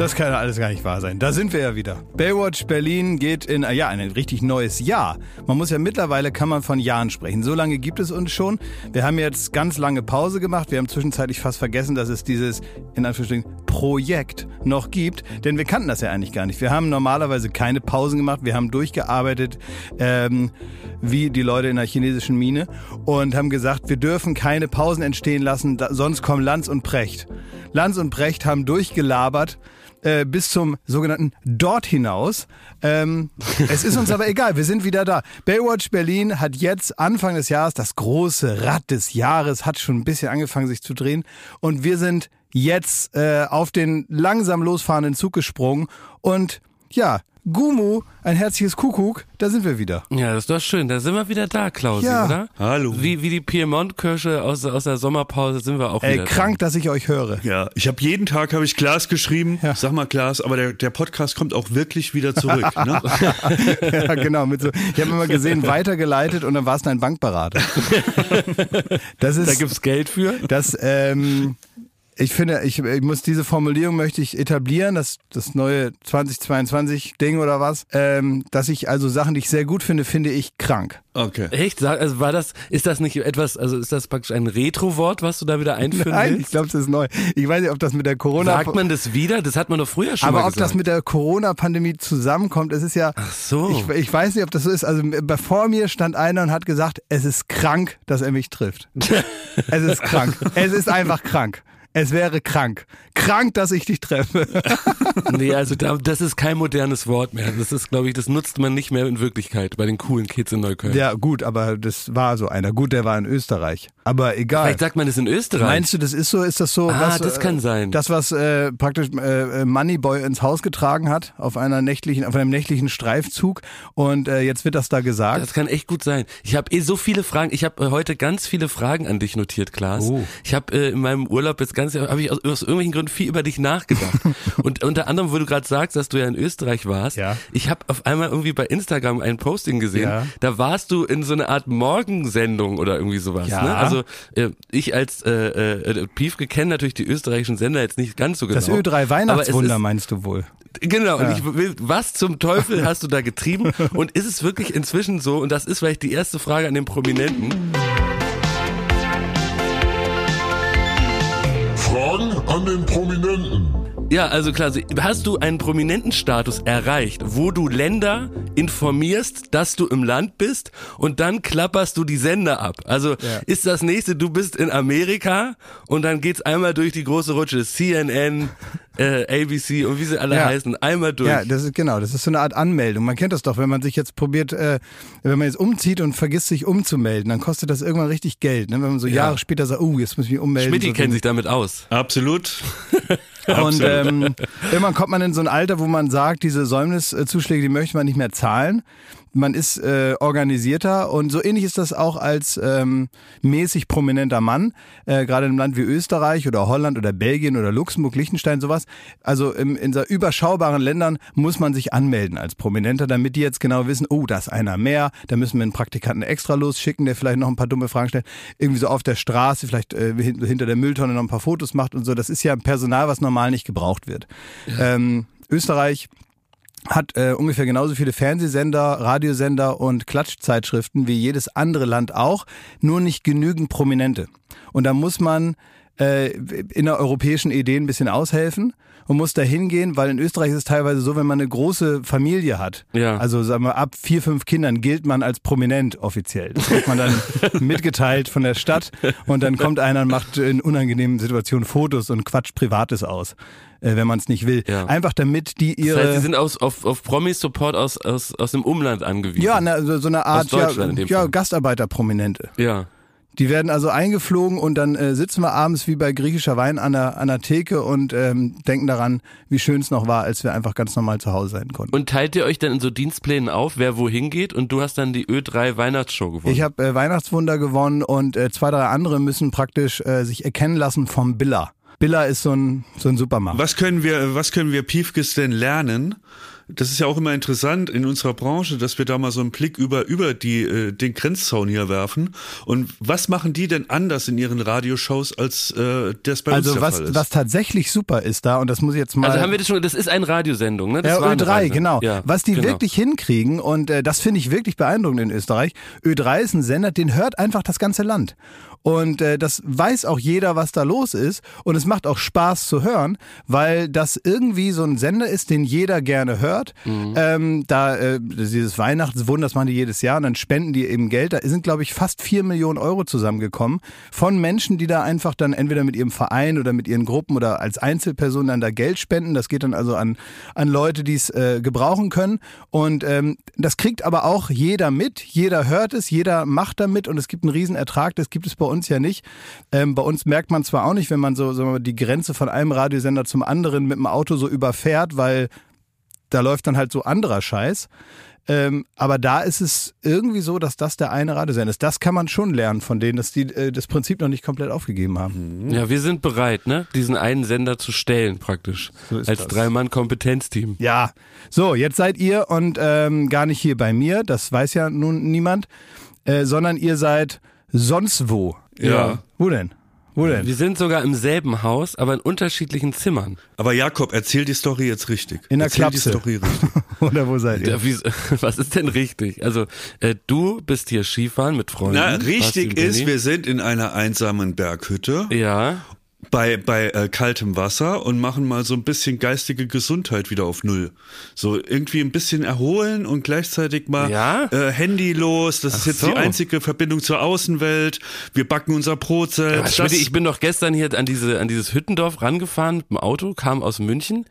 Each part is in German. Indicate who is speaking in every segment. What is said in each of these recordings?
Speaker 1: Das kann alles gar nicht wahr sein. Da sind wir ja wieder. Baywatch Berlin geht in ja, ein richtig neues Jahr. Man muss ja mittlerweile kann man von Jahren sprechen. So lange gibt es uns schon. Wir haben jetzt ganz lange Pause gemacht. Wir haben zwischenzeitlich fast vergessen, dass es dieses in Anführungsstrichen Projekt noch gibt, denn wir kannten das ja eigentlich gar nicht. Wir haben normalerweise keine Pausen gemacht. Wir haben durchgearbeitet ähm, wie die Leute in der chinesischen Mine und haben gesagt, wir dürfen keine Pausen entstehen lassen, da, sonst kommen Lanz und Precht. Lanz und Brecht haben durchgelabert äh, bis zum sogenannten Dort hinaus. Ähm, es ist uns aber egal, wir sind wieder da. Baywatch Berlin hat jetzt Anfang des Jahres, das große Rad des Jahres, hat schon ein bisschen angefangen sich zu drehen und wir sind jetzt äh, auf den langsam losfahrenden Zug gesprungen und ja, Gumu, ein herzliches Kuckuck, da sind wir wieder.
Speaker 2: Ja, das ist doch schön. Da sind wir wieder da, Klausi,
Speaker 1: Ja.
Speaker 2: oder?
Speaker 3: Hallo.
Speaker 2: Wie, wie die Piemont-Kirsche aus, aus der Sommerpause sind wir auch
Speaker 1: Ey,
Speaker 2: wieder
Speaker 1: krank, dass ich euch höre.
Speaker 3: Ja, ich habe jeden Tag habe ich Klaas geschrieben.
Speaker 1: Ja.
Speaker 3: Sag mal Klaas, aber der, der Podcast kommt auch wirklich wieder zurück. Ne?
Speaker 1: ja, genau. Mit so, ich habe immer gesehen, weitergeleitet und dann war es ein Bankberater. Das
Speaker 2: da.
Speaker 1: ist,
Speaker 2: Da gibt's Geld für.
Speaker 1: das, ähm, ich finde, ich, ich muss diese Formulierung möchte ich etablieren, das, das neue 2022 Ding oder was, ähm, dass ich also Sachen, die ich sehr gut finde, finde ich krank.
Speaker 3: Okay.
Speaker 2: Echt? Also war das, ist das nicht etwas, also ist das praktisch ein Retro-Wort, was du da wieder einführen
Speaker 1: Nein, ich
Speaker 2: willst?
Speaker 1: glaube, das ist neu. Ich weiß nicht, ob das mit der Corona
Speaker 2: Sagt man das wieder? Das hat man doch früher schon
Speaker 1: aber
Speaker 2: mal
Speaker 1: ob
Speaker 2: gesagt.
Speaker 1: das mit der Corona-Pandemie zusammenkommt, es ist ja.
Speaker 2: Ach so.
Speaker 1: Ich, ich weiß nicht, ob das so ist. Also äh, vor mir stand einer und hat gesagt, es ist krank, dass er mich trifft. es ist krank. Es ist einfach krank. Es wäre krank. Krank, dass ich dich treffe.
Speaker 2: Nee, also da, das ist kein modernes Wort mehr. Das ist, glaube ich, das nutzt man nicht mehr in Wirklichkeit bei den coolen Kids in Neukölln.
Speaker 1: ja, gut, aber das war so einer. Gut, der war in Österreich. Aber egal.
Speaker 2: Vielleicht sagt man das in Österreich.
Speaker 1: Meinst du, das ist so? Ist das so?
Speaker 2: Ah,
Speaker 1: was,
Speaker 2: das
Speaker 1: äh,
Speaker 2: kann sein.
Speaker 1: Das, was äh, praktisch äh, Moneyboy ins Haus getragen hat auf einer nächtlichen, auf einem nächtlichen Streifzug und äh, jetzt wird das da gesagt.
Speaker 2: Das kann echt gut sein. Ich habe eh so viele Fragen. Ich habe äh, heute ganz viele Fragen an dich notiert, Klaas.
Speaker 1: Oh.
Speaker 2: Ich habe äh, in meinem Urlaub jetzt ganz, habe ich aus, aus irgendwelchen Gründen viel über dich nachgedacht. Und unter anderem, wo du gerade sagst, dass du ja in Österreich warst.
Speaker 1: Ja.
Speaker 2: Ich habe auf einmal irgendwie bei Instagram ein Posting gesehen.
Speaker 1: Ja.
Speaker 2: Da warst du in so einer Art Morgensendung oder irgendwie sowas.
Speaker 1: Ja.
Speaker 2: Ne? Also äh, ich als äh, äh, Piefke kenne natürlich die österreichischen Sender jetzt nicht ganz so genau.
Speaker 1: das Ö3
Speaker 2: Aber es
Speaker 1: Weihnachtswunder
Speaker 2: ist-
Speaker 1: meinst du wohl?
Speaker 2: Genau, und
Speaker 1: Ja.
Speaker 2: ich will, was zum Teufel hast du da getrieben? Und ist es wirklich inzwischen so, und das ist vielleicht die erste Frage an den Prominenten,
Speaker 4: Fragen an den Prominenten.
Speaker 2: Ja, also klar, hast du einen Prominentenstatus erreicht, wo du Länder informierst, dass du im Land bist und dann klapperst du die Sender ab? Also ist das nächste, du bist in Amerika und dann geht's einmal durch die große Rutsche, CNN, äh, ABC und wie sie alle
Speaker 1: Ja.
Speaker 2: heißen, einmal durch.
Speaker 1: Ja, das ist genau, das ist so eine Art Anmeldung. Man kennt das doch, wenn man sich jetzt probiert, äh, wenn man jetzt umzieht und vergisst sich umzumelden, dann kostet das irgendwann richtig Geld. Ne? Wenn man so Jahre später sagt, oh, jetzt muss ich mich ummelden.
Speaker 2: Schmidti
Speaker 1: so
Speaker 2: kennt sich damit aus.
Speaker 3: Absolut.
Speaker 1: Und ähm, irgendwann kommt man in so ein Alter, wo man sagt, diese Säumniszuschläge, die möchte man nicht mehr zahlen. Man ist äh, organisierter und so ähnlich ist das auch als ähm, mäßig prominenter Mann, äh, gerade in einem Land wie Österreich oder Holland oder Belgien oder Luxemburg, Liechtenstein, sowas. Also im, in so überschaubaren Ländern muss man sich anmelden als Prominenter, damit die jetzt genau wissen, oh, da ist einer mehr, da müssen wir einen Praktikanten extra losschicken, der vielleicht noch ein paar dumme Fragen stellt. Irgendwie so auf der Straße, vielleicht äh, hin- hinter der Mülltonne noch ein paar Fotos macht und so. Das ist ja Personal, was normal nicht gebraucht wird. Ähm, Österreich hat äh, ungefähr genauso viele Fernsehsender, Radiosender und Klatschzeitschriften wie jedes andere Land auch, nur nicht genügend Prominente. Und da muss man äh, in der europäischen Idee ein bisschen aushelfen und muss da hingehen, weil in Österreich ist es teilweise so, wenn man eine große Familie hat,
Speaker 2: Ja.
Speaker 1: also sagen wir ab vier, fünf Kindern gilt man als prominent offiziell. Das kriegt man dann mitgeteilt von der Stadt und dann kommt einer und macht in unangenehmen Situationen Fotos und quatscht Privates aus, äh, wenn man es nicht will.
Speaker 2: Ja.
Speaker 1: Einfach damit die
Speaker 2: Das
Speaker 1: ihre...
Speaker 2: heißt, sie sind aus, auf, auf Promis-Support aus, aus, aus dem Umland angewiesen.
Speaker 1: Ja, na, so, so eine Art ja, ja. Gastarbeiterprominente.
Speaker 2: Ja.
Speaker 1: Die werden also eingeflogen und dann äh, sitzen wir abends wie bei griechischer Wein an der, an der Theke und ähm, denken daran, wie schön es noch war, als wir einfach ganz normal zu Hause sein konnten.
Speaker 2: Und teilt ihr euch dann in so Dienstplänen auf, wer wohin geht und du hast dann die Ö3 Weihnachtsshow gewonnen?
Speaker 1: Ich habe äh, Weihnachtswunder gewonnen und äh, zwei, drei andere müssen praktisch äh, sich erkennen lassen vom Billa. Billa ist so ein, so ein Supermarkt.
Speaker 3: Was können wir, was können wir Piefkes denn lernen, das ist ja auch immer interessant in unserer Branche, dass wir da mal so einen Blick über, über die, äh, den Grenzzaun hier werfen. Und was machen die denn anders in ihren Radioshows, als äh, das bei
Speaker 1: Also
Speaker 3: uns der
Speaker 1: was,
Speaker 3: Fall ist?
Speaker 1: was tatsächlich super ist da, und das muss ich jetzt mal.
Speaker 2: Also haben wir das schon, das ist eine Radiosendung, ne? Das
Speaker 1: ja,
Speaker 2: war eine
Speaker 1: Ö3,
Speaker 2: Radiosendung.
Speaker 1: genau.
Speaker 2: Ja,
Speaker 1: Was die
Speaker 2: genau.
Speaker 1: wirklich hinkriegen, und äh, das finde ich wirklich beeindruckend in Österreich. Ö3 ist ein Sender, den hört einfach das ganze Land. Und äh, das weiß auch jeder, was da los ist. Und es macht auch Spaß zu hören, weil das irgendwie so ein Sender ist, den jeder gerne hört.
Speaker 2: Mhm.
Speaker 1: Ähm, da äh, dieses Weihnachtswunder, das machen die jedes Jahr und dann spenden die eben Geld. Da sind, glaube ich, fast vier Millionen Euro zusammengekommen von Menschen, die da einfach dann entweder mit ihrem Verein oder mit ihren Gruppen oder als Einzelpersonen dann da Geld spenden. Das geht dann also an, an Leute, die es äh, gebrauchen können. Und ähm, das kriegt aber auch jeder mit. Jeder hört es, jeder macht damit und es gibt einen Riesenertrag. Das gibt es bei uns ja nicht. Ähm, bei uns merkt man zwar auch nicht, wenn man so mal, die Grenze von einem Radiosender zum anderen mit dem Auto so überfährt, weil da läuft dann halt so anderer Scheiß. Ähm, aber da ist es irgendwie so, dass das der eine Radiosender ist. Das kann man schon lernen von denen, dass die äh, das Prinzip noch nicht komplett aufgegeben haben.
Speaker 2: Ja, wir sind bereit, ne? Diesen einen Sender zu stellen, praktisch.
Speaker 1: So
Speaker 2: Als. Drei-Mann-Kompetenzteam.
Speaker 1: Ja, so, jetzt seid ihr und ähm, gar nicht hier bei mir, das weiß ja nun niemand, äh, sondern ihr seid sonst wo.
Speaker 3: Ja.
Speaker 1: Wo denn? Wo denn?
Speaker 2: Wir sind sogar im selben Haus, aber in unterschiedlichen Zimmern.
Speaker 3: Aber Jakob, erzähl die Story jetzt richtig.
Speaker 1: In der
Speaker 3: erzähl die
Speaker 1: Klapse.
Speaker 3: Story richtig.
Speaker 1: Oder wo seid ihr?
Speaker 2: Was ist denn richtig? Also, äh, du bist hier Skifahren mit Freunden.
Speaker 3: Na, richtig ist, wir sind in einer einsamen Berghütte
Speaker 2: Ja.
Speaker 3: Bei, bei äh, kaltem Wasser und machen mal so ein bisschen geistige Gesundheit wieder auf Null. So irgendwie ein bisschen erholen und gleichzeitig mal
Speaker 2: Ja?
Speaker 3: äh, Handy los. Das ist jetzt
Speaker 2: so.
Speaker 3: die einzige Verbindung zur Außenwelt. Wir backen unser Brot selbst. Das-
Speaker 2: ich bin doch gestern hier an diese an dieses Hüttendorf rangefahren mit dem Auto, kam aus München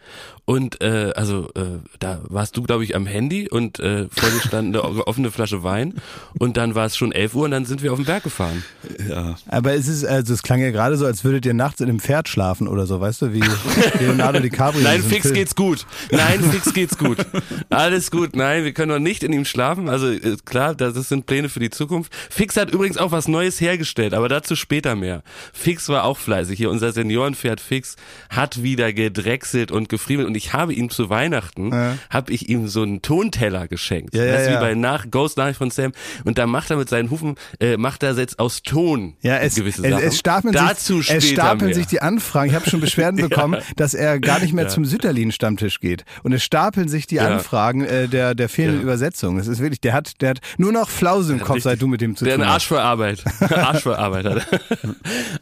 Speaker 2: und äh, also äh, da warst du glaube ich am Handy und äh, vor dir stand eine offene Flasche Wein und dann war es schon 11 Uhr und dann sind wir auf den Berg gefahren.
Speaker 3: ja.
Speaker 1: Aber es ist, also es klang ja gerade so, als würdet ihr nachts in einem Pferd schlafen oder so, weißt du, wie Leonardo DiCaprio. in
Speaker 2: Nein, fix
Speaker 1: Film.
Speaker 2: geht's gut. Nein, fix geht's gut. Alles gut. Nein, wir können noch nicht in ihm schlafen. Also äh, klar, das sind Pläne für die Zukunft. Fix hat übrigens auch was Neues hergestellt, aber dazu später mehr. Fix war auch fleißig. Hier unser Seniorenpferd Fix hat wieder gedrechselt und gefriemelt und ich habe ihm zu Weihnachten
Speaker 1: Ja.
Speaker 2: habe ich ihm so einen Tonteller geschenkt.
Speaker 1: Ja, ja,
Speaker 2: das ist wie bei nach Ghost Nachricht von Sam und da macht er mit seinen Hufen äh, macht er jetzt aus Ton
Speaker 1: Ja, es,
Speaker 2: gewisse
Speaker 1: es,
Speaker 2: Sachen.
Speaker 1: es stapeln,
Speaker 2: dazu
Speaker 1: sich, es stapeln
Speaker 2: mehr.
Speaker 1: sich die Anfragen. Ich habe schon Beschwerden bekommen, dass er gar nicht mehr zum Sütterlin-Stammtisch geht. Und es stapeln sich die. Anfragen äh, der, der fehlenden. Übersetzung. Das ist wirklich, der hat, der hat nur noch Flause im Kopf, seit du mit dem zu
Speaker 2: Der
Speaker 1: tun
Speaker 2: einen Arsch
Speaker 1: hast.
Speaker 2: für Arbeit. Arsch für Arbeit hat.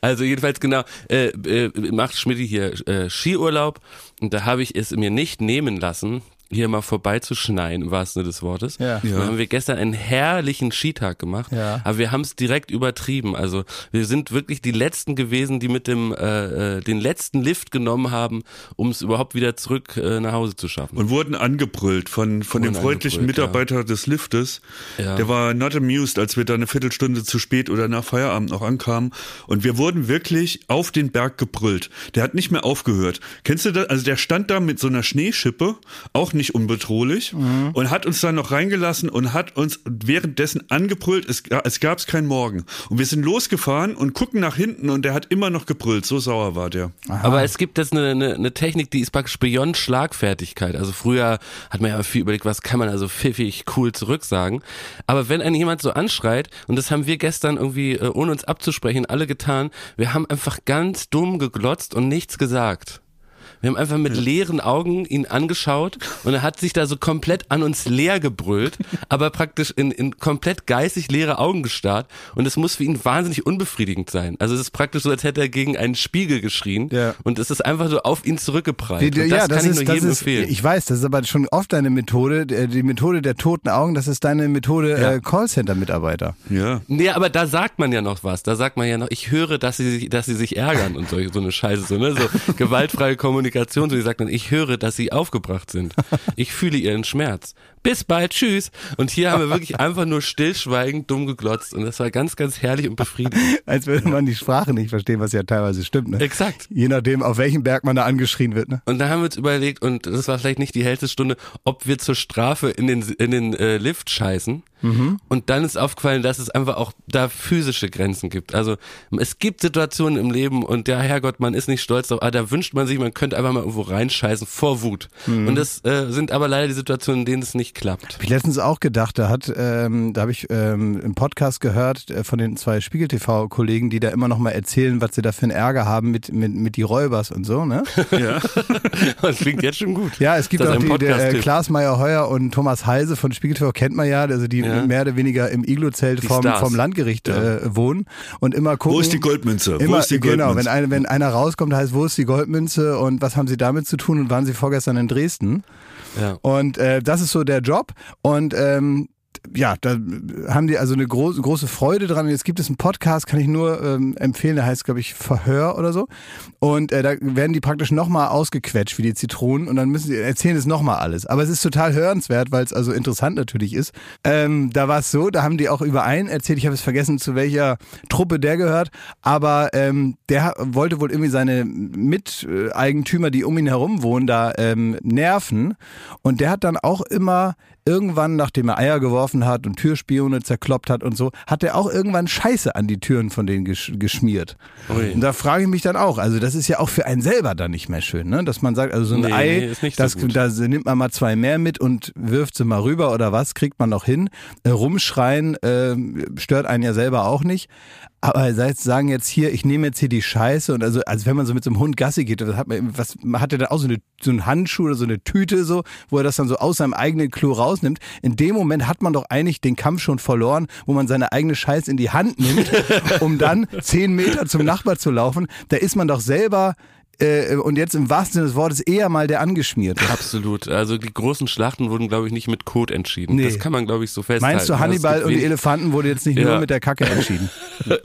Speaker 2: Also jedenfalls genau, äh, äh, macht Schmidt hier äh, Skiurlaub und da habe ich es mir nicht nehmen lassen, hier mal vorbeizuschneien, im wahrsten Sinne des Wortes.
Speaker 1: Ja.
Speaker 2: Dann haben wir gestern einen herrlichen Skitag gemacht,
Speaker 1: Ja.
Speaker 2: aber wir haben es direkt übertrieben. Also wir sind wirklich die Letzten gewesen, die mit dem äh, äh, den letzten Lift genommen haben, um es überhaupt wieder zurück äh, nach Hause zu schaffen.
Speaker 3: Und wurden angebrüllt von, von dem freundlichen Mitarbeiter des Liftes.
Speaker 2: Ja.
Speaker 3: Der war not amused, als wir da eine Viertelstunde zu spät oder nach Feierabend noch ankamen. Und wir wurden wirklich auf den Berg gebrüllt. Der hat nicht mehr aufgehört. Kennst du das? Also der stand da mit so einer Schneeschippe, auch nicht unbedrohlich,
Speaker 2: Mhm.
Speaker 3: und hat uns dann noch reingelassen und hat uns währenddessen angebrüllt. Es, es gab's keinen Morgen. Und wir sind losgefahren und gucken nach hinten und der hat immer noch gebrüllt. So sauer war der.
Speaker 2: Aber es gibt jetzt eine, eine, eine Technik, die ist praktisch beyond Schlagfertigkeit. Also früher hat man ja viel überlegt, was kann man also pfiffig cool zurücksagen. Aber wenn einen jemand so anschreit, und das haben wir gestern irgendwie, äh, ohne uns abzusprechen, alle getan, wir haben einfach ganz dumm geglotzt und nichts gesagt. Wir haben einfach mit leeren Augen ihn angeschaut und er hat sich da so komplett an uns leer gebrüllt, aber praktisch in, in komplett geistig leere Augen gestarrt und es muss für ihn wahnsinnig unbefriedigend sein. Also es ist praktisch so, als hätte er gegen einen Spiegel geschrien
Speaker 1: Ja.
Speaker 2: und es ist einfach so auf ihn zurückgeprallt. Und das
Speaker 1: ja, das
Speaker 2: kann ich
Speaker 1: ist,
Speaker 2: nur
Speaker 1: das
Speaker 2: jedem
Speaker 1: ist,
Speaker 2: empfehlen.
Speaker 1: ich weiß, das ist aber schon oft deine Methode, äh, die Methode der toten Augen, das ist deine Methode
Speaker 2: Ja.
Speaker 1: äh, Callcenter-Mitarbeiter.
Speaker 3: Ja.
Speaker 2: Nee, aber da sagt man ja noch was. Da sagt man ja noch, ich höre, dass sie sich, dass sie sich ärgern und so, so eine Scheiße, so, ne? So gewaltfreie Kommunikation, so die sagt dann, ich höre, dass sie aufgebracht sind. Ich fühle ihren Schmerz. Bis bald, tschüss. Und hier haben wir wirklich einfach nur stillschweigend dumm geglotzt und das war ganz, ganz herrlich und befriedigend.
Speaker 1: Als würde man die Sprache nicht verstehen, was ja teilweise stimmt. Ne?
Speaker 2: Exakt.
Speaker 1: Je nachdem, auf welchem Berg man da angeschrien wird. Ne?
Speaker 2: Und da haben wir uns überlegt, und das war vielleicht nicht die hellste Stunde, ob wir zur Strafe in den, in den äh, Lift scheißen. Und dann ist aufgefallen, dass es einfach auch da physische Grenzen gibt. Also es gibt Situationen im Leben und der Herrgott, man ist nicht stolz drauf, aber da wünscht man sich, man könnte einfach mal irgendwo reinscheißen vor Wut. Und das äh, sind aber leider die Situationen, in denen es nicht klappt.
Speaker 1: Hab ich letztens auch gedacht, da hat, ähm, da habe ich ähm, im Podcast gehört äh, von den zwei Spiegel TV-Kollegen, die da immer noch mal erzählen, was sie da für einen Ärger haben mit, mit, mit die Räubers und so, ne?
Speaker 3: Ja.
Speaker 2: Das klingt jetzt schon gut.
Speaker 1: Ja, es gibt
Speaker 2: Das
Speaker 1: auch die, der, äh. Klaas Meyer-Heuer und Thomas Heise von Spiegel TV kennt man ja, also die
Speaker 2: Ja.
Speaker 1: mehr oder weniger im Iglo-Zelt
Speaker 2: Die
Speaker 1: vom, vom Landgericht äh, wohnen und immer gucken.
Speaker 3: Wo ist die Goldmünze? Wo
Speaker 1: Immer,
Speaker 3: ist die
Speaker 1: genau,
Speaker 3: Goldmünze?
Speaker 1: wenn, ein, wenn einer rauskommt, heißt, wo ist die Goldmünze und was haben sie damit zu tun und waren sie vorgestern in Dresden?
Speaker 2: Ja.
Speaker 1: Und äh, das ist so der Job. Und ähm, ja, da haben die also eine große große Freude dran. Jetzt gibt es einen Podcast, kann ich nur ähm, empfehlen, der heißt, glaube ich, Verhör oder so. Und äh, da werden die praktisch nochmal ausgequetscht wie die Zitronen und dann müssen sie erzählen es nochmal alles. Aber es ist total hörenswert, weil es also interessant natürlich ist. Ähm, da war es so, da haben die auch über einen erzählt, ich habe es vergessen, zu welcher Truppe der gehört, aber ähm, der wollte wohl irgendwie seine Miteigentümer, die um ihn herum wohnen, da ähm, nerven. Und der hat dann auch immer irgendwann, nachdem er Eier geworfen hat und Türspione zerkloppt hat und so, hat er auch irgendwann Scheiße an die Türen von denen gesch geschmiert.
Speaker 2: Ui.
Speaker 1: Und da frage ich mich dann auch, also das ist ja auch für einen selber dann nicht mehr schön, ne? dass man sagt, also so ein
Speaker 2: Nee,
Speaker 1: Ei,
Speaker 2: so
Speaker 1: das,
Speaker 2: gut.
Speaker 1: da nimmt man mal zwei mehr mit und wirft sie mal rüber oder was, kriegt man noch hin. Äh, rumschreien äh, stört einen ja selber auch nicht. Aber jetzt sagen jetzt hier, ich nehme jetzt hier die Scheiße und also, als wenn man so mit so einem Hund Gassi geht, was hat man, was man hat er da auch so, eine, so einen Handschuh oder so eine Tüte so, wo er das dann so aus seinem eigenen Klo rausnimmt. In dem Moment hat man doch eigentlich den Kampf schon verloren, wo man seine eigene Scheiße in die Hand nimmt, um dann zehn Meter zum Nachbar zu laufen. Da ist man doch selber äh, und jetzt im wahrsten Sinne des Wortes eher mal der angeschmiert.
Speaker 2: Absolut. Also die großen Schlachten wurden, glaube ich, nicht mit Code entschieden.
Speaker 1: Nee.
Speaker 2: Das kann man, glaube ich, so festhalten.
Speaker 1: Meinst du, Hannibal und die Elefanten wurde jetzt nicht nur
Speaker 2: Ja.
Speaker 1: mit der Kacke entschieden?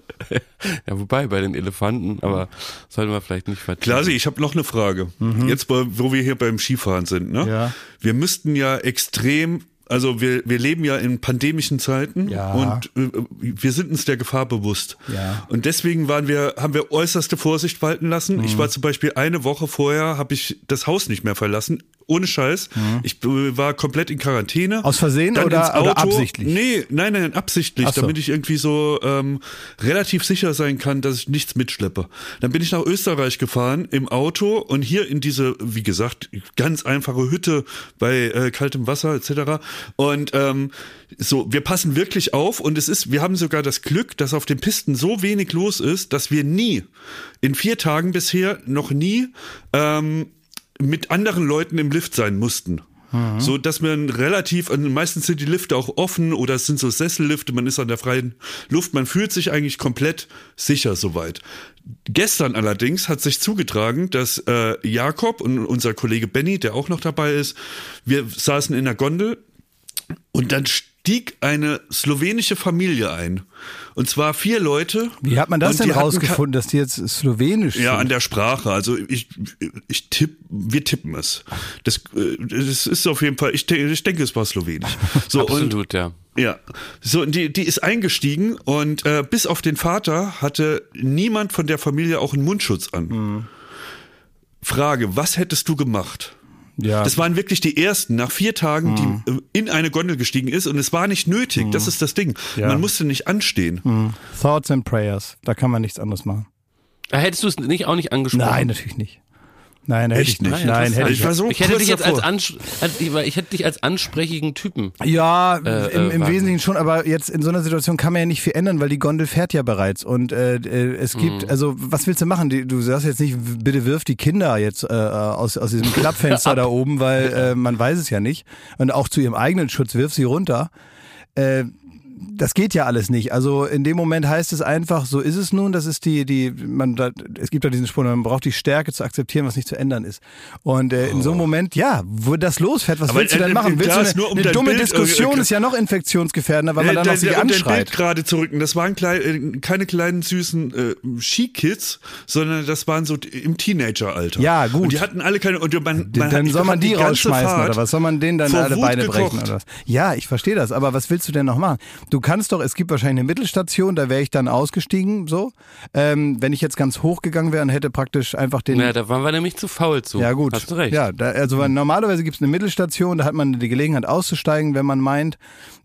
Speaker 2: Ja, wobei bei den Elefanten, aber sollten wir vielleicht nicht vertiefen.
Speaker 3: Klasi, ich habe noch eine Frage. Jetzt, wo wo wir hier beim Skifahren sind, ne?
Speaker 1: Ja.
Speaker 3: Wir müssten ja extrem, also wir, wir leben ja in pandemischen Zeiten
Speaker 1: Ja.
Speaker 3: und äh, wir sind uns der Gefahr bewusst.
Speaker 1: Ja.
Speaker 3: Und deswegen waren wir, haben wir äußerste Vorsicht walten lassen.
Speaker 1: Mhm.
Speaker 3: Ich war zum Beispiel eine Woche vorher, habe ich das Haus nicht mehr verlassen. Ohne Scheiß. Ich äh, war komplett in Quarantäne.
Speaker 1: Mhm. Aus Versehen oder- oder absichtlich?
Speaker 3: Nee, nein, nein, absichtlich,
Speaker 1: so.
Speaker 3: damit ich irgendwie so ähm, relativ sicher sein kann, dass ich nichts mitschleppe. Dann bin ich nach Österreich gefahren im Auto und hier in diese, wie gesagt, ganz einfache Hütte bei äh, kaltem Wasser etc. Und ähm, so, wir passen wirklich auf und es ist, wir haben sogar das Glück, dass auf den Pisten so wenig los ist, dass wir nie in vier Tagen bisher noch nie ähm, mit anderen Leuten im Lift sein mussten. So, dass man relativ, also meistens sind die Lifte auch offen oder es sind so Sessellifte, man ist an der freien Luft, man fühlt sich eigentlich komplett sicher soweit. Gestern allerdings hat sich zugetragen, dass äh, Jakob und unser Kollege Benny, der auch noch dabei ist, wir saßen in der Gondel und dann stieg eine slowenische Familie ein. Und zwar vier Leute.
Speaker 1: Wie hat man das
Speaker 3: Und
Speaker 1: denn rausgefunden, dass die jetzt slowenisch
Speaker 3: ja,
Speaker 1: sind?
Speaker 3: an der Sprache. Also ich, ich tipp, wir tippen es. Das, äh, das ist auf jeden Fall, ich, denke- ich denke, es war slowenisch. So, und,
Speaker 2: Absolut, ja.
Speaker 3: ja. So, und die, die ist eingestiegen und äh, bis auf den Vater hatte niemand von der Familie auch einen Mundschutz an.
Speaker 1: Mhm.
Speaker 3: Frage, was hättest du gemacht?
Speaker 1: Ja.
Speaker 3: Das waren wirklich die ersten nach vier Tagen, die äh, in eine Gondel gestiegen ist und es war nicht nötig. Das ist das Ding.
Speaker 1: Ja.
Speaker 3: Man musste nicht anstehen.
Speaker 1: Thoughts and Prayers. Da kann man nichts anderes machen.
Speaker 2: Äh, Hättest du es nicht auch nicht angesprochen?
Speaker 1: Nein, natürlich nicht. Nein, hätte
Speaker 3: Echt
Speaker 1: ich nicht.
Speaker 3: nicht?
Speaker 1: Nein, hätte ich
Speaker 3: Ich war so
Speaker 2: ich hätte dich jetzt als,
Speaker 3: davor.
Speaker 2: als ich, hätte dich als ansprechigen Typen.
Speaker 1: Ja,
Speaker 2: Äh,
Speaker 1: im,
Speaker 2: äh,
Speaker 1: im. Wesentlichen schon, aber jetzt in so einer Situation kann man ja nicht viel ändern, weil die Gondel fährt ja bereits und äh, äh, es gibt, also was willst du machen? Du sagst jetzt nicht, bitte wirf die Kinder jetzt äh, aus, aus diesem Klappfenster da oben, weil äh, man weiß es ja nicht. Und auch zu ihrem eigenen Schutz wirf sie runter. Äh, das geht ja alles nicht. Also in dem Moment heißt es einfach, so ist es nun, das ist die, die, man, da, es gibt ja diesen Spruch, man braucht die Stärke zu akzeptieren, was nicht zu ändern ist. Und äh, in so einem Moment, ja, wo das losfährt, was
Speaker 3: Aber,
Speaker 1: willst du denn machen? Willst du
Speaker 3: nur
Speaker 1: eine,
Speaker 3: um
Speaker 1: eine dumme
Speaker 3: Bild, äh,
Speaker 1: Diskussion
Speaker 3: äh,
Speaker 1: ist ja noch infektionsgefährdender, weil man dann
Speaker 3: Äh,
Speaker 1: noch sich
Speaker 3: um dein Bild
Speaker 1: anschreit.
Speaker 3: gerade zu rücken, das waren klein, äh, keine kleinen süßen äh, Skikids, sondern das waren so im Teenageralter.
Speaker 1: Ja, gut.
Speaker 3: Und die hatten alle keine und man, man
Speaker 1: dann
Speaker 3: hat,
Speaker 1: soll man die, rausschmeißen
Speaker 3: Fahrt
Speaker 1: oder was? Soll man denen dann alle
Speaker 3: Wut
Speaker 1: Beine brechen
Speaker 3: gekocht.
Speaker 1: oder was? Ja, ich verstehe das, aber was willst du denn noch machen? Du kannst doch, es gibt wahrscheinlich eine Mittelstation, da wäre ich dann ausgestiegen, so. Ähm, wenn ich jetzt ganz hoch gegangen wäre und hätte praktisch einfach den.
Speaker 2: Ja, da waren wir nämlich zu faul zu.
Speaker 1: Ja, gut.
Speaker 2: Hast du recht.
Speaker 1: Ja, da, also weil normalerweise gibt es eine Mittelstation, da hat man die Gelegenheit auszusteigen, wenn man meint,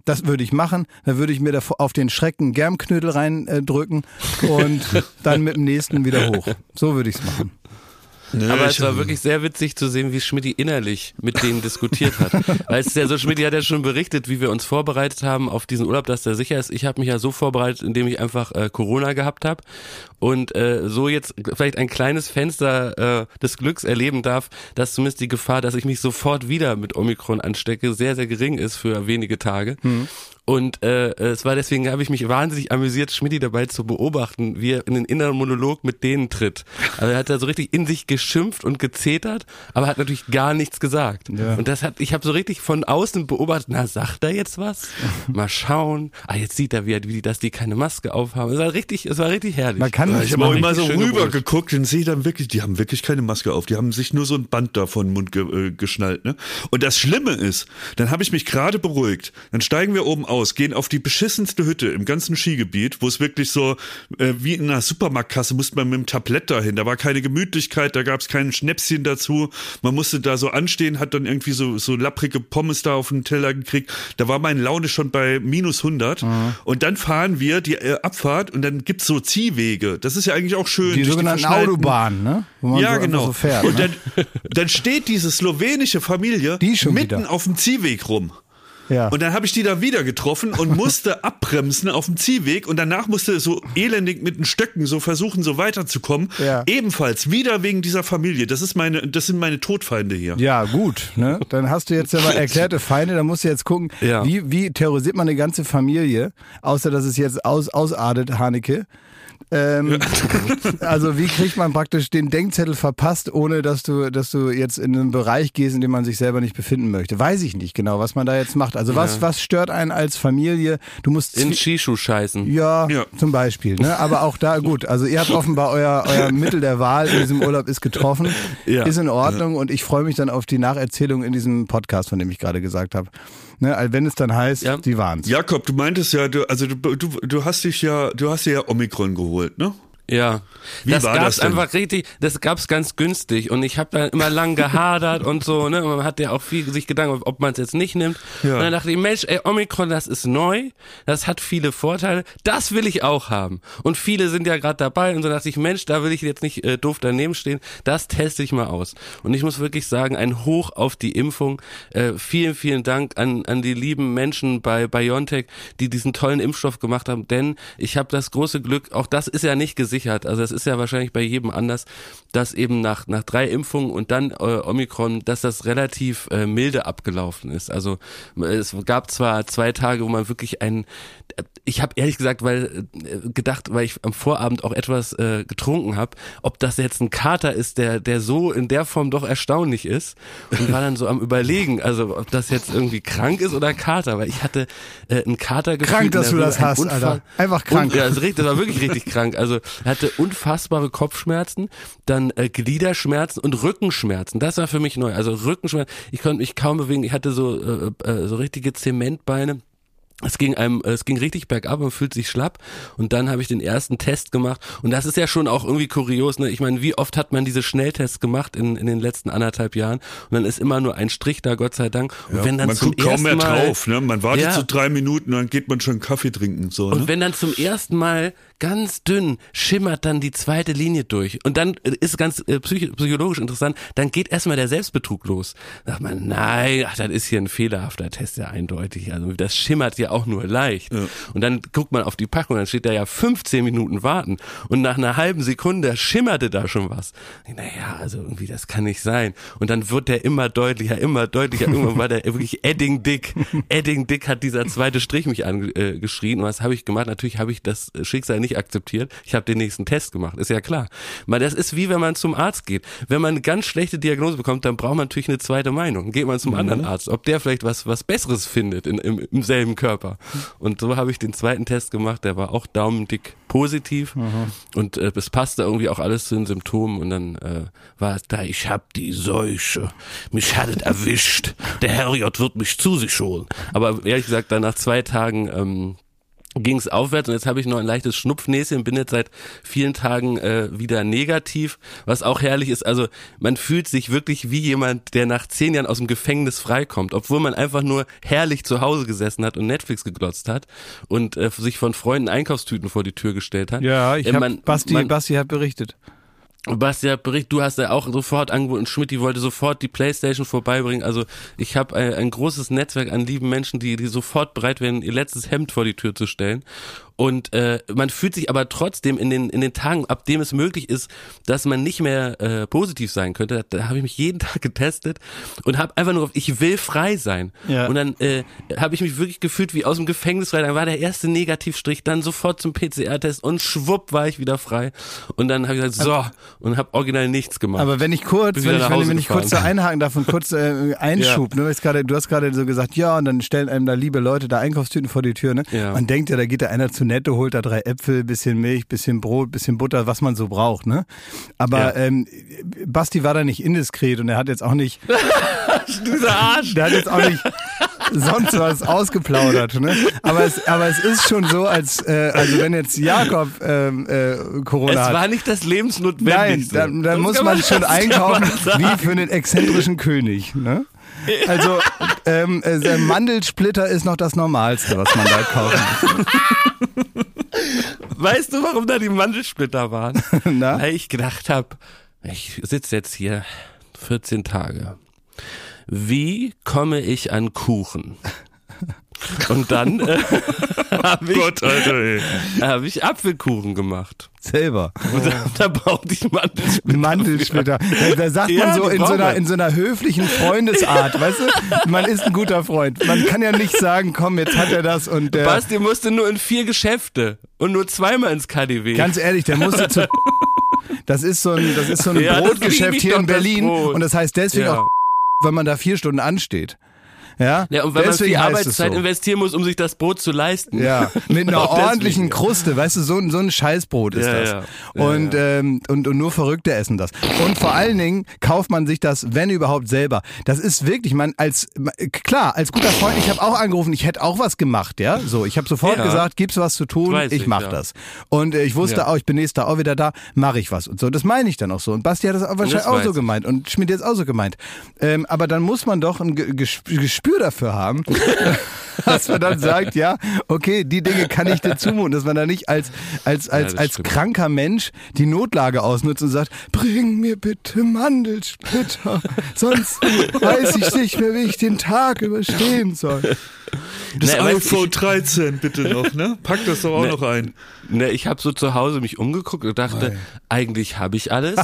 Speaker 1: das würde ich machen. Dann würde ich mir da auf den Schrecken Germknödel reindrücken und dann mit dem nächsten wieder hoch. So würde ich es machen.
Speaker 3: Nee,
Speaker 2: Aber es war wirklich sehr witzig zu sehen, wie Schmidti innerlich mit denen diskutiert hat. Weil es ist ja so, Schmidti hat ja schon berichtet, wie wir uns vorbereitet haben auf diesen Urlaub, dass der sicher ist. Ich habe mich ja so vorbereitet, indem ich einfach äh, Corona gehabt habe und äh, so jetzt vielleicht ein kleines Fenster äh, des Glücks erleben darf, dass zumindest die Gefahr, dass ich mich sofort wieder mit Omikron anstecke, sehr, sehr gering ist für wenige Tage. Und äh, es war deswegen, habe ich mich wahnsinnig amüsiert, Schmidti dabei zu beobachten, wie er in den inneren Monolog mit denen tritt. Also er hat da so richtig in sich geschimpft und gezetert, aber hat natürlich gar nichts gesagt.
Speaker 1: Ja.
Speaker 2: Und das hat, ich habe so richtig von außen beobachtet, na, sagt er jetzt was? Mal schauen. Ah, jetzt sieht er, wie, wie dass die keine Maske aufhaben. Es war richtig, es war richtig herrlich.
Speaker 1: Man kann
Speaker 3: Ja,
Speaker 1: nicht
Speaker 3: ich habe auch immer so rüber geguckt und sehe dann wirklich, die haben wirklich keine Maske auf. Die haben sich nur so ein Band da vor den Mund ge äh, geschnallt. Ne? Und das Schlimme ist, dann habe ich mich gerade beruhigt. Dann steigen wir oben aus, gehen auf die beschissenste Hütte im ganzen Skigebiet, wo es wirklich so äh, wie in einer Supermarktkasse musste man mit dem Tablett dahin. Da war keine Gemütlichkeit, da gab es kein Schnäpschen dazu. Man musste da so anstehen, hat dann irgendwie so, so lapprige Pommes da auf den Teller gekriegt. Da war meine Laune schon bei minus 100. Und dann fahren wir die äh, Abfahrt und dann gibt's so Ziehwege. Das ist ja eigentlich auch schön.
Speaker 1: die sogenannten
Speaker 3: verschneiten-
Speaker 1: Autobahnen, ne?
Speaker 3: Ja,
Speaker 1: so
Speaker 3: genau.
Speaker 1: so fährt.
Speaker 3: und
Speaker 1: ne?
Speaker 3: dann, dann steht diese slowenische Familie
Speaker 1: Die
Speaker 3: mitten
Speaker 1: wieder.
Speaker 3: auf dem Ziehweg rum.
Speaker 1: Ja.
Speaker 3: Und dann habe ich die da wieder getroffen und musste abbremsen auf dem Ziehweg und danach musste so elendig mit den Stöcken so versuchen, so weiterzukommen.
Speaker 1: Ja.
Speaker 3: Ebenfalls wieder wegen dieser Familie. Das ist meine, das sind meine Todfeinde hier.
Speaker 1: Ja, gut. Ne? Dann hast du jetzt ja mal erklärte Feinde, dann musst du jetzt gucken,
Speaker 2: Ja.
Speaker 1: wie, wie terrorisiert man eine ganze Familie, außer dass es jetzt aus, ausartet, Haneke. Ähm, also wie kriegt man praktisch den Denkzettel verpasst, ohne dass du, dass du jetzt in einen Bereich gehst, in dem man sich selber nicht befinden möchte? Weiß ich nicht genau, was man da jetzt macht. Also was, was stört einen als Familie? Du musst
Speaker 2: In Shishu scheißen.
Speaker 1: ja,
Speaker 3: Ja.
Speaker 1: zum Beispiel. Ne? Aber auch da, gut, also ihr habt offenbar euer, euer Mittel der Wahl in diesem Urlaub ist getroffen,
Speaker 2: Ja.
Speaker 1: ist in Ordnung und ich freue mich dann auf die Nacherzählung in diesem Podcast, von dem ich gerade gesagt habe. Ne? Also wenn es dann heißt,
Speaker 2: Ja.
Speaker 1: die waren's.
Speaker 3: Jakob, du meintest ja, du, also du, du, du hast dich ja, du hast dir ja Omikron geholt, ne?
Speaker 2: Ja,
Speaker 3: Wie
Speaker 2: das gab's
Speaker 3: das
Speaker 2: einfach richtig, das gab's ganz günstig und ich habe da immer lang gehadert und so, ne, und man hat ja auch viel sich Gedanken, ob man es jetzt nicht nimmt.
Speaker 3: Ja.
Speaker 2: Und dann dachte ich, Mensch, ey, Omikron, das ist neu, das hat viele Vorteile, das will ich auch haben. Und viele sind ja gerade dabei und so dachte ich, Mensch, da will ich jetzt nicht äh, doof daneben stehen, das teste ich mal aus. Und ich muss wirklich sagen, ein Hoch auf die Impfung. Äh, vielen, vielen Dank an, an die lieben Menschen bei BioNTech, die diesen tollen Impfstoff gemacht haben, denn ich habe das große Glück, auch das ist ja nicht gesichert, also das ist ja wahrscheinlich bei jedem anders, dass eben nach, nach drei Impfungen und dann äh, Omikron, dass das relativ äh, milde abgelaufen ist. Also es gab zwar zwei Tage, wo man wirklich ein, ich habe ehrlich gesagt, weil äh, gedacht, weil ich am Vorabend auch etwas äh, getrunken habe, ob das jetzt ein Kater ist, der der so in der Form doch erstaunlich ist und war dann so am überlegen, also ob das jetzt irgendwie krank ist oder Kater, weil ich hatte äh, einen Kater
Speaker 1: Krank,
Speaker 2: gefühlt,
Speaker 1: dass
Speaker 2: der
Speaker 1: du das hast,
Speaker 2: Unfall-
Speaker 1: Alter. Einfach krank.
Speaker 2: Und, ja, das, richtig, das war wirklich richtig krank. Also hatte unfassbare Kopfschmerzen, dann äh, Gliederschmerzen und Rückenschmerzen. Das war für mich neu. Also Rückenschmerzen, ich konnte mich kaum bewegen. Ich hatte so äh, äh, so richtige Zementbeine. Es ging einem, es ging richtig bergab und fühlt sich schlapp. Und dann habe ich den ersten Test gemacht. Und das ist ja schon auch irgendwie kurios. Ne? Ich meine, wie oft hat man diese Schnelltests gemacht in, in den letzten anderthalb Jahren? Und dann ist immer nur ein Strich da, Gott sei Dank. Und wenn dann
Speaker 3: man
Speaker 2: zum
Speaker 3: guckt kaum
Speaker 2: ersten
Speaker 3: mehr
Speaker 2: Mal,
Speaker 3: drauf, ne? Man wartet
Speaker 2: Ja.
Speaker 3: so drei Minuten, dann geht man schon Kaffee trinken, so,
Speaker 2: Und
Speaker 3: ne?
Speaker 2: wenn dann zum ersten Mal ganz dünn schimmert dann die zweite Linie durch und dann äh, ist ganz äh, psych psychologisch interessant, dann geht erstmal der Selbstbetrug los. Sagt man, nein, ach, das ist hier ein fehlerhafter Test, ja eindeutig. Also das schimmert ja auch nur leicht. Und dann guckt man auf die Packung, dann steht da ja 15 Minuten warten und nach einer halben Sekunde schimmerte da schon was. Naja, also irgendwie das kann nicht sein. Und dann wird der immer deutlicher, immer deutlicher. Irgendwann war der wirklich Edding dick. Edding dick hat dieser zweite Strich mich angeschrien. Äh, und was habe ich gemacht? Natürlich habe ich das Schicksal nicht akzeptiert. Ich habe den nächsten Test gemacht, ist ja klar. Weil das ist wie wenn man zum Arzt geht. Wenn man eine ganz schlechte Diagnose bekommt, dann braucht man natürlich eine zweite Meinung. Dann geht man zum anderen Arzt, ob der vielleicht was was Besseres findet in, im, im selben Körper. Und so habe ich den zweiten Test gemacht. Der war auch daumendick positiv und äh, es passte irgendwie auch alles zu den Symptomen und dann äh, war es da, ich hab die Seuche, mich hat es erwischt, der Herrgott wird mich zu sich holen. Aber ehrlich gesagt, dann nach zwei Tagen ähm, ging es aufwärts und jetzt habe ich noch ein leichtes Schnupfnäschen, bin jetzt seit vielen Tagen äh, wieder negativ, was auch herrlich ist. Also man fühlt sich wirklich wie jemand, der nach zehn Jahren aus dem Gefängnis freikommt, obwohl man einfach nur herrlich zu Hause gesessen hat und Netflix geglotzt hat und äh, sich von Freunden Einkaufstüten vor die Tür gestellt hat.
Speaker 1: Ja, ich
Speaker 2: Äh,
Speaker 1: hab,
Speaker 2: man-
Speaker 1: Basti,
Speaker 2: man-
Speaker 1: Basti hat berichtet.
Speaker 2: Basti hat berichtet, du hast ja auch sofort angeboten, Schmidt, wollte sofort die Playstation vorbeibringen. Also ich habe ein, ein großes Netzwerk an lieben Menschen, die, die sofort bereit wären, ihr letztes Hemd vor die Tür zu stellen. Und äh, man fühlt sich aber trotzdem in den in den Tagen, ab dem es möglich ist, dass man nicht mehr äh, positiv sein könnte, da, da habe ich mich jeden Tag getestet und habe einfach nur auf, ich will frei sein.
Speaker 1: Ja.
Speaker 2: Und dann äh, habe ich mich wirklich gefühlt wie aus dem Gefängnis frei. Dann war der erste Negativstrich, dann sofort zum PCR-Test und schwupp war ich wieder frei. Und dann habe ich gesagt, so, und habe original nichts gemacht.
Speaker 1: Aber wenn ich kurz, wenn ich, wenn, ich kurz da einhaken darf und kurz äh, Einschub, ne, weil ich gerade, du hast gerade so gesagt, ja, und dann stellen einem da liebe Leute da Einkaufstüten vor die Tür, ne?
Speaker 2: Ja.
Speaker 1: Man denkt ja, da geht da einer zu Netto, holt da drei Äpfel, bisschen Milch, bisschen Brot, bisschen Butter, was man so braucht, ne? Aber
Speaker 2: Ja.
Speaker 1: ähm, Basti war da nicht indiskret und er hat jetzt auch nicht,
Speaker 2: dieser Arsch.
Speaker 1: der hat jetzt auch nicht sonst was ausgeplaudert, ne? Aber es, aber es ist schon so, als äh, also wenn jetzt Jakob ähm, äh, Corona
Speaker 2: Es
Speaker 1: hat.
Speaker 2: war nicht das
Speaker 1: Nein,
Speaker 2: Lebensnotwendigste.
Speaker 1: da, da
Speaker 2: Das
Speaker 1: muss man schon einkaufen wie für einen exzentrischen König. Ne? Also ähm, äh, der Mandelsplitter ist noch das Normalste, was man da kaufen
Speaker 2: Weißt du, warum da die Mandelsplitter waren?
Speaker 1: muss. Na?
Speaker 2: Weil ich gedacht habe, ich sitze jetzt hier 14 Tage. Wie komme ich an Kuchen? Und dann äh, habe ich,
Speaker 3: Gott,
Speaker 2: hab ich Apfelkuchen gemacht.
Speaker 1: Selber.
Speaker 2: Und da, da brauchte ich Mandelsplitter.
Speaker 1: Mandelsplitter. Da, da sagt
Speaker 2: Ja,
Speaker 1: man so in so, einer, in so einer höflichen Freundesart, weißt du? Man ist ein guter Freund. Man kann ja nicht sagen, komm, jetzt hat er das und der.
Speaker 2: Basti musste nur in vier Geschäfte und nur zweimal ins KDW.
Speaker 1: Ganz ehrlich, der musste zu. Das ist so ein, das ist so ein
Speaker 2: Ja, das
Speaker 1: Brotgeschäft hier in
Speaker 2: das
Speaker 1: Berlin
Speaker 2: Brot.
Speaker 1: und das heißt deswegen
Speaker 2: Ja.
Speaker 1: auch, weil man da vier Stunden ansteht. Ja,
Speaker 2: ja, und wenn
Speaker 1: deswegen
Speaker 2: man viel Arbeitszeit
Speaker 1: so.
Speaker 2: investieren muss, um sich das Brot zu leisten.
Speaker 1: Ja, mit einer
Speaker 2: Auch
Speaker 1: ordentlichen. Kruste, weißt du, so, ein- so ein Scheißbrot ist
Speaker 2: Ja,
Speaker 1: das.
Speaker 2: ja.
Speaker 1: Und, Ähm, und, und nur Verrückte essen das. Und vor allen Dingen kauft man sich das, wenn überhaupt, selber. Das ist wirklich, man als, klar, als guter Freund, ich habe auch angerufen, ich hätte auch was gemacht, ja. So, ich habe sofort gesagt, gibt's was zu tun,
Speaker 2: Weiß
Speaker 1: ich
Speaker 2: ich,
Speaker 1: mach
Speaker 2: ja.
Speaker 1: das. Und äh, ich wusste auch, ich bin nächstes Jahr auch wieder da, mache ich was. Und so, das meine ich dann auch so. Und Basti hat das auch wahrscheinlich auch
Speaker 2: weiß
Speaker 1: so gemeint und Schmidt jetzt auch so gemeint. Ähm, aber dann muss man doch ein Ge- Gesp- Gespür dafür haben, dass man dann sagt, ja, okay, die Dinge kann ich dir zumuten, dass man da nicht als, als, als,
Speaker 2: das
Speaker 1: als
Speaker 2: stimmt.
Speaker 1: kranker Mensch die Notlage ausnutzt und sagt, bring mir bitte Mandelsplitter, sonst weiß ich nicht mehr, wie ich den Tag überstehen soll.
Speaker 3: Das
Speaker 2: du,
Speaker 3: iPhone 13 bitte noch, ne? Pack das doch auch
Speaker 2: Nee.
Speaker 3: noch ein.
Speaker 2: Ne, ich habe so zu Hause mich umgeguckt und dachte, eigentlich habe ich alles,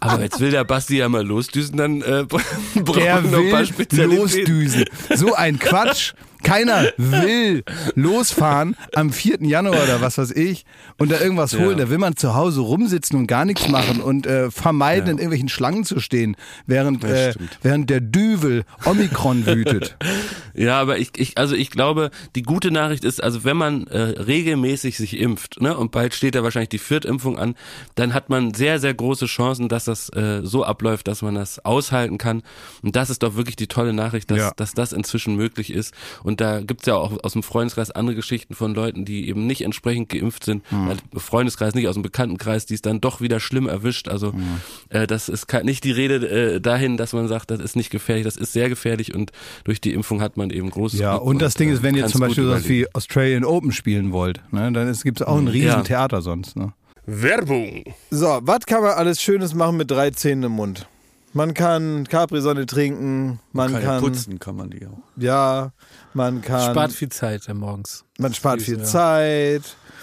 Speaker 2: aber jetzt will der Basti ja mal losdüsen, dann äh, brauchen wir noch ein paar
Speaker 1: will
Speaker 2: Spezialitäten.
Speaker 1: losdüsen. So ein Quatsch. Keiner will losfahren am 4. Januar oder was weiß ich und da irgendwas holen.
Speaker 2: Ja.
Speaker 1: Da will man zu Hause rumsitzen und gar nichts machen und äh, vermeiden, in irgendwelchen Schlangen zu stehen, während, äh, während der Düvel Omikron wütet.
Speaker 2: Ja, aber ich, ich, also ich glaube, die gute Nachricht ist, also wenn man äh, regelmäßig sich impft, ne, und bald steht da wahrscheinlich die Viertimpfung an, dann hat man sehr, sehr große Chancen, dass das äh, so abläuft, dass man das aushalten kann. Und das ist doch wirklich die tolle Nachricht, dass,
Speaker 1: Ja.
Speaker 2: dass das inzwischen möglich ist. Und da gibt's ja auch aus dem Freundeskreis andere Geschichten von Leuten, die eben nicht entsprechend geimpft sind.
Speaker 1: Hm.
Speaker 2: Äh, Freundeskreis, nicht aus dem Bekanntenkreis, die es dann doch wieder schlimm erwischt. Also
Speaker 1: Hm.
Speaker 2: äh, das ist nicht die Rede äh, dahin, dass man sagt, das ist nicht gefährlich, das ist sehr gefährlich und durch die Impfung hat man eben großes
Speaker 1: Ja,
Speaker 2: Glück
Speaker 1: und das Ding
Speaker 2: äh,
Speaker 1: ist, wenn ihr zum Beispiel sowas wie Australian Open spielen wollt, ne, dann gibt es auch ein riesen
Speaker 2: Ja.
Speaker 1: Theater sonst. Ne?
Speaker 2: Werbung.
Speaker 1: So, was kann man alles Schönes machen mit drei Zähnen im Mund? Man kann Capri-Sonne trinken, man
Speaker 3: Kann ja
Speaker 1: kann,
Speaker 3: putzen kann man die auch.
Speaker 1: ja, man kann,
Speaker 5: Spart viel Zeit morgens.
Speaker 1: man spart viel
Speaker 5: ja.
Speaker 1: Zeit.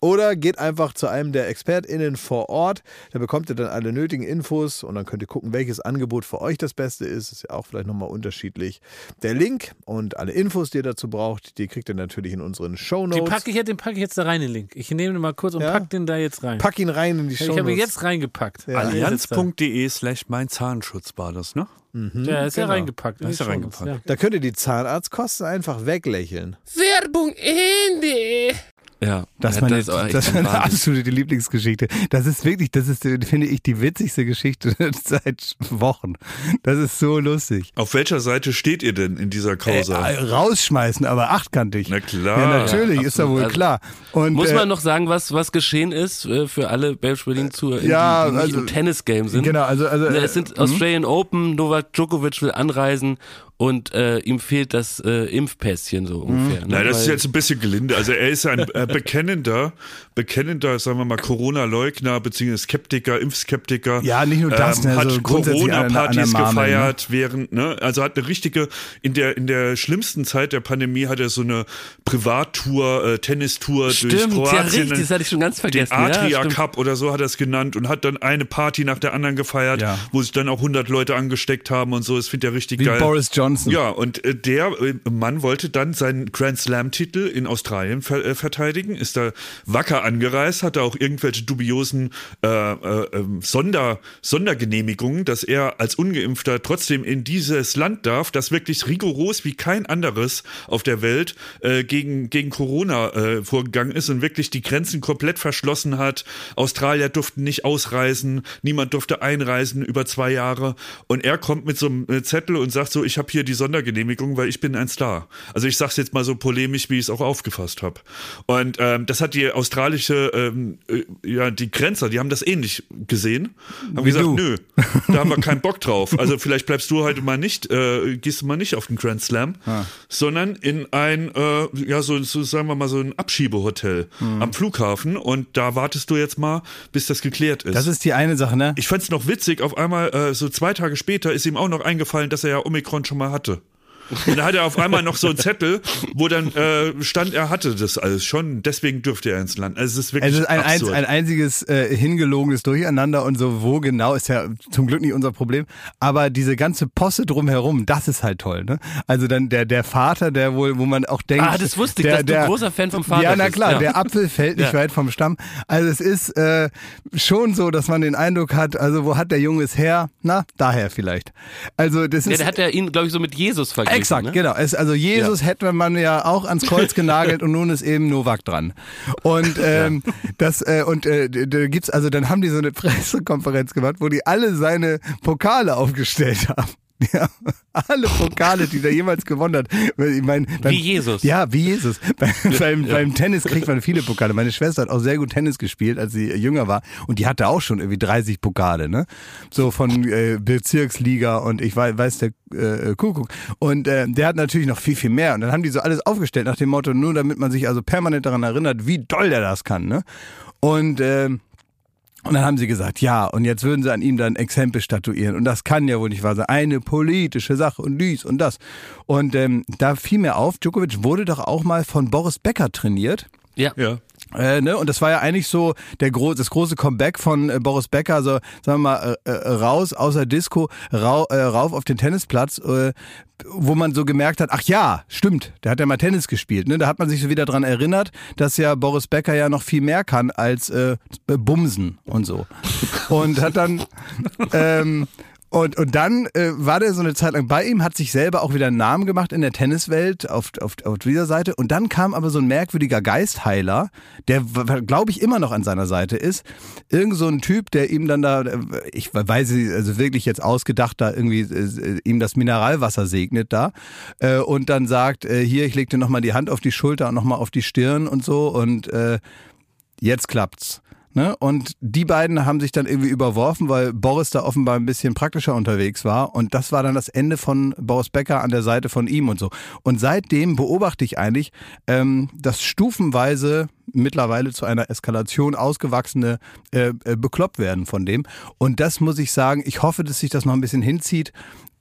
Speaker 5: Oder geht einfach zu einem der ExpertInnen vor Ort. Da bekommt ihr dann alle nötigen Infos und dann könnt ihr gucken, welches Angebot für euch das Beste ist. Ist ja auch vielleicht nochmal unterschiedlich. Der Link und alle Infos, die ihr dazu braucht, die kriegt ihr natürlich in unseren
Speaker 6: Den
Speaker 5: Shownotes.
Speaker 6: packe ich, jetzt- den packe ich jetzt da rein, den Link. Ich nehme den mal kurz und
Speaker 5: Ja?
Speaker 6: pack den da jetzt rein.
Speaker 5: Pack ihn rein in die
Speaker 6: ich habe ihn jetzt reingepackt.
Speaker 5: Ja.
Speaker 3: Allianz.de slash mein Zahnschutz war das, ne?
Speaker 6: Ja, ist ja
Speaker 5: genau.
Speaker 6: reingepackt.
Speaker 3: Da ist
Speaker 6: Shownotes,
Speaker 3: reingepackt.
Speaker 5: Da könnt ihr die Zahnarztkosten einfach weglächeln.
Speaker 2: Werbung Ende. Ja,
Speaker 1: Das ist
Speaker 2: ja,
Speaker 1: meine,
Speaker 2: ist auch echt
Speaker 1: das ist meine absolute Lieblingsgeschichte. Das ist wirklich, das ist, äh, finde ich, die witzigste Geschichte seit Wochen. Das ist so lustig.
Speaker 3: Auf welcher Seite steht ihr denn in dieser Causa?
Speaker 1: Äh, rausschmeißen, aber achtkantig.
Speaker 3: Na klar.
Speaker 1: Ja, natürlich,
Speaker 2: Ja,
Speaker 1: ist ja wohl
Speaker 2: absolut.
Speaker 1: klar. Und,
Speaker 2: Muss
Speaker 1: äh,
Speaker 2: man noch sagen, was, was geschehen ist äh, für alle Babes Berlin Zuhörer,
Speaker 1: Ja,
Speaker 2: die, die nicht
Speaker 1: also-
Speaker 2: im Tennis-Game sind?
Speaker 1: Genau, also, also äh,
Speaker 2: Es sind Australian Open, Novak Djokovic will anreisen und äh, ihm fehlt das äh, Impfpässchen so ungefähr. Ne?
Speaker 3: Nein, das ist jetzt ein bisschen gelinde. Also er ist ein äh, bekennender, bekennender, sagen wir mal, Corona-Leugner, beziehungsweise Skeptiker, Impfskeptiker.
Speaker 1: Ja, nicht nur das, ne,
Speaker 3: hat
Speaker 1: so der
Speaker 3: Corona-Partys
Speaker 1: Marmel,
Speaker 3: gefeiert, während, ne, also hat eine richtige, in der, in der schlimmsten Zeit der Pandemie hat er so eine Privattour, äh, Tennistour durch
Speaker 2: Stimmt, ja
Speaker 3: Kroatien.
Speaker 2: richtig, das hatte ich schon ganz
Speaker 3: den
Speaker 2: vergessen.
Speaker 3: Adria
Speaker 2: ja.
Speaker 3: Cup oder so hat er es genannt und hat dann eine Party nach der anderen gefeiert,
Speaker 1: Ja.
Speaker 3: wo sich dann auch 100 Leute angesteckt haben und so. Das findet er richtig
Speaker 1: wie
Speaker 3: geil.
Speaker 1: Boris Johnson.
Speaker 3: Ja, und äh, der äh, Mann wollte dann seinen Grand Slam-Titel in Australien ver äh, verteidigen, ist da wacker angereist, hatte auch irgendwelche dubiosen äh, äh, ähm, Sonder Sondergenehmigungen, dass er als Ungeimpfter trotzdem in dieses Land darf, das wirklich rigoros wie kein anderes auf der Welt äh, gegen, gegen Corona äh, vorgegangen ist und wirklich die Grenzen komplett verschlossen hat. Australier durften nicht ausreisen, niemand durfte einreisen über zwei Jahre. Und er kommt mit so einem äh, Zettel und sagt so, ich habe hier die Sondergenehmigung, weil ich bin ein Star. Also ich sag's jetzt mal so polemisch, wie ich es auch aufgefasst habe. Und ähm, das hat die australische, ähm, äh, ja, die Grenzer, die haben das ähnlich gesehen. Haben
Speaker 1: Wie
Speaker 3: gesagt,
Speaker 1: du.
Speaker 3: nö, da haben wir keinen Bock drauf. Also vielleicht bleibst du heute mal nicht, äh, gehst du mal nicht auf den Grand Slam, sondern in ein, äh, ja, so, so sagen wir mal, so ein Abschiebehotel
Speaker 1: Hm.
Speaker 3: am Flughafen und da wartest du jetzt mal, bis das geklärt ist.
Speaker 1: Das ist die eine Sache, ne?
Speaker 3: ich fand's noch witzig, auf einmal, äh, so zwei Tage später ist ihm auch noch eingefallen, dass er ja Omikron schon mal hatte. Und da hat er auf einmal noch so einen Zettel, wo dann äh, stand, er hatte das alles schon, deswegen dürfte er ins Land. Also es ist wirklich
Speaker 1: Es ist ein, ein,
Speaker 3: absurd.
Speaker 1: ein einziges äh, hingelogenes Durcheinander und so, wo genau, ist ja zum Glück nicht unser Problem. Aber diese ganze Posse drumherum, das ist halt toll, ne? Also dann der, der Vater, der wohl, wo man auch denkt.
Speaker 2: Ah, das wusste ich,
Speaker 1: der,
Speaker 2: dass du
Speaker 1: der,
Speaker 2: großer Fan vom Vater
Speaker 1: Ja, na klar,
Speaker 2: Ja.
Speaker 1: der Apfel fällt nicht
Speaker 2: Ja.
Speaker 1: weit vom Stamm. Also es ist äh, schon so, dass man den Eindruck hat, also wo hat der Junge es her? Na, daher vielleicht. Also das
Speaker 2: Ja,
Speaker 1: ist.
Speaker 2: der hat ja ihn, glaube ich, so mit Jesus verglichen.
Speaker 1: Exakt,
Speaker 2: ne?
Speaker 1: genau. Es, also Jesus hätte man ja auch ans Kreuz genagelt und nun ist eben Novak dran. Und ähm, das äh, und äh, da gibt's also dann haben die so eine Pressekonferenz gemacht, wo die alle seine Pokale aufgestellt haben. Ja, alle Pokale, die der jemals gewonnen hat. Ich mein, beim,
Speaker 2: Wie Jesus.
Speaker 1: Ja, wie Jesus. Beim, beim, beim Tennis kriegt man viele Pokale. Meine Schwester hat auch sehr gut Tennis gespielt, als sie jünger war. Und die hatte auch schon irgendwie 30 Pokale, ne? So von äh, Bezirksliga und ich weiß, weiß der äh, Kuckuck. Und äh, der hat natürlich noch viel, viel mehr. Und dann haben die so alles aufgestellt nach dem Motto, nur damit man sich also permanent daran erinnert, wie doll der das kann, ne? Und ähm, Und dann haben sie gesagt, ja, und jetzt würden sie an ihm dann Exempel statuieren. Und das kann ja wohl nicht wahr sein. Eine politische Sache und dies und das. Und ähm, da fiel mir auf, Djokovic wurde doch auch mal von Boris Becker trainiert.
Speaker 2: Ja.
Speaker 3: Ja.
Speaker 1: Äh, ne? Und das war ja eigentlich so der gro das große Comeback von äh, Boris Becker, also sagen wir mal, äh, äh, raus aus der Disco, rau äh, rauf auf den Tennisplatz, äh, wo man so gemerkt hat, ach ja, stimmt, der hat ja mal Tennis gespielt. Ne? Da hat man sich so wieder dran erinnert, dass ja Boris Becker ja noch viel mehr kann als äh, Bumsen und so. Und hat dann ähm, und, und dann äh, war der so eine Zeit lang bei ihm, hat sich selber auch wieder einen Namen gemacht in der Tenniswelt auf, auf, auf dieser Seite. Und dann kam aber so ein merkwürdiger Geistheiler, der, glaube ich, immer noch an seiner Seite ist. Irgend so ein Typ, der ihm dann da, ich weiß nicht, also wirklich jetzt ausgedacht, da irgendwie äh, ihm das Mineralwasser segnet da. Äh, und dann sagt, äh, hier, ich leg dir nochmal die Hand auf die Schulter und nochmal auf die Stirn und so. Und äh, jetzt klappt's. Ne? Und die beiden haben sich dann irgendwie überworfen, weil Boris da offenbar ein bisschen praktischer unterwegs war. Und das war dann das Ende von Boris Becker an der Seite von ihm und so. Und seitdem beobachte ich eigentlich ähm, das stufenweise mittlerweile zu einer Eskalation ausgewachsene äh, äh, bekloppt werden von dem. Und das muss ich sagen, ich hoffe, dass sich das noch ein bisschen hinzieht.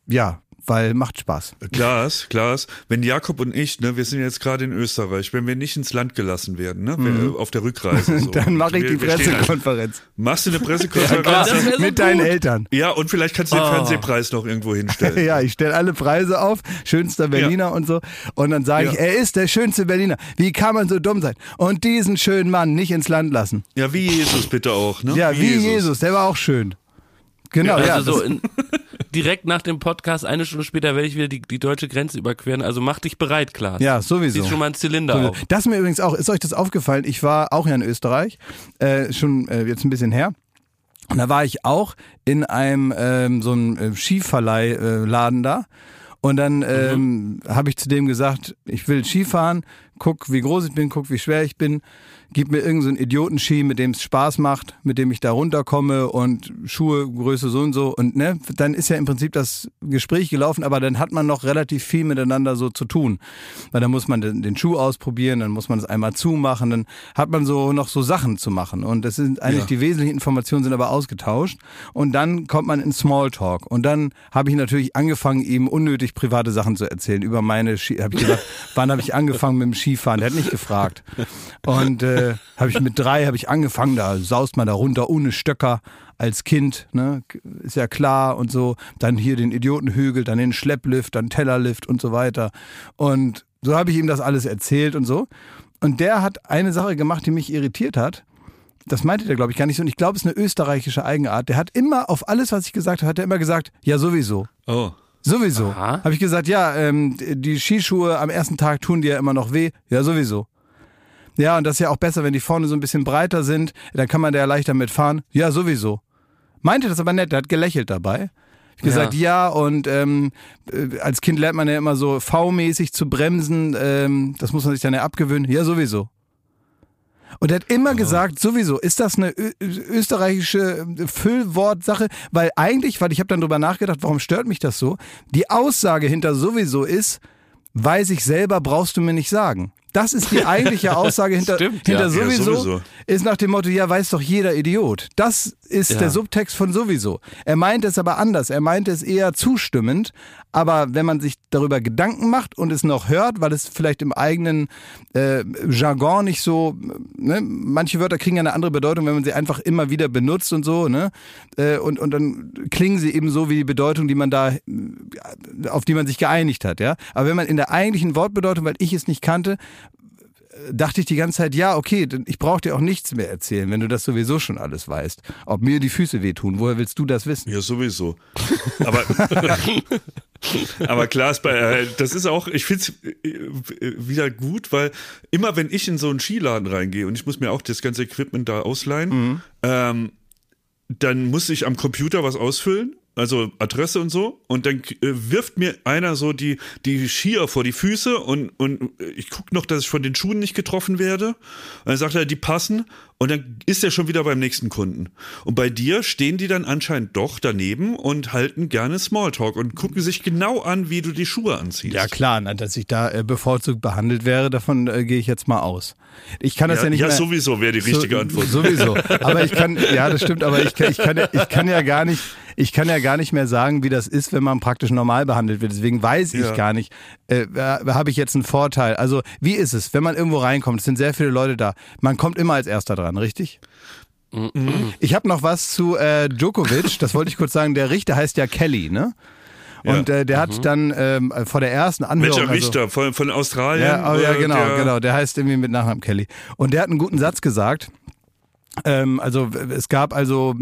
Speaker 1: Ja, weil macht Spaß.
Speaker 3: Klaas, Klaas, wenn Jakob und ich, ne, wir sind jetzt gerade in Österreich, wenn wir nicht ins Land gelassen werden, ne, wir, auf der Rückreise. So.
Speaker 1: Dann mache ich
Speaker 3: Wir-
Speaker 1: die Pressekonferenz.
Speaker 3: Machst du eine Pressekonferenz?
Speaker 2: wär so
Speaker 1: Mit deinen
Speaker 2: gut.
Speaker 1: Eltern.
Speaker 3: Ja, und vielleicht kannst du den
Speaker 2: Oh.
Speaker 3: Fernsehpreis noch irgendwo hinstellen.
Speaker 1: Ja, ich stelle alle Preise auf, schönster Berliner und so. Und dann sage ich,
Speaker 3: Ja.
Speaker 1: er ist der schönste Berliner. Wie kann man so dumm sein? Und diesen schönen Mann nicht ins Land lassen.
Speaker 3: Ja, wie Jesus bitte auch, ne?
Speaker 1: Ja, wie Jesus. der war auch schön. Genau, ja.
Speaker 2: Also so in, direkt nach dem Podcast, eine Stunde später, werde ich wieder die, die deutsche Grenze überqueren. Also mach dich bereit, Klaas.
Speaker 1: ja, sowieso.
Speaker 2: Zieh schon mal einen Zylinder
Speaker 1: Sowieso.
Speaker 2: auf.
Speaker 1: Das ist mir übrigens auch, ist euch das aufgefallen? Ich war auch ja in Österreich, äh, schon äh, jetzt ein bisschen her. Und da war ich auch in einem ähm, so einem äh, Skiverleih-Laden äh, Laden da. Und dann ähm, habe ich zu dem gesagt, ich will Skifahren, guck, wie groß ich bin, guck, wie schwer ich bin, gib mir irgendeinen so Idiotenski, mit dem es Spaß macht, mit dem ich da runterkomme und Schuhe, Größe so und so. Und ne, dann ist ja im Prinzip das Gespräch gelaufen, aber dann hat man noch relativ viel miteinander so zu tun. Weil dann muss man den, den Schuh ausprobieren, dann muss man es einmal zumachen, dann hat man so noch so Sachen zu machen. Und das sind eigentlich
Speaker 3: Ja.
Speaker 1: die wesentlichen Informationen sind aber ausgetauscht. Und dann kommt man in Smalltalk. Und dann habe ich natürlich angefangen, ihm unnötig private Sachen zu erzählen über meine Ski. Habe ich gesagt, wann habe ich angefangen mit dem Skifahren? Der hat nicht gefragt. Und äh, habe ich mit drei habe ich angefangen, da saust man da runter ohne Stöcker als Kind, ne, ist ja klar und so. Dann hier den Idiotenhügel, dann den Schlepplift, dann Tellerlift und so weiter. Und so habe ich ihm das alles erzählt und so. Und der hat eine Sache gemacht, die mich irritiert hat. Das meinte der, glaube ich, gar nicht so. Und ich glaube, es ist eine österreichische Eigenart. Der hat immer auf alles, was ich gesagt habe, hat er immer gesagt, ja, sowieso.
Speaker 3: Oh.
Speaker 1: Sowieso. Habe ich gesagt, ja, ähm, die Skischuhe am ersten Tag tun dir ja immer noch weh. Ja, sowieso. Ja, und das ist ja auch besser, wenn die vorne so ein bisschen breiter sind, dann kann man da ja leichter mitfahren. Ja, sowieso. Meinte das aber nett, der hat gelächelt dabei. Ich gesagt, ja, und ähm, äh, als Kind lernt man ja immer so V-mäßig zu bremsen, ähm, das muss man sich dann ja abgewöhnen. Ja, sowieso. Und er hat immer gesagt, sowieso, ist das eine österreichische Füllwortsache? Weil eigentlich, weil ich habe dann drüber nachgedacht, warum stört mich das so? Die Aussage hinter sowieso ist, weiß ich selber, brauchst du mir nicht sagen. Das ist die eigentliche Aussage hinter,
Speaker 2: Stimmt,
Speaker 1: hinter
Speaker 2: ja.
Speaker 1: sowieso,
Speaker 3: Ja, sowieso.
Speaker 1: ist nach dem Motto, ja, weiß doch jeder Idiot. Das ist
Speaker 2: Ja.
Speaker 1: der Subtext von sowieso. Er meint es aber anders. Er meint es eher zustimmend. Aber wenn man sich darüber Gedanken macht und es noch hört, weil es vielleicht im eigenen äh, Jargon nicht so, ne, manche Wörter kriegen ja eine andere Bedeutung, wenn man sie einfach immer wieder benutzt und so, ne? Äh, und, und dann klingen sie eben so wie die Bedeutung, die man da, äh, auf die man sich geeinigt hat, ja. Aber wenn man in der eigentlichen Wortbedeutung, weil ich es nicht kannte, dachte ich die ganze Zeit, ja, okay, ich brauche dir auch nichts mehr erzählen, wenn du das sowieso schon alles weißt. Ob mir die Füße wehtun, woher willst du das wissen?
Speaker 3: Ja, sowieso. Aber, aber klar ist bei, äh, das ist auch, ich finde es wieder gut, weil immer wenn ich in so einen Skiladen reingehe und ich muss mir auch das ganze Equipment da ausleihen, ähm, dann muss ich am Computer was ausfüllen. Also Adresse und so. Und dann äh, wirft mir einer so die, die Skier vor die Füße und, und ich gucke noch, dass ich von den Schuhen nicht getroffen werde. Und dann sagt er, die passen. Und dann ist er schon wieder beim nächsten Kunden. Und bei dir stehen die dann anscheinend doch daneben und halten gerne Smalltalk und gucken sich genau an, wie du die Schuhe anziehst.
Speaker 1: Ja klar, dass ich da äh, bevorzugt behandelt wäre, davon äh, gehe ich jetzt mal aus. Ich kann das ja,
Speaker 3: ja,
Speaker 1: nicht
Speaker 3: ja
Speaker 1: mehr,
Speaker 3: sowieso wäre die richtige
Speaker 1: so,
Speaker 3: Antwort.
Speaker 1: Sowieso. Aber ich kann, ja, das stimmt, aber ich kann, ich kann, ja- ich kann ja gar nicht, ich kann ja gar nicht mehr sagen, wie das ist, wenn man praktisch normal behandelt wird. Deswegen weiß ich
Speaker 3: Ja.
Speaker 1: gar nicht, äh, habe ich jetzt einen Vorteil. Also, wie ist es, wenn man irgendwo reinkommt? Es sind sehr viele Leute da. Man kommt immer als Erster dran, richtig? Ich habe noch was zu äh, Djokovic, das wollte ich kurz sagen. Der Richter heißt ja Kelly, ne? Und äh, der hat dann ähm, vor der ersten Anhörung.
Speaker 3: Welcher
Speaker 1: also-
Speaker 3: Richter? Von, von Australien?
Speaker 1: ja, oh, ja, genau,
Speaker 3: der,
Speaker 1: genau. Der heißt irgendwie mit Nachnamen Kelly. Und der hat einen guten Satz gesagt. Ähm, also es gab also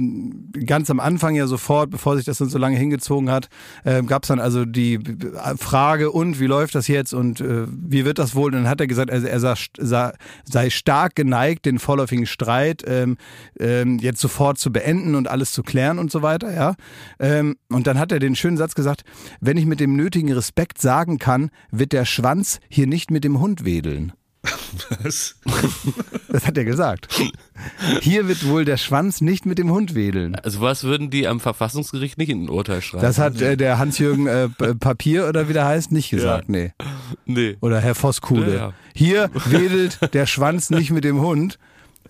Speaker 1: ganz am Anfang ja sofort, bevor sich das dann so lange hingezogen hat, ähm, gab es dann also die b- Frage und wie läuft das jetzt und äh, wie wird das wohl? Und dann hat er gesagt, also er sah, sah, sei stark geneigt, den vorläufigen Streit ähm, ähm, jetzt sofort zu beenden und alles zu klären und so weiter, ja. Ähm, und dann hat er den schönen Satz gesagt, wenn ich mit dem nötigen Respekt sagen kann, wird der Schwanz hier nicht mit dem Hund wedeln.
Speaker 3: Was?
Speaker 1: Das hat er gesagt. Hier wird wohl der Schwanz nicht mit dem Hund wedeln.
Speaker 2: Also was würden die am Verfassungsgericht nicht in ein Urteil schreiben?
Speaker 1: Das hat äh, der Hans-Jürgen äh, Papier oder wie der heißt nicht gesagt, nee.
Speaker 2: nee.
Speaker 1: Oder Herr Voskuhle.
Speaker 2: Ja, ja.
Speaker 1: Hier wedelt der Schwanz nicht mit dem Hund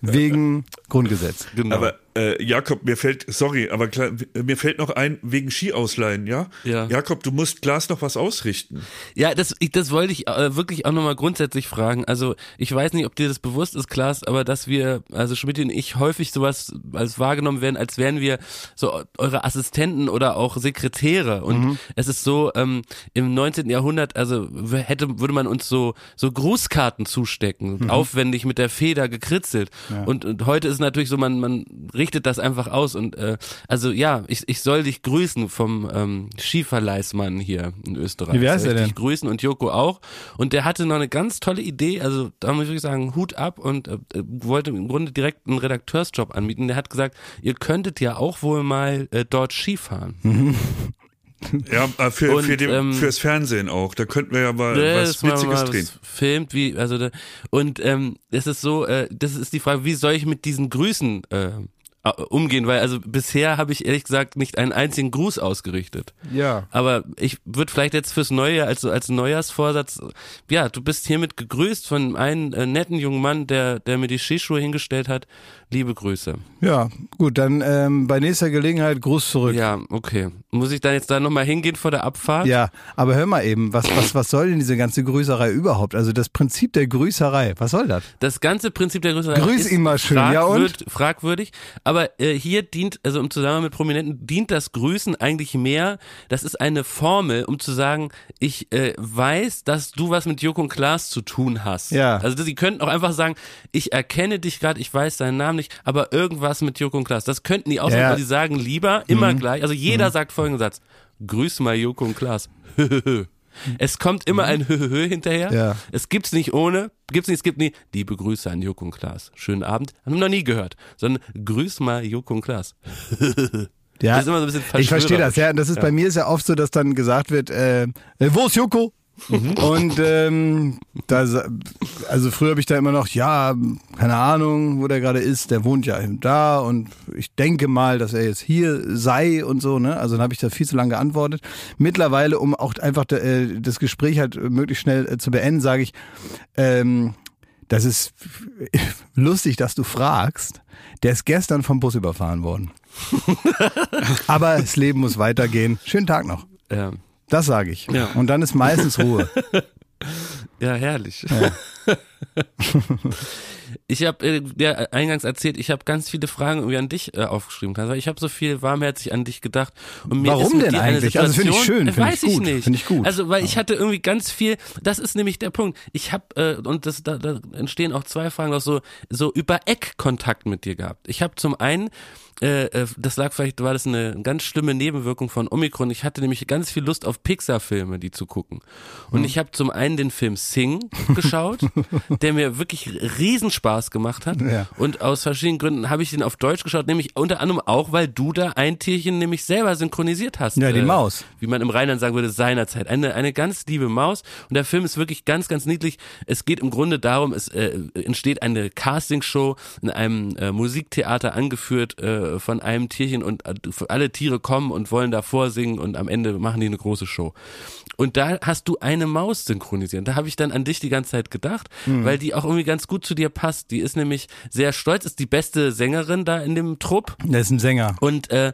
Speaker 1: wegen Grundgesetz.
Speaker 2: Genau.
Speaker 3: Aber äh, Jakob, mir fällt, sorry, aber klar, mir fällt noch ein, wegen Skiausleihen, ja?
Speaker 2: Ja.
Speaker 3: Jakob, du musst Glas noch was ausrichten.
Speaker 2: Ja, das, ich, das wollte ich äh, wirklich auch nochmal grundsätzlich fragen. Also ich weiß nicht, ob dir das bewusst ist, Klaas, aber dass wir, also Schmidt und ich häufig sowas als wahrgenommen werden, als wären wir so eure Assistenten oder auch Sekretäre. Und es ist so, ähm, im 19. Jahrhundert, also hätte, würde man uns so, so Grußkarten zustecken, aufwendig mit der Feder gekritzelt. Und, und heute ist natürlich so, man, man richtet das einfach aus. Und äh, also ja, ich, ich soll dich grüßen vom ähm, Skiverleihsmann hier in Österreich.
Speaker 1: Wie heißt
Speaker 2: Soll
Speaker 1: er
Speaker 2: ich
Speaker 1: denn?
Speaker 2: dich grüßen und Joko auch. Und der hatte noch eine ganz tolle Idee, also da muss ich wirklich sagen, Hut ab und äh, wollte im Grunde direkt einen Redakteursjob anbieten. Der hat gesagt, ihr könntet ja auch wohl mal äh, dort Skifahren.
Speaker 3: Ja, äh, für,
Speaker 2: Und,
Speaker 3: für den,
Speaker 2: ähm,
Speaker 3: fürs Fernsehen auch. Da könnten wir ja mal
Speaker 2: Ne,
Speaker 3: was Witziges
Speaker 2: mal
Speaker 3: drehen.
Speaker 2: was filmt, wie, also da, und ähm, es ist so, äh, das ist die Frage, wie soll ich mit diesen Grüßen äh, umgehen? Weil also bisher habe ich ehrlich gesagt nicht einen einzigen Gruß ausgerichtet.
Speaker 1: Ja.
Speaker 2: Aber ich würde vielleicht jetzt fürs neue also als Neujahrsvorsatz, ja, du bist hiermit gegrüßt von einem äh, netten jungen Mann, der, der mir die Skischuhe hingestellt hat. Liebe Grüße.
Speaker 1: Ja, gut, dann ähm, bei nächster Gelegenheit Gruß zurück.
Speaker 2: Ja, okay. Muss ich dann jetzt da nochmal hingehen vor der Abfahrt?
Speaker 1: Ja, aber hör mal eben, was, was, was soll denn diese ganze Grüßerei überhaupt? Also das Prinzip der Grüßerei, was soll das?
Speaker 2: Das ganze Prinzip der Grüßerei
Speaker 1: Grüß
Speaker 2: ist
Speaker 1: ihn mal schön, ja und?
Speaker 2: fragwürd- fragwürdig. Aber äh, hier dient, also im Zusammenhang mit Prominenten, dient das Grüßen eigentlich mehr, das ist eine Formel, um zu sagen, ich äh, weiß, dass du was mit Joko und Klaas zu tun hast.
Speaker 1: Ja.
Speaker 2: Also sie könnten auch einfach sagen, ich erkenne dich gerade, ich weiß deinen Namen nicht, aber irgendwas mit Joko und Klaas. Das könnten die auch sagen,
Speaker 1: Ja. Mhm.
Speaker 2: aber die sagen lieber immer gleich, also jeder sagt folgenden Satz, grüß mal Joko und Klaas. Es kommt immer ein Höhö hinterher.
Speaker 1: Mhm. Ja.
Speaker 2: Es gibt's nicht ohne, gibt's nicht, es gibt nie, liebe Grüße an Joko und Klaas. Schönen Abend. Haben wir noch nie gehört. Sondern grüß mal Joko und Klaas.
Speaker 1: Ja,
Speaker 2: Das ist immer so ein bisschen
Speaker 1: ich verstehe das. Ja, das ist bei mir ist ja oft so, dass dann gesagt wird, äh, äh, wo ist Joko? Und ähm, da, also früher habe ich da immer noch, ja, keine Ahnung, wo der gerade ist. Der wohnt ja da und ich denke mal, dass er jetzt hier sei und so. Ne? Also dann habe ich da viel zu lange geantwortet. Mittlerweile, um auch einfach äh, das Gespräch halt möglichst schnell äh, zu beenden, sage ich, ähm, das ist lustig, dass du fragst. Der ist gestern vom Bus überfahren worden. Aber das Leben muss weitergehen. Schönen Tag noch.
Speaker 2: Ja,
Speaker 1: Das sage ich.
Speaker 2: Ja.
Speaker 1: Und dann ist meistens Ruhe.
Speaker 2: ja herrlich. Ich habe äh, ja eingangs erzählt, ich habe ganz viele Fragen irgendwie an dich äh, aufgeschrieben, Klaas, weil ich habe so viel warmherzig an dich gedacht. Und mir
Speaker 1: Warum denn eigentlich? Also finde ich schön, finde ich
Speaker 2: ich
Speaker 1: gut,
Speaker 2: nicht.
Speaker 1: finde ich gut.
Speaker 2: Also weil ich hatte irgendwie ganz viel. Das ist nämlich der Punkt. Ich habe äh, und das da, da entstehen auch zwei Fragen noch so so über Eck Kontakt mit dir gehabt. Ich habe zum einen äh, äh, das lag vielleicht, war das eine ganz schlimme Nebenwirkung von Omikron. Ich hatte nämlich ganz viel Lust auf Pixar-Filme, die zu gucken. Und
Speaker 1: Hm.
Speaker 2: ich habe zum einen den Film Sing geschaut, der mir wirklich riesen Spaß gemacht hat.
Speaker 1: Ja.
Speaker 2: Und aus verschiedenen Gründen habe ich den auf Deutsch geschaut, nämlich unter anderem auch, weil du da ein Tierchen nämlich selber synchronisiert hast.
Speaker 1: Ja, die
Speaker 2: Äh,
Speaker 1: Maus.
Speaker 2: Wie man im Rheinland sagen würde, seinerzeit. Eine, eine ganz liebe Maus. Und der Film ist wirklich ganz, ganz niedlich. Es geht im Grunde darum, es äh, entsteht eine Castingshow in einem äh, Musiktheater angeführt äh, von einem Tierchen und äh, alle Tiere kommen und wollen da vorsingen und am Ende machen die eine große Show. Und da hast du eine Maus synchronisiert. Da habe ich dann an dich die ganze Zeit gedacht, weil die auch irgendwie ganz gut zu dir passt. Die ist nämlich sehr stolz, ist die beste Sängerin da in dem Trupp
Speaker 1: Der ist ein Sänger.
Speaker 2: und äh,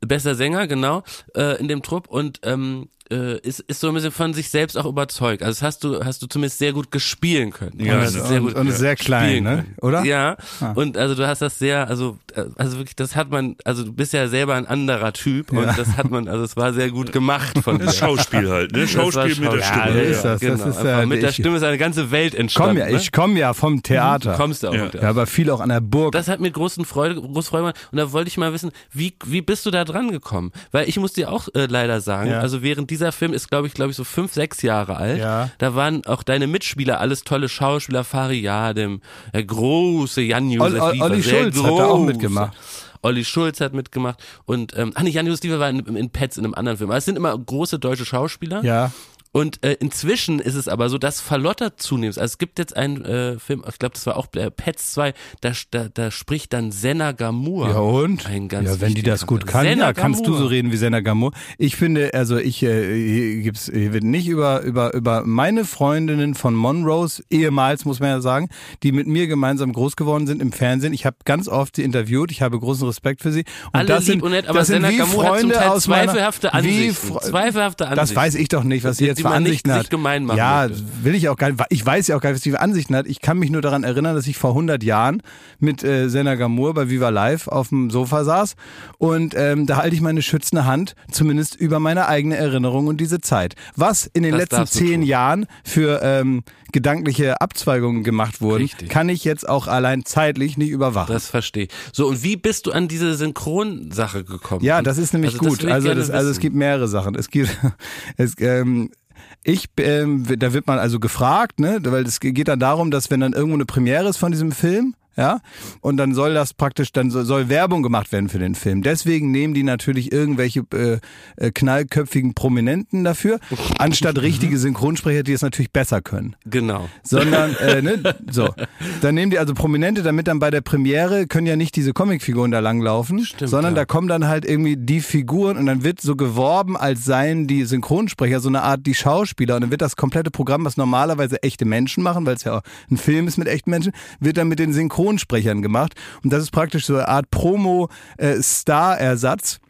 Speaker 2: bester Sänger, genau, äh, in dem Trupp und ähm, äh, ist, ist so ein bisschen von sich selbst auch überzeugt. Also das hast du, hast du zumindest sehr gut gespielen können.
Speaker 3: Ja,
Speaker 2: Und das
Speaker 3: und-
Speaker 2: ist sehr
Speaker 1: und-
Speaker 2: gut
Speaker 1: und sehr klein, ne? Oder?
Speaker 2: Ja.
Speaker 1: Ah.
Speaker 2: Und also du hast das sehr, also, äh, also wirklich, das hat man, also du bist ja selber ein anderer Typ und das hat man, also es war sehr gut gemacht von dir.
Speaker 3: Schauspiel halt, ne?
Speaker 2: War
Speaker 3: Schauspiel mit der
Speaker 2: Schauspiel.
Speaker 3: Stimme.
Speaker 1: Ja, ist das.
Speaker 2: Genau.
Speaker 1: Das ist, äh,
Speaker 2: mit der Stimme ist eine ganze Welt entstanden.
Speaker 1: Komm ja,
Speaker 2: ne?
Speaker 1: ich komme ja vom Theater.
Speaker 2: Du kommst auch.
Speaker 3: Ja.
Speaker 2: mit der-
Speaker 1: Ja, aber viel auch an der Burg.
Speaker 2: Das hat mir großen Freude, große Freude gemacht. Und da wollte ich mal wissen, wie, wie bist du da dran gekommen? Weil ich muss dir auch äh, leider sagen,
Speaker 1: Ja.
Speaker 2: also während dieser Film ist, glaube ich, glaube ich, so fünf, sechs Jahre alt.
Speaker 1: Ja.
Speaker 2: Da waren auch deine Mitspieler alles tolle Schauspieler, Fariadim, der große Jan-Josef
Speaker 1: Olli-
Speaker 2: Lieber,
Speaker 1: Olli
Speaker 2: sehr
Speaker 1: Schulz hat da auch
Speaker 2: groß.
Speaker 1: mitgemacht.
Speaker 2: Olli Schulz hat mitgemacht und ähm, ach nee, Jan-Josef Lieber war in, in Pets in einem anderen Film. Aber es sind immer große deutsche Schauspieler.
Speaker 1: ja.
Speaker 2: Und äh, inzwischen ist es aber so, dass verlottert zunehmend. Also es gibt jetzt einen äh, Film, ich glaube, das war auch äh, Pets 2, da, da, da spricht dann Senna Gamur.
Speaker 1: Ja und?
Speaker 2: Ein ganz
Speaker 1: ja, wenn die das gut kann,
Speaker 2: Senna
Speaker 1: ja, kannst du so reden wie Senna Gamur. Ich finde, also ich äh, hier gibt's hier wird nicht über über über meine Freundinnen von Monrose ehemals muss man ja sagen, die mit mir gemeinsam groß geworden sind im Fernsehen. Ich habe ganz oft sie interviewt. Ich habe großen Respekt für sie. Und
Speaker 2: Alle
Speaker 1: das sind
Speaker 2: und nett, aber
Speaker 1: das sind
Speaker 2: Senna
Speaker 1: wie
Speaker 2: Gamur hat zum
Speaker 1: Freunde
Speaker 2: Teil
Speaker 1: aus meiner-
Speaker 2: zweifelhafte Ansichten. Zweifelhafte Ansichten.
Speaker 1: Das weiß ich doch nicht, was sie jetzt für
Speaker 2: nicht-
Speaker 1: Ansichten
Speaker 2: nicht
Speaker 1: hat.
Speaker 2: gemein machen
Speaker 1: ja,
Speaker 2: möchte.
Speaker 1: will ich auch gar nicht. Ich weiß ja auch gar nicht, was sie für Ansichten hat. Ich kann mich nur daran erinnern, dass ich vor 100 Jahren mit äh, Senna Gamur bei Viva Live auf dem Sofa saß und ähm, da halte ich meine schützende Hand zumindest über meine eigene Erinnerung und diese Zeit. Was in den
Speaker 2: Das
Speaker 1: letzten zehn. Jahren für ähm, gedankliche Abzweigungen gemacht wurden,
Speaker 2: Richtig.
Speaker 1: kann ich jetzt auch allein zeitlich nicht überwachen.
Speaker 2: Das verstehe ich. So, und wie bist du an diese Synchronsache gekommen?
Speaker 1: Ja, das ist nämlich
Speaker 2: Also
Speaker 1: gut. also, das, also es gibt mehrere Sachen. Es gibt, es, ähm, ich, ähm, da wird man also gefragt, ne, weil es geht dann darum, dass wenn dann irgendwo eine Premiere ist von diesem Film, ja, und dann soll das praktisch, dann soll, Werbung gemacht werden für den Film. Deswegen nehmen die natürlich irgendwelche äh, äh, knallköpfigen Prominenten dafür, anstatt richtige Synchronsprecher, die es natürlich besser können
Speaker 2: Genau.
Speaker 1: sondern äh, ne, so. Dann nehmen die also Prominente, damit dann bei der Premiere können ja nicht diese Comicfiguren da langlaufen,
Speaker 2: Stimmt,
Speaker 1: sondern
Speaker 2: ja.
Speaker 1: da kommen dann halt irgendwie die Figuren und dann wird so geworben, als seien die Synchronsprecher so eine Art die Schauspieler und dann wird das komplette Programm, was normalerweise echte Menschen machen, weil es ja auch ein Film ist mit echten Menschen, wird dann mit den Synchronsprechern gemacht und das ist praktisch so eine Art Promo-Star-Ersatz.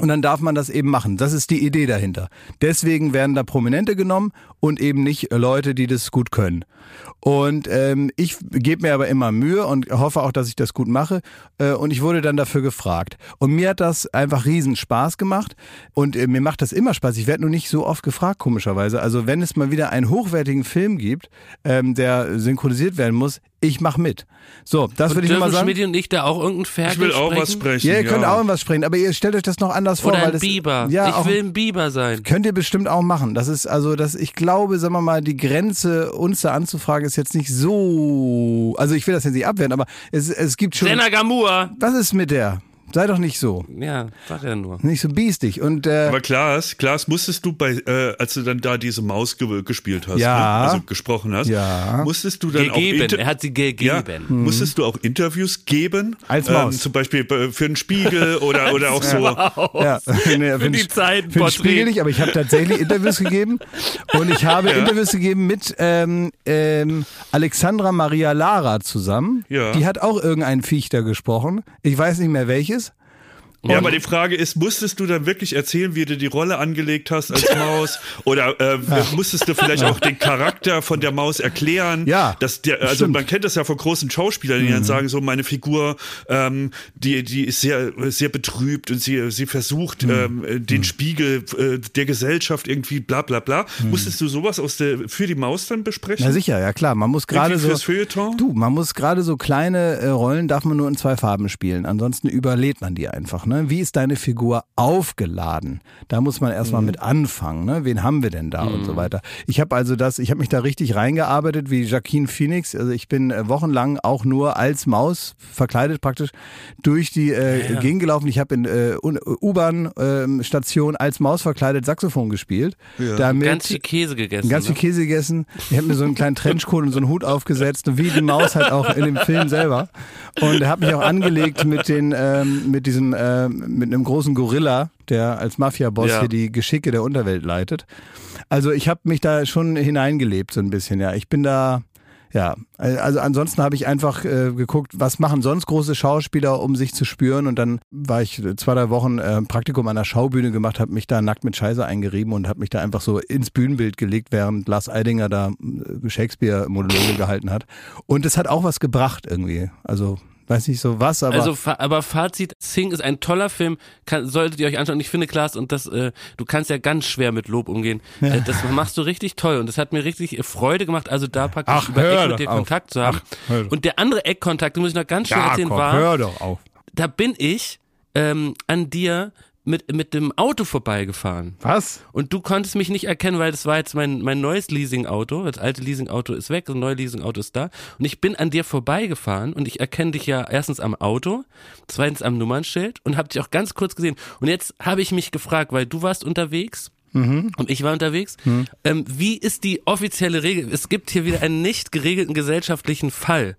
Speaker 1: Und dann darf man das eben machen. Das ist die Idee dahinter. Deswegen werden da Prominente genommen und eben nicht Leute, die das gut können. Und ähm, ich gebe mir aber immer Mühe und hoffe auch, dass ich das gut mache. Äh, und ich wurde dann dafür gefragt. Und mir hat das einfach riesen Spaß gemacht. Und äh, mir macht das immer Spaß. Ich werde nur nicht so oft gefragt, komischerweise. Also wenn es mal wieder einen hochwertigen Film gibt, ähm, der synchronisiert werden muss, ich mache mit. So, das würde ich nur mal
Speaker 2: Dürfen
Speaker 1: sagen.
Speaker 2: Schmidt und ich da auch irgendein Ferkel
Speaker 3: Ich will auch
Speaker 2: sprechen?
Speaker 3: was sprechen.
Speaker 1: Ja, ihr könnt
Speaker 3: ja.
Speaker 1: auch was sprechen, aber ihr stellt euch das noch anders vor.
Speaker 2: Oder
Speaker 1: weil
Speaker 2: ein
Speaker 1: das,
Speaker 2: Biber.
Speaker 1: Ja,
Speaker 2: ich
Speaker 1: auch,
Speaker 2: will ein Biber sein.
Speaker 1: Könnt ihr bestimmt auch machen. Das ist also, das, ich glaube, sagen wir mal, die Grenze, uns da anzufragen, ist jetzt nicht so. Also ich will das jetzt nicht abwehren, aber es, es gibt schon.
Speaker 2: Senna Gamur.
Speaker 1: Was ist mit der? Sei doch nicht so.
Speaker 2: Ja, sag ja nur.
Speaker 1: Nicht so biestig. Und äh,
Speaker 3: Aber Klaas, Klaas, musstest du bei, äh, als du dann da diese Maus ge gespielt hast,
Speaker 1: Ja.
Speaker 3: ne? also gesprochen hast,
Speaker 1: Ja.
Speaker 3: musstest du dann auch
Speaker 2: Gegeben.
Speaker 3: Inter-
Speaker 2: Er hat sie
Speaker 3: ja,
Speaker 2: gegeben.
Speaker 3: musstest du auch Interviews geben?
Speaker 1: Als
Speaker 3: Ähm,
Speaker 1: Maus.
Speaker 3: zum Beispiel für den Spiegel oder, oder auch so.
Speaker 1: ja, nee, für
Speaker 2: die
Speaker 1: den-
Speaker 2: Zeit ein
Speaker 1: Für den. Spiegel nicht, aber ich habe tatsächlich Interviews gegeben. Und ich habe Interviews gegeben mit ähm, ähm, Alexandra Maria Lara zusammen.
Speaker 3: Ja.
Speaker 1: Die hat auch irgendein Viech da gesprochen. Ich weiß nicht mehr welches.
Speaker 3: Ja, aber die Frage ist, musstest du dann wirklich erzählen, wie du die Rolle angelegt hast als Maus? Oder äh, musstest du vielleicht auch den Charakter von der Maus erklären?
Speaker 1: Ja,
Speaker 3: Dass der, also
Speaker 1: stimmt. Mhm.
Speaker 3: man kennt das ja von großen Schauspielern, die dann sagen, so meine Figur, ähm, die, die ist sehr, sehr betrübt und sie, sie versucht,
Speaker 1: Mhm.
Speaker 3: ähm, den Spiegel äh, der Gesellschaft irgendwie bla bla bla. Musstest du sowas aus der, für die Maus dann besprechen?
Speaker 1: Na sicher, ja klar. Man muss gerade so. Du, man muss gerade so kleine äh, Rollen darf man nur in zwei Farben spielen. Ansonsten überlädt man die einfach. Ne? Ne? Wie ist deine Figur aufgeladen? Da muss man erstmal
Speaker 5: Mhm.
Speaker 1: mit anfangen. Ne? Wen haben wir denn da und so weiter. Ich habe also das, ich habe mich da richtig reingearbeitet wie Jacqueline Phoenix. Also ich bin äh, wochenlang auch nur als Maus verkleidet praktisch durch die äh, Gegend gelaufen. Ich habe in äh, U-Bahn-Station als Maus verkleidet Saxophon gespielt. Damit
Speaker 2: Ganz viel Käse gegessen.
Speaker 1: Ganz viel
Speaker 2: ne?
Speaker 1: Käse gegessen. Ich habe mir so einen kleinen Trenchcoat und so einen Hut aufgesetzt, wie die Maus halt auch in dem Film selber. Und habe mich auch angelegt mit den, ähm, mit diesem, mit einem großen Gorilla, der als Mafia-Boss
Speaker 2: Ja.
Speaker 1: hier die Geschicke der Unterwelt leitet. Also ich habe mich da schon hineingelebt so ein bisschen. Ja, ich bin da. Ja, also ansonsten habe ich einfach äh, geguckt, was machen sonst große Schauspieler, um sich zu spüren. Und dann war ich zwei, drei Wochen äh, Praktikum an der Schaubühne gemacht, habe mich da nackt mit Scheiße eingerieben und habe mich da einfach so ins Bühnenbild gelegt, während Lars Eidinger da äh, Shakespeare-Monologe gehalten hat. Und es hat auch was gebracht irgendwie. Also weiß nicht so was, aber
Speaker 2: Also, fa- aber Fazit, Sing ist ein toller Film, kann, solltet ihr euch anschauen. Und ich finde, Klaas, und das, äh, du kannst ja ganz schwer mit Lob umgehen. Äh, das machst du richtig toll und das hat mir richtig äh, Freude gemacht, also da praktisch
Speaker 1: Ach,
Speaker 2: über Eck mit dir
Speaker 1: auf.
Speaker 2: Kontakt zu haben.
Speaker 1: Ach,
Speaker 2: und der andere Eckkontakt, den muss ich noch ganz schnell erzählen,
Speaker 1: Jakob,
Speaker 2: war,
Speaker 1: hör doch auf.
Speaker 2: da bin ich ähm, an dir mit, mit dem Auto vorbeigefahren.
Speaker 1: Was?
Speaker 2: Und du konntest mich nicht erkennen, weil das war jetzt mein, mein neues Leasingauto. Das alte Leasingauto ist weg, das neue Leasingauto ist da. Und ich bin an dir vorbeigefahren und ich erkenne dich ja erstens am Auto, zweitens am Nummernschild und habe dich auch ganz kurz gesehen. Und jetzt habe ich mich gefragt, weil du warst unterwegs. Und ich war unterwegs. Ähm, wie ist die offizielle Regel? Es gibt hier wieder einen nicht geregelten gesellschaftlichen Fall.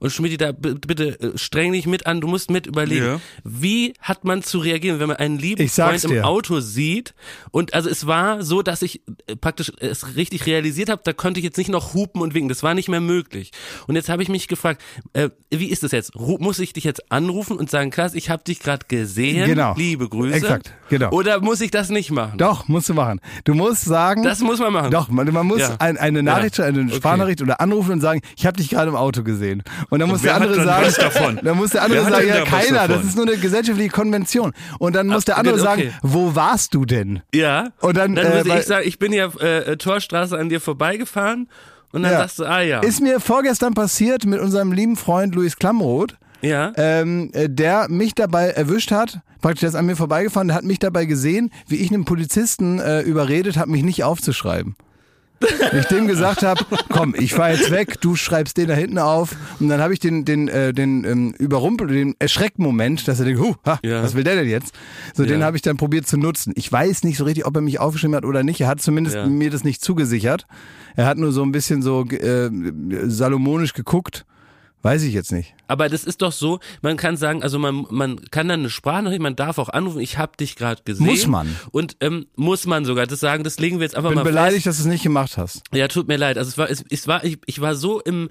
Speaker 2: Und Schmidt, da bitte äh, streng dich mit an, du musst mit überlegen.
Speaker 3: Ja.
Speaker 2: Wie hat man zu reagieren, wenn man einen lieben Freund im. Auto sieht? Und also es war so, dass ich äh, praktisch es richtig realisiert habe, da konnte ich jetzt nicht noch hupen und winken. Das war nicht mehr möglich. Und jetzt habe ich mich gefragt, äh, wie ist das jetzt? Ru muss ich dich jetzt anrufen und sagen, Klaas, ich habe dich gerade gesehen,
Speaker 1: Genau.
Speaker 2: liebe Grüße?
Speaker 1: Exakt, genau.
Speaker 2: Oder muss ich das nicht machen?
Speaker 1: Doch, musst du machen. Du musst sagen.
Speaker 2: Das muss man machen.
Speaker 1: Doch, man, man muss
Speaker 2: Ja.
Speaker 1: ein, eine Nachricht,
Speaker 2: Ja.
Speaker 1: eine
Speaker 2: Okay.
Speaker 1: Sprachnachricht oder anrufen und sagen, ich habe dich gerade im Auto gesehen. Und dann muss der andere
Speaker 3: dann
Speaker 1: sagen,
Speaker 3: davon?
Speaker 1: dann muss der andere
Speaker 3: Wer
Speaker 1: sagen, ja keiner, das ist nur eine gesellschaftliche Konvention. Und dann muss der andere
Speaker 2: okay.
Speaker 1: sagen, wo warst du denn?
Speaker 2: Ja.
Speaker 1: Und dann, äh,
Speaker 2: muss
Speaker 1: weil-
Speaker 2: ich sagen, ich bin ja äh, Torstraße an dir vorbeigefahren und dann
Speaker 1: Ja.
Speaker 2: sagst du, ah ja.
Speaker 1: Ist mir vorgestern passiert mit unserem lieben Freund Luis Klamroth.
Speaker 2: Ja.
Speaker 1: ähm, äh, der mich dabei erwischt hat, praktisch der ist an mir vorbeigefahren, der hat mich dabei gesehen, wie ich einen Polizisten äh, überredet habe, mich nicht aufzuschreiben. Wenn ich dem gesagt habe, komm, ich fahr jetzt weg, du schreibst den da hinten auf und dann habe ich den den äh, den ähm, überrumpelt, den Erschreckmoment, dass er denkt, huh, ha,
Speaker 2: Ja.
Speaker 1: was will der denn jetzt? So den
Speaker 2: Ja.
Speaker 1: habe ich dann probiert zu nutzen. Ich weiß nicht so richtig, ob er mich aufgeschrieben hat oder nicht. Er hat zumindest
Speaker 2: Ja.
Speaker 1: mir das nicht zugesichert. Er hat nur so ein bisschen so äh, salomonisch geguckt. Weiß ich jetzt nicht.
Speaker 2: Aber das ist doch so, man kann sagen, also man, man kann dann eine Sprachnachricht, man darf auch anrufen, ich habe dich gerade gesehen.
Speaker 1: Muss man.
Speaker 2: Und ähm, muss man sogar das sagen, das legen wir jetzt einfach
Speaker 1: Bin
Speaker 2: mal
Speaker 1: beleidigt,
Speaker 2: fest.
Speaker 1: dass du es nicht gemacht hast.
Speaker 2: Ja, tut mir leid. Also es war, es, es war, ich, ich war so im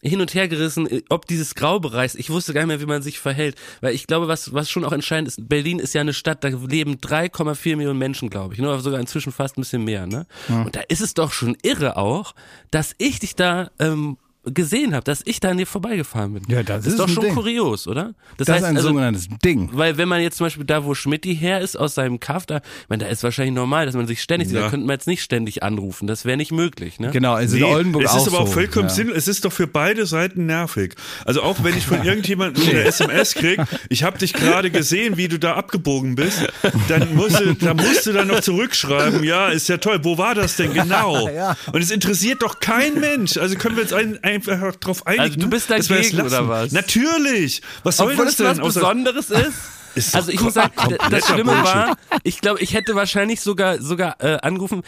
Speaker 2: hin und her gerissen, ob dieses Graubereichs, ich wusste gar nicht mehr, wie man sich verhält. Weil ich glaube, was, was schon auch entscheidend ist, Berlin ist ja eine Stadt, da leben 3,4 Millionen Menschen, glaube ich. Ne? Oder sogar inzwischen fast ein bisschen mehr. Ne? Und da ist es doch schon irre auch, dass ich dich da ähm, gesehen habe, dass ich da an dir vorbeigefahren bin.
Speaker 1: Ja, das ist
Speaker 2: doch
Speaker 1: ein
Speaker 2: schon
Speaker 1: Ding.
Speaker 2: kurios, oder?
Speaker 1: Das, ist ein
Speaker 2: also,
Speaker 1: sogenanntes Ding.
Speaker 2: weil wenn man jetzt zum Beispiel da, wo Schmidti her ist, aus seinem Kaff, da, meine, da ist wahrscheinlich normal, dass man sich ständig sieht. Da könnte man jetzt nicht ständig anrufen. Das wäre nicht möglich, ne?
Speaker 1: Genau, also
Speaker 3: Nee,
Speaker 1: in Oldenburg
Speaker 3: es
Speaker 1: auch
Speaker 3: ist aber auch
Speaker 1: so.
Speaker 3: vollkommen
Speaker 1: ja.
Speaker 3: sinnlos. Es ist doch für beide Seiten nervig. Also auch wenn ich von irgendjemandem eine SMS krieg, ich habe dich gerade gesehen, wie du da abgebogen bist, dann musst du, da musst du dann noch zurückschreiben, ja, ist ja toll, wo war das denn genau? Und es interessiert doch kein Mensch. Also können wir uns ein, einfach drauf einigen.
Speaker 2: Also du bist
Speaker 3: wir das
Speaker 2: dagegen, oder was?
Speaker 3: Natürlich. Was soll
Speaker 2: Obwohl
Speaker 3: das
Speaker 2: das was
Speaker 3: denn? Außer-
Speaker 2: Besonderes ist.
Speaker 3: Ist
Speaker 2: Also ich muss sagen, das Schlimme
Speaker 3: Bullshit.
Speaker 2: war, ich glaube, ich hätte wahrscheinlich sogar sogar äh, angerufen.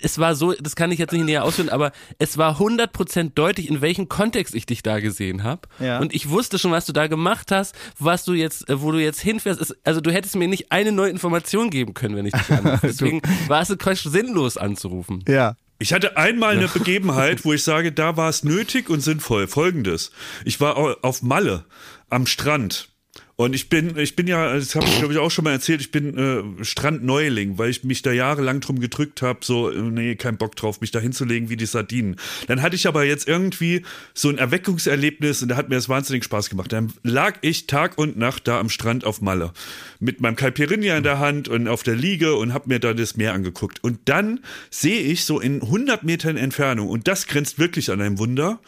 Speaker 2: Es war so, das kann ich jetzt nicht näher ausführen, aber es war 100% deutlich, in welchem Kontext ich dich da gesehen habe.
Speaker 1: Ja.
Speaker 2: Und ich wusste schon, was du da gemacht hast, was du jetzt, äh, wo du jetzt hinfährst. Es- Also du hättest mir nicht eine neue Information geben können, wenn ich dich anrufe. Deswegen war es quasi sinnlos anzurufen.
Speaker 1: Ja.
Speaker 3: Ich hatte einmal eine Begebenheit, wo ich sage, da war es nötig und sinnvoll. Folgendes. Ich war au- auf Malle am Strand. Und ich bin, ich bin ja, das habe ich glaube ich auch schon mal erzählt, ich bin äh, Strandneuling, weil ich mich da jahrelang drum gedrückt habe, so, nee, kein Bock drauf, mich da hinzulegen wie die Sardinen. Dann hatte ich aber jetzt irgendwie so ein Erweckungserlebnis und da hat mir das wahnsinnig Spaß gemacht. Dann lag ich Tag und Nacht da am Strand auf Malle mit meinem Caipirinha in der Hand und auf der Liege und habe mir da das Meer angeguckt. Und dann sehe ich so in 100 Metern Entfernung, und das grenzt wirklich an ein Wunder,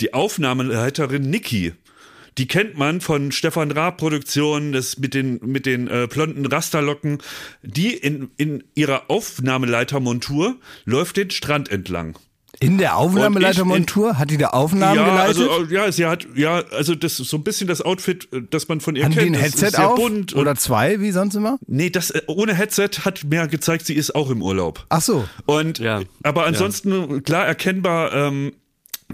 Speaker 3: die Aufnahmeleiterin Niki Die kennt man von Stefan Raab Produktionen, das mit den, mit den äh, blonden Rasterlocken. Die in, in ihrer Aufnahmeleitermontur läuft den Strand entlang.
Speaker 1: In der Aufnahmeleitermontur? Hat die da Aufnahmen
Speaker 3: ja,
Speaker 1: geleitet?
Speaker 3: also ja, sie hat ja, also das ist so ein bisschen das Outfit, äh, das man von ihr
Speaker 1: Haben die
Speaker 3: kennt.
Speaker 1: ein
Speaker 3: Das ist
Speaker 1: Headset
Speaker 3: sehr
Speaker 1: auf?
Speaker 3: bunt und-
Speaker 1: Oder zwei, wie sonst immer?
Speaker 3: Nee, das äh, ohne Headset hat mir gezeigt, sie ist auch im Urlaub.
Speaker 1: Ach so.
Speaker 3: Und
Speaker 2: Ja.
Speaker 3: aber ansonsten klar erkennbar ähm,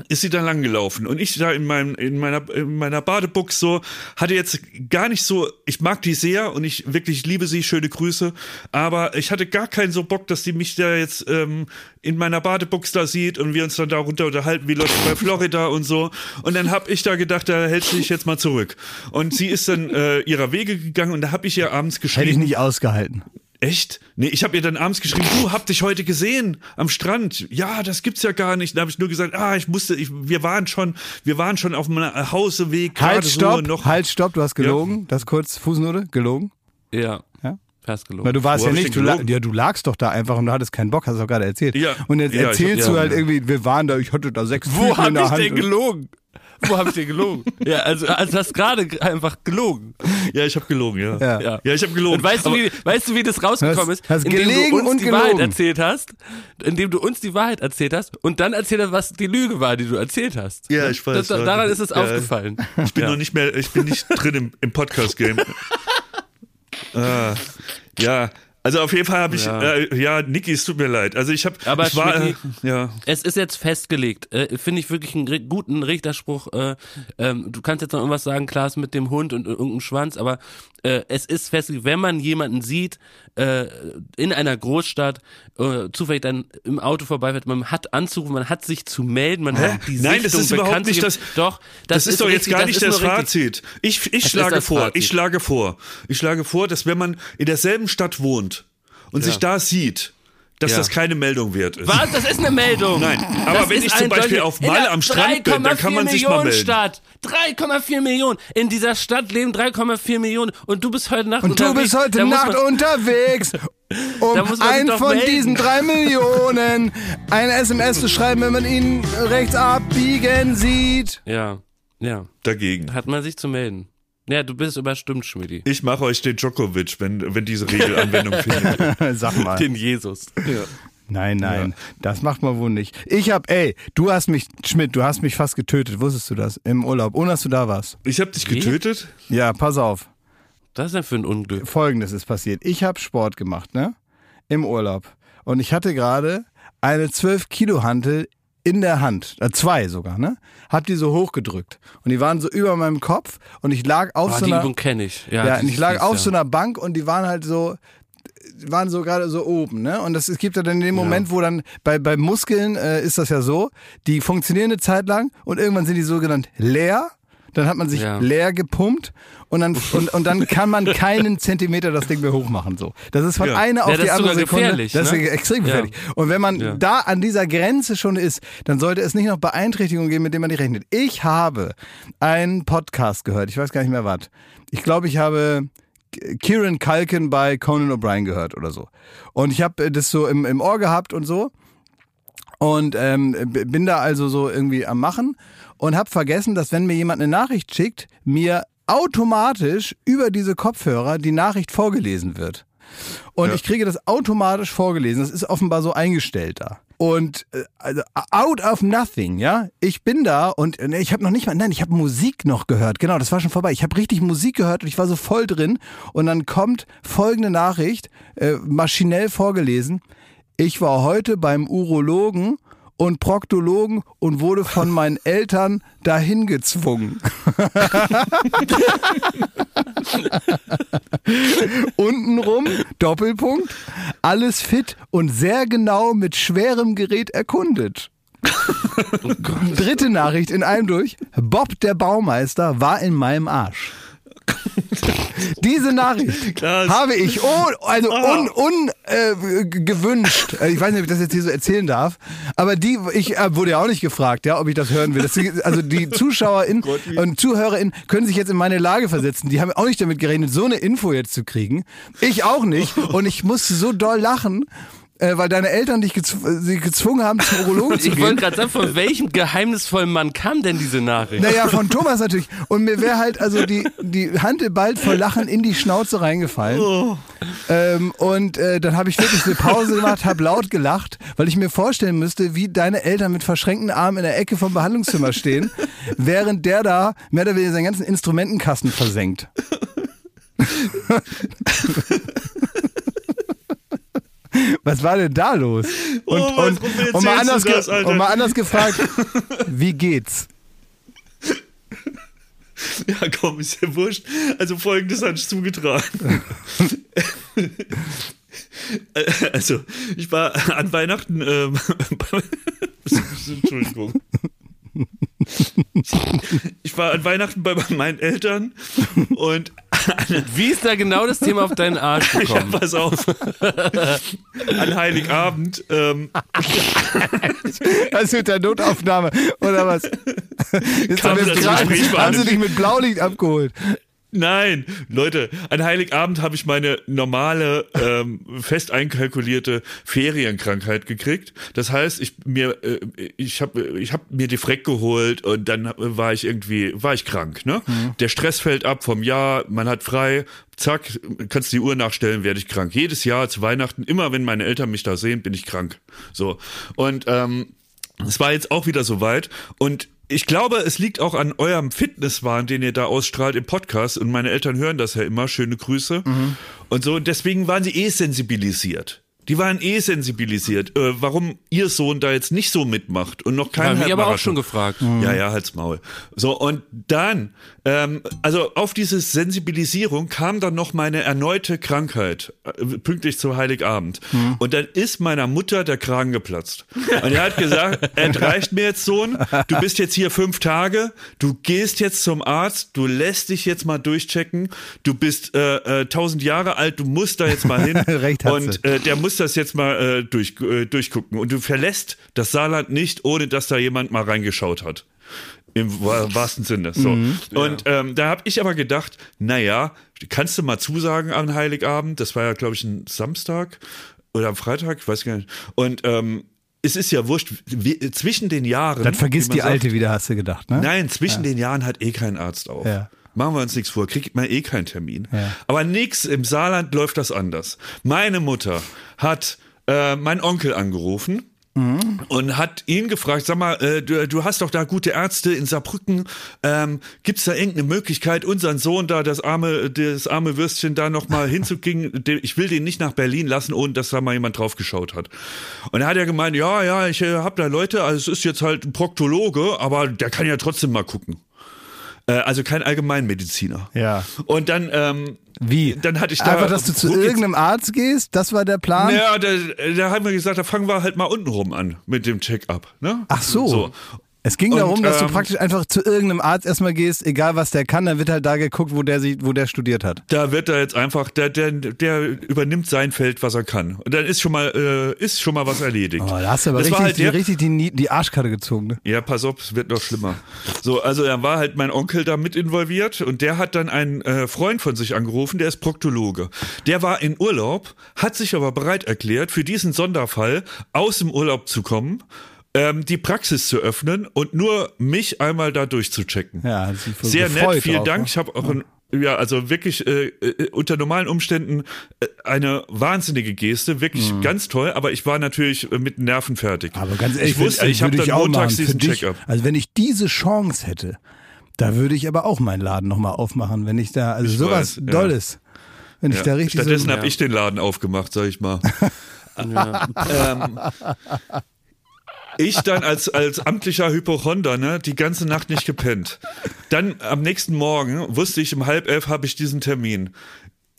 Speaker 3: ist sie da lang gelaufen und ich da in meinem in meiner in meiner Badebuchs so hatte jetzt gar nicht so ich mag die sehr und ich wirklich liebe sie schöne Grüße. Aber ich hatte gar keinen so Bock dass die mich da jetzt ähm, in meiner Badebuchs da sieht und wir uns dann darunter unterhalten wie Leute bei Florida und so. Und dann habe ich da gedacht da hältst du dich jetzt mal zurück. Und sie ist dann äh, ihrer Wege gegangen und da habe ich ihr abends geschrieben
Speaker 1: Hätte ich nicht ausgehalten.
Speaker 3: Echt? Nee, ich habe ihr dann abends geschrieben, du, hab dich heute gesehen am Strand. Ja, das gibt's ja gar nicht. Da habe ich nur gesagt, ah, ich musste, ich, wir waren schon, wir waren schon auf meinem Hauseweg
Speaker 1: Halt,
Speaker 3: so
Speaker 1: stopp,
Speaker 3: noch.
Speaker 1: halt, stopp, du hast gelogen. Das kurz, Fußnote, gelogen.
Speaker 2: Ja.
Speaker 1: Ja?
Speaker 2: Fast
Speaker 1: Weil
Speaker 2: gelogen.
Speaker 1: du warst
Speaker 3: Wo
Speaker 1: ja
Speaker 3: hab ich
Speaker 1: nicht, du, la
Speaker 3: gelogen?
Speaker 1: ja, du lagst doch da einfach und du hattest keinen Bock, hast du auch gerade erzählt.
Speaker 3: Ja.
Speaker 1: Und jetzt
Speaker 3: Ja, ich hab-
Speaker 1: erzählst du
Speaker 3: ja.
Speaker 1: halt irgendwie, wir waren da, ich hatte da sechs
Speaker 2: Wo
Speaker 1: Tüten in
Speaker 2: hab
Speaker 1: der
Speaker 2: ich
Speaker 1: Hand.
Speaker 2: denn gelogen? Wo hab ich denn gelogen? ja, also, also hast gerade einfach gelogen.
Speaker 3: Ja, ich habe gelogen, ja.
Speaker 1: Ja.
Speaker 2: Ja.
Speaker 3: Ja, ich habe gelogen.
Speaker 2: Und weißt du, wie, weißt du, wie das rausgekommen
Speaker 1: Hast-
Speaker 2: ist?
Speaker 1: hast
Speaker 2: indem
Speaker 1: gelegen
Speaker 2: du uns
Speaker 1: und
Speaker 2: die Wahrheit
Speaker 1: gelogen.
Speaker 2: erzählt hast, indem du uns die Wahrheit erzählt hast und dann erzählt hast, was die Lüge war, die du erzählt hast.
Speaker 3: Ja, ich weiß,
Speaker 2: Das,
Speaker 3: ja.
Speaker 2: daran ist es
Speaker 3: Ja.
Speaker 2: aufgefallen.
Speaker 3: Ich bin
Speaker 2: ja.
Speaker 3: noch nicht mehr, ich bin nicht drin im, im Podcast-Game. ah, ja, also auf jeden Fall habe ich,
Speaker 2: Ja.
Speaker 3: äh, ja, Niki, es tut mir leid. Also ich habe,
Speaker 2: Aber
Speaker 3: ich war, äh, ja,
Speaker 2: Es ist jetzt festgelegt. Äh, Finde ich wirklich einen guten Richterspruch. Äh, ähm, du kannst jetzt noch irgendwas sagen, Klaas, mit dem Hund und irgendeinem Schwanz, aber äh, es ist festgelegt, wenn man jemanden sieht äh, in einer Großstadt, äh, zufällig dann im Auto vorbeifährt, man hat anzurufen, man hat sich zu melden, man hat die
Speaker 3: Nein, das
Speaker 2: Sichtung
Speaker 3: ist überhaupt nicht das.
Speaker 2: Doch,
Speaker 3: Das, ist, doch jetzt
Speaker 2: richtig,
Speaker 3: gar nicht
Speaker 2: ist
Speaker 3: das
Speaker 2: richtig.
Speaker 3: Fazit. Ich, ich
Speaker 2: ist
Speaker 3: schlage
Speaker 2: das
Speaker 3: vor,
Speaker 2: Fazit.
Speaker 3: ich schlage vor, ich schlage vor, dass wenn man in derselben Stadt wohnt und sich da sieht, dass
Speaker 2: Ja.
Speaker 3: das keine Meldung wert ist.
Speaker 2: Was? Das ist eine Meldung.
Speaker 3: Nein, aber
Speaker 2: Das
Speaker 3: wenn ich zum Beispiel auf Malle am Strand bin, dann kann man
Speaker 2: 3,4
Speaker 3: sich mal
Speaker 2: Millionen
Speaker 3: melden.
Speaker 2: Stadt. 3,4 Millionen. In dieser Stadt leben 3,4 Millionen und du bist heute Nacht
Speaker 1: Und du
Speaker 2: unterwegs.
Speaker 1: bist heute
Speaker 2: Da
Speaker 1: Nacht unterwegs, um einen von
Speaker 2: melden.
Speaker 1: diesen drei Millionen eine SMS zu schreiben, wenn man ihn rechts abbiegen sieht.
Speaker 2: Ja, ja.
Speaker 3: Dagegen.
Speaker 2: Hat man sich zu melden. Ja, du bist überstimmt, Schmidti.
Speaker 3: Ich mache euch den Djokovic, wenn, wenn diese Regel Anwendung findet.
Speaker 1: Sag mal.
Speaker 2: Den Jesus.
Speaker 1: Nein, nein, das macht man wohl nicht. Ich hab, ey, du hast mich, Schmidt, du hast mich fast getötet. Wusstest du das? Im Urlaub, ohne dass du da warst.
Speaker 3: Ich habe dich getötet?
Speaker 1: Ja, pass auf.
Speaker 2: Was ist denn für ein Unglück?
Speaker 1: Folgendes ist passiert. Ich habe Sport gemacht, ne? Im Urlaub. Und ich hatte gerade eine 12 Kilo Hantel in der Hand, äh, zwei sogar, ne? Hab die so hochgedrückt. Und die waren so über meinem Kopf und ich lag auf
Speaker 2: Oh,
Speaker 1: so
Speaker 2: die
Speaker 1: einer.
Speaker 2: Übung kenne ich. Ja,
Speaker 1: Ja,
Speaker 2: die
Speaker 1: und ich lag auf
Speaker 2: ja.
Speaker 1: so einer Bank und die waren halt so, waren so gerade so oben, ne? Und das, es gibt ja dann den Moment, wo dann bei, bei Muskeln äh, ist das ja so, die funktionieren eine Zeit lang und irgendwann sind die sogenannt leer. Dann hat man sich
Speaker 2: Ja.
Speaker 1: leer gepumpt und dann, und, und dann kann man keinen Zentimeter das Ding mehr hochmachen. So. Das ist von
Speaker 3: Ja.
Speaker 1: einer auf
Speaker 2: Ja, das
Speaker 1: die
Speaker 2: ist
Speaker 1: andere Sekunde.
Speaker 2: gefährlich,
Speaker 1: Das ist
Speaker 2: ne?
Speaker 1: extrem
Speaker 2: Ja.
Speaker 1: gefährlich. Und wenn man
Speaker 2: Ja.
Speaker 1: da an dieser Grenze schon ist, dann sollte es nicht noch Beeinträchtigungen geben, mit denen man nicht rechnet. Ich habe einen Podcast gehört, ich weiß gar nicht mehr was. Ich glaube, ich habe Kieran Culkin bei Conan O'Brien gehört oder so. Und ich habe das so im, im Ohr gehabt und so. Und ähm, bin da also so irgendwie am Machen und habe vergessen, dass wenn mir jemand eine Nachricht schickt, mir automatisch über diese Kopfhörer die Nachricht vorgelesen wird. Und ich kriege das automatisch vorgelesen. Das ist offenbar so eingestellt da. Und äh, also out of nothing, ja. Ich bin da und äh, ich habe noch nicht mal, nein, ich habe Musik noch gehört. Genau, das war schon vorbei. Ich habe richtig Musik gehört und ich war so voll drin. Und dann kommt folgende Nachricht, äh, maschinell vorgelesen. Ich war heute beim Urologen und Proktologen und wurde von meinen Eltern dahin gezwungen. Untenrum, Doppelpunkt, alles fit und sehr genau mit schwerem Gerät erkundet. Dritte Nachricht in einem durch. Bob der Baumeister war in meinem Arsch. Diese Nachricht
Speaker 3: Krass.
Speaker 1: habe ich oh, also un, un, äh. Äh, Ich weiß nicht, ob ich das jetzt hier so erzählen darf, aber die ich äh, wurde ja auch nicht gefragt, ja, ob ich das hören will. Das, also die ZuschauerInnen und ZuhörerInnen können sich jetzt in meine Lage versetzen. Die haben auch nicht damit gerechnet, so eine Info jetzt zu kriegen. Ich auch nicht und ich musste so doll lachen. Äh, weil deine Eltern dich gezw sie gezwungen haben, zum Urologen zu
Speaker 2: Ich
Speaker 1: gehen.
Speaker 2: wollte gerade sagen, von welchem geheimnisvollen Mann kam denn diese Nachricht?
Speaker 1: Naja, von Thomas natürlich. Und mir wäre halt also die, die Hand bald vor Lachen in die Schnauze reingefallen. Ähm, und äh, dann habe ich wirklich eine Pause gemacht, habe laut gelacht, weil ich mir vorstellen müsste, wie deine Eltern mit verschränkten Armen in der Ecke vom Behandlungszimmer stehen, während der da mehr oder weniger seinen ganzen Instrumentenkasten versenkt. Was war denn da los? Und,
Speaker 3: Oh,
Speaker 1: und, und, mal anders
Speaker 3: das,
Speaker 1: und mal anders gefragt, wie geht's?
Speaker 3: Ja, komm, ist ja wurscht. Also folgendes hat sich zugetragen. also, ich war an Weihnachten, ähm, Entschuldigung. Ich war an Weihnachten bei meinen Eltern und
Speaker 2: Wie ist da genau das Thema auf deinen Arsch
Speaker 3: ja,
Speaker 2: gekommen?
Speaker 3: pass auf. An Heiligabend ähm,
Speaker 1: Also mit der Notaufnahme oder was? Jetzt haben, wir
Speaker 3: war
Speaker 1: haben sie dich mit Blaulicht abgeholt.
Speaker 3: Nein, Leute, an Heiligabend habe ich meine normale, ähm, fest einkalkulierte Ferienkrankheit gekriegt. Das heißt, ich mir, äh, ich habe, ich habe mir die Freck geholt und dann war ich irgendwie, war ich krank. Ne, der Stress fällt ab vom Jahr, man hat frei. Zack, kannst die Uhr nachstellen, werde ich krank. Jedes Jahr zu Weihnachten, immer wenn meine Eltern mich da sehen, bin ich krank. So und ähm, es war jetzt auch wieder soweit und ich glaube, es liegt auch an eurem Fitnesswahn, den ihr da ausstrahlt im Podcast. Und meine Eltern hören das ja immer, schöne Grüße. Und so und deswegen waren sie eh sensibilisiert. Die waren eh sensibilisiert, äh, warum ihr Sohn da jetzt nicht so mitmacht und noch kein
Speaker 2: Haben mich aber auch schon gefragt.
Speaker 3: Ja, ja, halt's Maul. So, und dann, ähm, also auf diese Sensibilisierung kam dann noch meine erneute Krankheit, äh, pünktlich zu Heiligabend. Und dann ist meiner Mutter der Kragen geplatzt. Und er hat gesagt, es reicht mir jetzt, Sohn, du bist jetzt hier fünf Tage, du gehst jetzt zum Arzt, du lässt dich jetzt mal durchchecken, du bist äh, äh, tausend Jahre alt, du musst da jetzt mal hin.
Speaker 1: Recht hat
Speaker 3: und äh, der muss das jetzt mal äh, durch, äh, durchgucken. Und du verlässt das Saarland nicht, ohne dass da jemand mal reingeschaut hat. Im wa- wahrsten Sinne. So. Und ähm, da habe ich aber gedacht, naja, kannst du mal zusagen an Heiligabend? Das war ja, glaube ich, ein Samstag oder am Freitag, ich weiß gar nicht. Und ähm, es ist ja wurscht, wie, zwischen den Jahren. Wie
Speaker 1: vergisst die
Speaker 3: sagt,
Speaker 1: Alte wieder, hast du gedacht, ne?
Speaker 3: Nein, zwischen den Jahren hat eh kein Arzt auf.
Speaker 1: Ja.
Speaker 3: Machen wir uns nichts vor, kriegt man eh keinen Termin.
Speaker 1: Ja.
Speaker 3: Aber nix, im Saarland läuft das anders. Meine Mutter hat äh, meinen Onkel angerufen. Und hat ihn gefragt, sag mal, äh, du, du hast doch da gute Ärzte in Saarbrücken. Ähm, Gibt es da irgendeine Möglichkeit, unseren Sohn da, das arme, das arme Würstchen da nochmal hinzukriegen? Ich will den nicht nach Berlin lassen, ohne dass da mal jemand drauf geschaut hat. Und er hat ja gemeint, ja, ja, ich äh, hab da Leute, also es ist jetzt halt ein Proktologe, aber der kann ja trotzdem mal gucken. Äh, also kein Allgemeinmediziner.
Speaker 1: Ja.
Speaker 3: Und dann, ähm,
Speaker 1: Wie?
Speaker 3: dann hatte ich da.
Speaker 1: Einfach, dass du zu irgendeinem Arzt gehst, das war der Plan?
Speaker 3: Ja, da, da haben wir gesagt, da fangen wir halt mal unten rum an mit dem Check-up. Ne?
Speaker 1: Ach so.
Speaker 3: so.
Speaker 1: Es ging
Speaker 3: Und,
Speaker 1: darum, dass du
Speaker 3: ähm,
Speaker 1: praktisch einfach zu irgendeinem Arzt erstmal gehst, egal was der kann, dann wird halt da geguckt, wo der sich, wo der studiert hat.
Speaker 3: Da wird er jetzt einfach, der, der, der übernimmt sein Feld, was er kann. Und dann ist schon mal, äh, ist schon mal was erledigt.
Speaker 1: Oh, da hast du aber
Speaker 3: das
Speaker 1: richtig,
Speaker 3: war halt
Speaker 1: die,
Speaker 3: der,
Speaker 1: richtig die, die Arschkarte gezogen. Ne?
Speaker 3: Ja, pass auf, es wird noch schlimmer. So, also da war halt mein Onkel da mit involviert und der hat dann einen äh, Freund von sich angerufen, der ist Proktologe. Der war in Urlaub, hat sich aber bereit erklärt, für diesen Sonderfall aus dem Urlaub zu kommen, ähm, die Praxis zu öffnen und nur mich einmal da durchzuchecken.
Speaker 1: Ja,
Speaker 3: Sehr nett, vielen
Speaker 1: auch,
Speaker 3: Dank.
Speaker 1: ne?
Speaker 3: Ich habe auch ein ja, also wirklich äh, äh, unter normalen Umständen äh, eine wahnsinnige Geste, wirklich ganz toll, aber ich war natürlich äh, mit Nerven fertig.
Speaker 1: Mhm. Aber ganz ehrlich,
Speaker 3: ich wusste, ich habe dann
Speaker 1: auch
Speaker 3: montags diesen
Speaker 1: dich.
Speaker 3: Check-up.
Speaker 1: Also wenn ich diese Chance hätte, da würde ich aber auch meinen Laden nochmal aufmachen, wenn ich da, also
Speaker 3: Ich
Speaker 1: sowas
Speaker 3: weiß, ja.
Speaker 1: Dolles. Wenn ich
Speaker 3: Ja.
Speaker 1: da richtig
Speaker 3: Stattdessen
Speaker 1: so,
Speaker 3: habe ich den Laden aufgemacht, sag ich mal. ähm, ich dann als, als amtlicher Hypochonder, ne, die ganze Nacht nicht gepennt. Dann am nächsten Morgen wusste ich, um halb elf habe ich diesen Termin.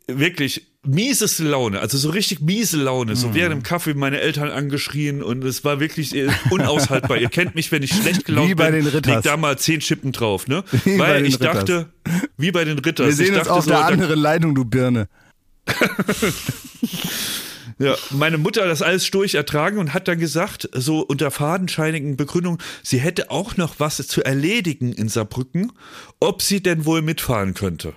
Speaker 3: Wirklich mieseste Laune, also so richtig miese Laune. So während dem Kaffee meine Eltern angeschrien und es war wirklich unaushaltbar. Ihr kennt mich, wenn ich schlecht gelaunt
Speaker 1: Wie bei
Speaker 3: bin,
Speaker 1: den Ritters.
Speaker 3: leg da mal zehn Schippen drauf, ne?
Speaker 1: Wie
Speaker 3: Weil ich
Speaker 1: Ritters.
Speaker 3: dachte, wie bei den Ritters.
Speaker 1: wir sehen uns auf
Speaker 3: so,
Speaker 1: der anderen Leitung, du Birne.
Speaker 3: Ja, meine Mutter hat das alles sturch ertragen und hat dann gesagt, so unter fadenscheinigen Begründungen, sie hätte auch noch was zu erledigen in Saarbrücken, ob sie denn wohl mitfahren könnte.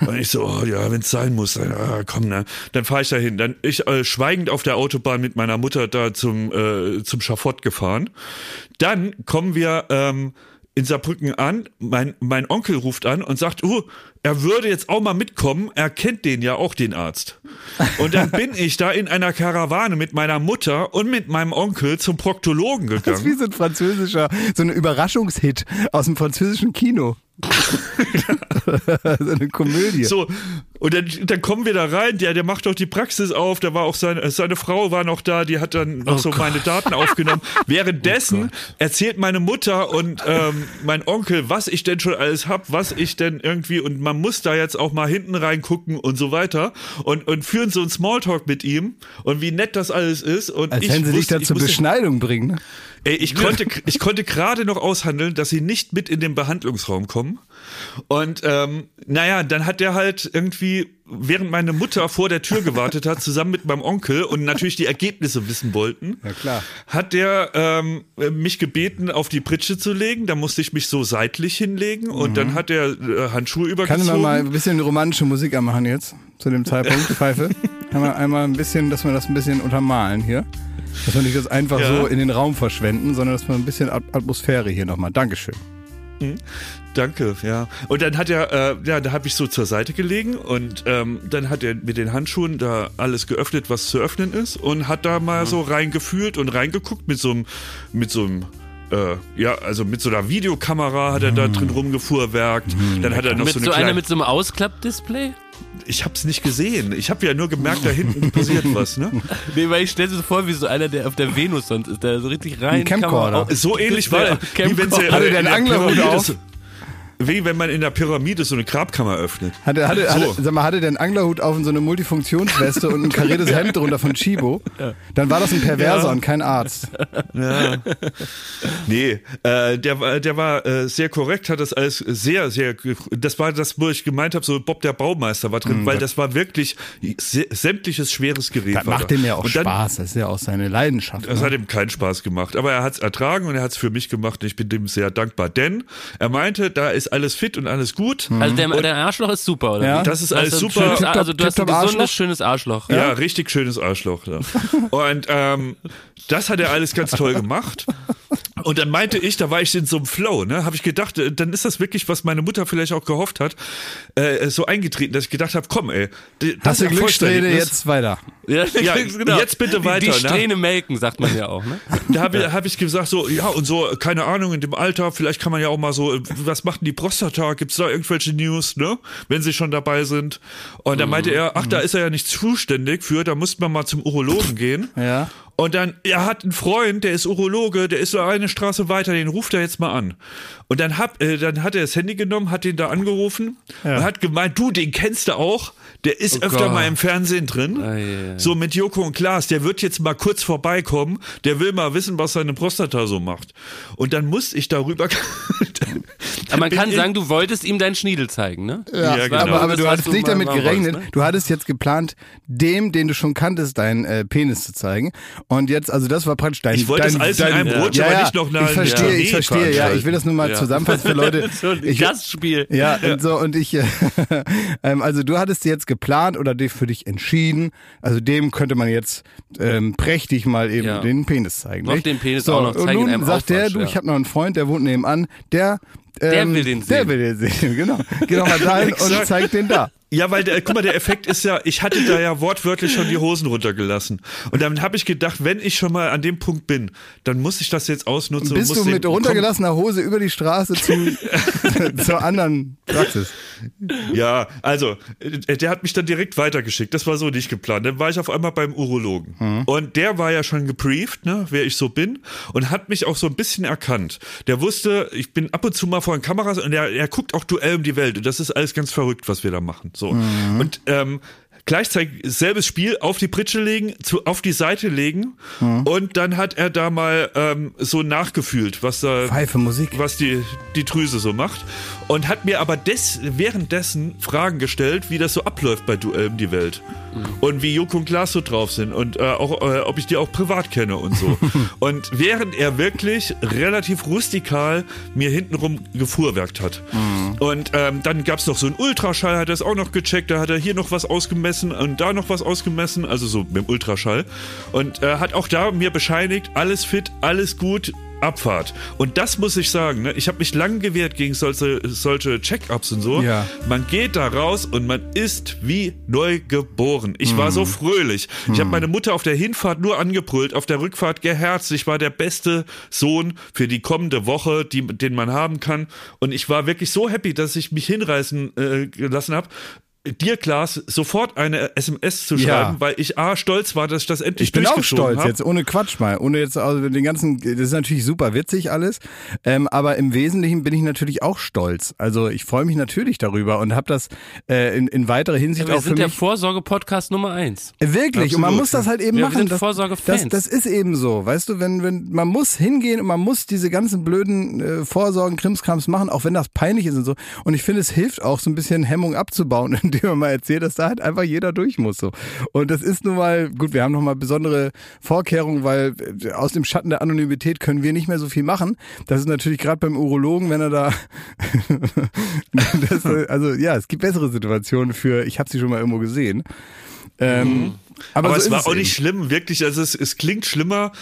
Speaker 3: Und ich so, oh, ja, wenn es sein muss, dann, ah, komm, ne. Dann fahre ich da hin. Dann ich äh, schweigend auf der Autobahn mit meiner Mutter da zum, äh, zum Schafott gefahren. Dann kommen wir ähm, in Saarbrücken an. Mein, mein Onkel ruft an und sagt, uh, er würde jetzt auch mal mitkommen. Er kennt den ja auch, den Arzt. Und dann bin ich da in einer Karawane mit meiner Mutter und mit meinem Onkel zum Proktologen
Speaker 1: Das ist
Speaker 3: gegangen.
Speaker 1: wie so ein französischer, so ein Überraschungshit aus dem französischen Kino. So eine Komödie.
Speaker 3: So, und dann, dann kommen wir da rein, der, der macht doch die Praxis auf, da war auch seine, seine Frau war noch da, die hat dann noch so meine Daten aufgenommen. Währenddessen erzählt meine Mutter und ähm, mein Onkel, was ich denn schon alles hab, was ich denn irgendwie, und man muss da jetzt auch mal hinten reingucken und so weiter und, und führen so ein Smalltalk mit ihm und wie nett das alles ist. Und
Speaker 1: Als
Speaker 3: ich
Speaker 1: wenn sie dich
Speaker 3: wusste,
Speaker 1: da zur Beschneidung bringen. Ne?
Speaker 3: Ey, ich konnte, ich konnte gerade noch aushandeln, dass sie nicht mit in den Behandlungsraum kommen. Und ähm, naja, dann hat der halt irgendwie, während meine Mutter vor der Tür gewartet hat, zusammen mit meinem Onkel und natürlich die Ergebnisse wissen wollten,
Speaker 1: Ja, klar.
Speaker 3: hat der ähm, mich gebeten, auf die Pritsche zu legen. Da musste ich mich so seitlich hinlegen und dann hat er äh, Handschuhe
Speaker 1: Mhm. Kann
Speaker 3: übergezogen.
Speaker 1: man mal ein bisschen romantische Musik anmachen jetzt, zu dem Zeitpunkt, Pfeife? Kann man einmal ein bisschen, dass wir das ein bisschen untermalen hier? Dass wir nicht das einfach
Speaker 3: Ja.
Speaker 1: so in den Raum verschwenden, sondern dass wir ein bisschen At- Atmosphäre hier nochmal. Dankeschön.
Speaker 3: Danke, ja. Und dann hat er, äh, ja, da habe ich so zur Seite gelegen und ähm, dann hat er mit den Handschuhen da alles geöffnet, was zu öffnen ist und hat da mal so reingefühlt und reingeguckt mit so einem, mit so einem äh, ja, also mit so einer Videokamera hat er da drin rumgefuhrwerkt. Dann hat er noch
Speaker 2: Mit
Speaker 3: so
Speaker 2: so,
Speaker 3: eine
Speaker 2: einer
Speaker 3: kleine,
Speaker 2: mit so einem Ausklappdisplay?
Speaker 3: Ich hab's nicht gesehen. Ich habe ja nur gemerkt, da hinten passiert was, ne?
Speaker 2: Nee, weil ich stelle mir so vor, wie so einer, der auf der Venus sonst ist, der so richtig rein.
Speaker 1: Ein Camcorder.
Speaker 2: Kamera-
Speaker 3: So ähnlich war er.
Speaker 2: Camcorder.
Speaker 3: Wie wenn sie,
Speaker 1: Hatte
Speaker 3: äh,
Speaker 1: der
Speaker 3: in
Speaker 1: einen Anglerhut auf?
Speaker 3: Wie wenn man in der Pyramide so eine Grabkammer öffnet.
Speaker 1: Hatte, hatte,
Speaker 3: So.
Speaker 1: hatte, sag mal, hatte der einen Anglerhut auf und so eine Multifunktionsweste und ein kariertes Hemd drunter von Chibo? Dann war das ein Perverser
Speaker 3: Ja.
Speaker 1: und kein Arzt.
Speaker 3: Ja. Nee, äh, der, war- der war äh, sehr korrekt, hat das alles sehr, sehr, das war das, wo ich gemeint habe, so Bob der Baumeister war drin, weil das war wirklich sä- sämtliches schweres Gerät.
Speaker 1: Mhm. Das macht dem ja auch
Speaker 3: dann,
Speaker 1: Spaß. Das ist ja auch seine Leidenschaft.
Speaker 3: Das
Speaker 1: ne?
Speaker 3: hat ihm keinen Spaß gemacht, aber er hat es ertragen und er hat es für mich gemacht und ich bin dem sehr dankbar, denn er meinte, da ist alles fit und alles gut.
Speaker 2: Also der, der Arschloch ist super, oder?
Speaker 1: Ja.
Speaker 3: Das ist
Speaker 2: Du hast
Speaker 3: alles
Speaker 2: ein
Speaker 3: super.
Speaker 2: Schönes, also du hast ein gesundes,
Speaker 1: Arschloch?
Speaker 2: schönes Arschloch.
Speaker 3: Ja, richtig schönes Arschloch. Ja. Und ähm, das hat er alles ganz toll gemacht. Und dann meinte ich, da war ich in so einem Flow, ne, habe ich gedacht, äh, dann ist das wirklich, was meine Mutter vielleicht auch gehofft hat, äh, so eingetreten, dass ich gedacht habe, komm, ey, das
Speaker 1: Hast du Glückssträhne jetzt weiter?
Speaker 2: Ja,
Speaker 3: Ja,
Speaker 2: genau.
Speaker 3: jetzt bitte weiter,
Speaker 2: Die, die
Speaker 3: ne?
Speaker 2: Strähne melken, sagt man ja auch, ne?
Speaker 3: Da habe ich, hab ich gesagt, so, ja, und so, keine Ahnung, in dem Alter, vielleicht kann man ja auch mal so, äh, was macht denn die Prostata? Gibt's da irgendwelche News, ne? Wenn sie schon dabei sind. Und dann meinte er, ach, da ist er ja nicht zuständig für, da muss man mal zum Urologen gehen.
Speaker 1: Ja.
Speaker 3: Und dann, er hat einen Freund, der ist Urologe, der ist so eine Straße weiter, den ruft er jetzt mal an. Und dann, hab, äh, dann hat er das Handy genommen, hat den da angerufen und hat gemeint, du, den kennst du auch, der ist öfter
Speaker 2: Gott.
Speaker 3: mal im Fernsehen drin.
Speaker 2: ja, ja.
Speaker 3: So mit Joko und Klaas, der wird jetzt mal kurz vorbeikommen, der will mal wissen, was seine Prostata so macht. Und dann musste ich darüber.
Speaker 2: Aber man kann sagen, du wolltest ihm deinen Schniedel zeigen, ne?
Speaker 3: Ja,
Speaker 1: Ja,
Speaker 3: genau.
Speaker 1: aber, aber du
Speaker 2: was
Speaker 1: hattest nicht damit gerechnet.
Speaker 2: wolltest, ne?
Speaker 1: Du hattest jetzt geplant, dem, den du schon kanntest, deinen äh, Penis zu zeigen. Und jetzt, also das war praktisch dein.
Speaker 3: Ich wollte
Speaker 1: dein,
Speaker 3: das alles in
Speaker 1: dein,
Speaker 3: einem Rutsch,
Speaker 1: ja,
Speaker 3: aber
Speaker 1: ja,
Speaker 3: nicht noch eine-
Speaker 1: Ich verstehe, ich verstehe. Ja, ich will das nur mal
Speaker 2: Ja.
Speaker 1: zusammenfassen für Leute.
Speaker 2: so ein
Speaker 1: Ich,
Speaker 2: Gastspiel.
Speaker 1: ja, und so und ich, äh, ähm, also du hattest jetzt geplant oder für dich entschieden. Also dem könnte man jetzt ähm, prächtig mal eben
Speaker 2: Ja.
Speaker 1: den Penis zeigen.
Speaker 2: Noch
Speaker 1: nicht?
Speaker 2: den Penis
Speaker 1: so,
Speaker 2: auch noch zeigen
Speaker 1: Und nun sagt der,
Speaker 2: Aufwasch,
Speaker 1: du,
Speaker 2: ja.
Speaker 1: ich habe noch einen Freund, der wohnt nebenan, der ähm,
Speaker 2: will den
Speaker 1: Der
Speaker 2: sehen.
Speaker 1: will den sehen, genau. Geh doch mal dahin und zeig den da.
Speaker 3: Ja, weil der, guck mal, der Effekt ist ja, ich hatte da ja wortwörtlich schon die Hosen runtergelassen. Und dann habe ich gedacht, wenn ich schon mal an dem Punkt bin, dann muss ich das jetzt ausnutzen. und
Speaker 1: Bist du mit runtergelassener Hose über die Straße zum, zur anderen Praxis?
Speaker 3: Ja, also, äh, der hat mich dann direkt weitergeschickt. Das war so nicht geplant. Dann war ich auf einmal beim Urologen.
Speaker 1: Mhm.
Speaker 3: Und der war ja schon gebrieft, ne, wer ich so bin. Und hat mich auch so ein bisschen erkannt. Der wusste, ich bin ab und zu mal vor den Kameras und er, er guckt auch Duell um die Welt. Und das ist alles ganz verrückt, was wir da machen. So.
Speaker 1: Mhm.
Speaker 3: Und, ähm, gleichzeitig selbes Spiel auf die Pritsche legen, zu, auf die Seite legen und dann hat er da mal ähm, so nachgefühlt, was da
Speaker 1: Pfeife Musik.
Speaker 3: was die, die Drüse so macht. Und hat mir aber des, währenddessen Fragen gestellt, wie das so abläuft bei Duell um die Welt. Und wie Joko und Klaas so drauf sind. Und äh, auch, äh, ob ich die auch privat kenne und so. und während er wirklich relativ rustikal mir hintenrum gefuhrwerkt hat. Und ähm, dann gab's noch so einen Ultraschall, hat er es auch noch gecheckt. Da hat er hier noch was ausgemessen und da noch was ausgemessen. Also so mit dem Ultraschall. Und äh, hat auch da mir bescheinigt, alles fit, alles gut. Abfahrt. Und das muss ich sagen, ne? ich habe mich lang gewehrt gegen solche, solche Check-ups und so.
Speaker 1: Ja.
Speaker 3: Man geht da raus und man ist wie neu geboren. Ich war so fröhlich. Ich habe meine Mutter auf der Hinfahrt nur angebrüllt, auf der Rückfahrt geherzt. Ich war der beste Sohn für die kommende Woche, die, den man haben kann. Und ich war wirklich so happy, dass ich mich hinreißen äh, gelassen habe. Dir, Klaas, sofort eine SMS zu
Speaker 1: Ja.
Speaker 3: schreiben, weil ich A, stolz war, dass ich das endlich
Speaker 1: Ich bin auch stolz
Speaker 3: hab.
Speaker 1: jetzt, ohne Quatsch mal, ohne jetzt also den ganzen, das ist natürlich super witzig alles, ähm, aber im Wesentlichen bin ich natürlich auch stolz. Also ich freue mich natürlich darüber und habe das äh, in, in weiterer Hinsicht
Speaker 2: Wir
Speaker 1: auch für
Speaker 2: sind der
Speaker 1: mich
Speaker 2: Vorsorge-Podcast Nummer eins.
Speaker 1: Wirklich, und man
Speaker 3: Absolut,
Speaker 1: muss das halt eben
Speaker 2: Ja, wir
Speaker 1: machen.
Speaker 2: sind
Speaker 1: das,
Speaker 2: Vorsorgefans.
Speaker 1: das, das ist eben so, weißt du, wenn, wenn man muss hingehen und man muss diese ganzen blöden äh, Vorsorgen, Krimskrams machen, auch wenn das peinlich ist und so. Und ich finde, es hilft auch so ein bisschen Hemmung abzubauen, indem man mal erzählt, dass da halt einfach jeder durch muss. So. Und das ist nun mal, gut, wir haben nochmal besondere Vorkehrungen, weil äh, aus dem Schatten der Anonymität können wir nicht mehr so viel machen. Das ist natürlich gerade beim Urologen, wenn er da das, äh, also ja, es gibt bessere Situationen für, ich habe sie schon mal irgendwo gesehen. Ähm, aber
Speaker 3: Aber,
Speaker 1: so
Speaker 3: es
Speaker 1: ist
Speaker 3: war auch nicht schlimm, wirklich. Also es, es klingt schlimmer.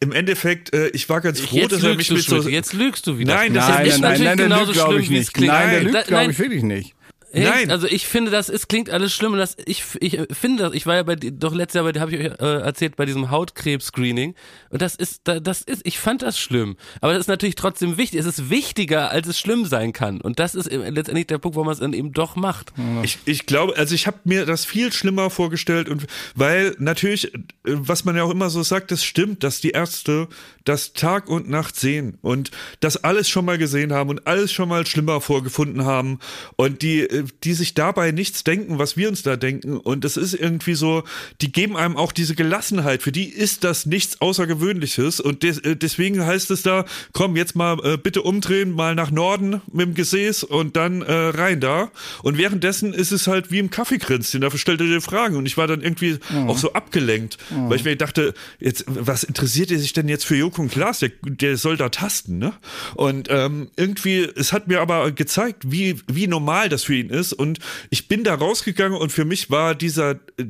Speaker 3: Im Endeffekt, äh, ich war ganz froh,
Speaker 2: Jetzt
Speaker 3: dass er mich mit so.
Speaker 2: Jetzt lügst du wieder.
Speaker 3: Nein, das
Speaker 1: Nein,
Speaker 2: ist
Speaker 1: nein, nein,
Speaker 2: natürlich
Speaker 1: nein, der
Speaker 2: genauso
Speaker 1: lügt, glaube
Speaker 2: schlimm,
Speaker 1: ich
Speaker 2: wie es
Speaker 1: nicht.
Speaker 2: klingt.
Speaker 1: Nein, der lügt, glaube
Speaker 2: nein.
Speaker 1: ich wirklich nicht.
Speaker 2: Echt?
Speaker 3: Nein.
Speaker 2: Also ich finde das, es klingt alles schlimm und das, ich, ich finde das, ich war ja bei, doch letztes Jahr bei, habe ich euch äh, erzählt, bei diesem Hautkrebs-Screening und das ist, da- das ist, ich fand das schlimm. Aber das ist natürlich trotzdem wichtig. Es ist wichtiger, als es schlimm sein kann und das ist äh, letztendlich der Punkt, wo man es dann eben doch macht.
Speaker 3: Ich, ich glaube, also ich habe mir das viel schlimmer vorgestellt und weil natürlich, äh, was man ja auch immer so sagt, das stimmt, dass die Ärzte das Tag und Nacht sehen und das alles schon mal gesehen haben und alles schon mal schlimmer vorgefunden haben und die, äh, die sich dabei nichts denken, was wir uns da denken. Und das ist irgendwie so, die geben einem auch diese Gelassenheit, für die ist das nichts Außergewöhnliches. Und des, äh, deswegen heißt es da, komm jetzt mal äh, bitte umdrehen, mal nach Norden mit dem Gesäß und dann äh, rein da. Und währenddessen ist es halt wie im Kaffeekränzchen, dafür stellt er dir Fragen. Und ich war dann irgendwie auch so abgelenkt, weil ich mir dachte, jetzt, was interessiert ihr sich denn jetzt für Joko und Klaas, der, der soll da tasten, ne? Und ähm, irgendwie, es hat mir aber gezeigt, wie, wie normal das für ihn ist und ich bin da rausgegangen und für mich war dieser, äh,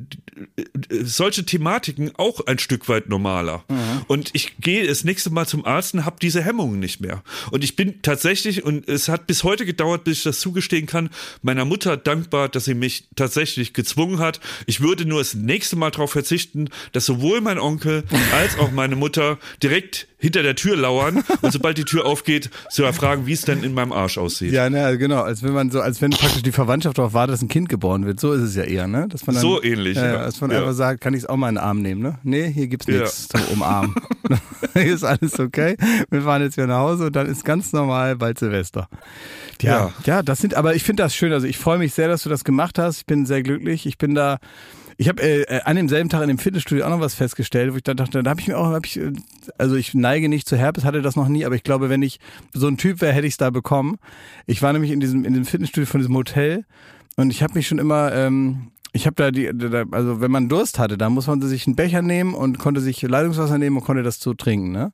Speaker 3: äh, solche Thematiken auch ein Stück weit normaler. Und ich gehe das nächste Mal zum Arzt und habe diese Hemmungen nicht mehr. Und ich bin tatsächlich, und es hat bis heute gedauert, bis ich das zugestehen kann, meiner Mutter dankbar, dass sie mich tatsächlich gezwungen hat. Ich würde nur das nächste Mal darauf verzichten, dass sowohl mein Onkel als auch meine Mutter direkt hinter der Tür lauern und sobald die Tür aufgeht, zu erfragen, wie es denn in meinem Arsch aussieht.
Speaker 1: Ja, ne, genau, als wenn man so, als wenn praktisch die Verwandtschaft darauf wartet, dass ein Kind geboren wird. So ist es ja eher, ne? Dass man dann,
Speaker 3: So ähnlich,
Speaker 1: Ja,
Speaker 3: ja.
Speaker 1: dass man
Speaker 3: Ja.
Speaker 1: einfach sagt, kann ich es auch mal in den Arm nehmen, ne? Nee, hier gibt's
Speaker 3: Ja.
Speaker 1: nichts zum Umarmen. hier ist alles okay. Wir fahren jetzt wieder nach Hause und dann ist ganz normal bald Silvester. Ja, ja,
Speaker 3: Ja.
Speaker 1: das sind, aber ich finde das schön. Also ich freue mich sehr, dass du das gemacht hast. Ich bin sehr glücklich. Ich bin da. Ich habe äh, äh, an demselben Tag in dem Fitnessstudio auch noch was festgestellt, wo ich dann dachte, da habe ich mir auch, hab ich, äh, also ich neige nicht zu Herpes, hatte das noch nie, aber ich glaube, wenn ich so ein Typ wäre, hätte ich es da bekommen. Ich war nämlich in diesem in dem Fitnessstudio von diesem Hotel und ich habe mich schon immer, ähm, ich habe da die, da, also wenn man Durst hatte, dann muss man sich einen Becher nehmen und konnte sich Leitungswasser nehmen und konnte das so trinken, ne?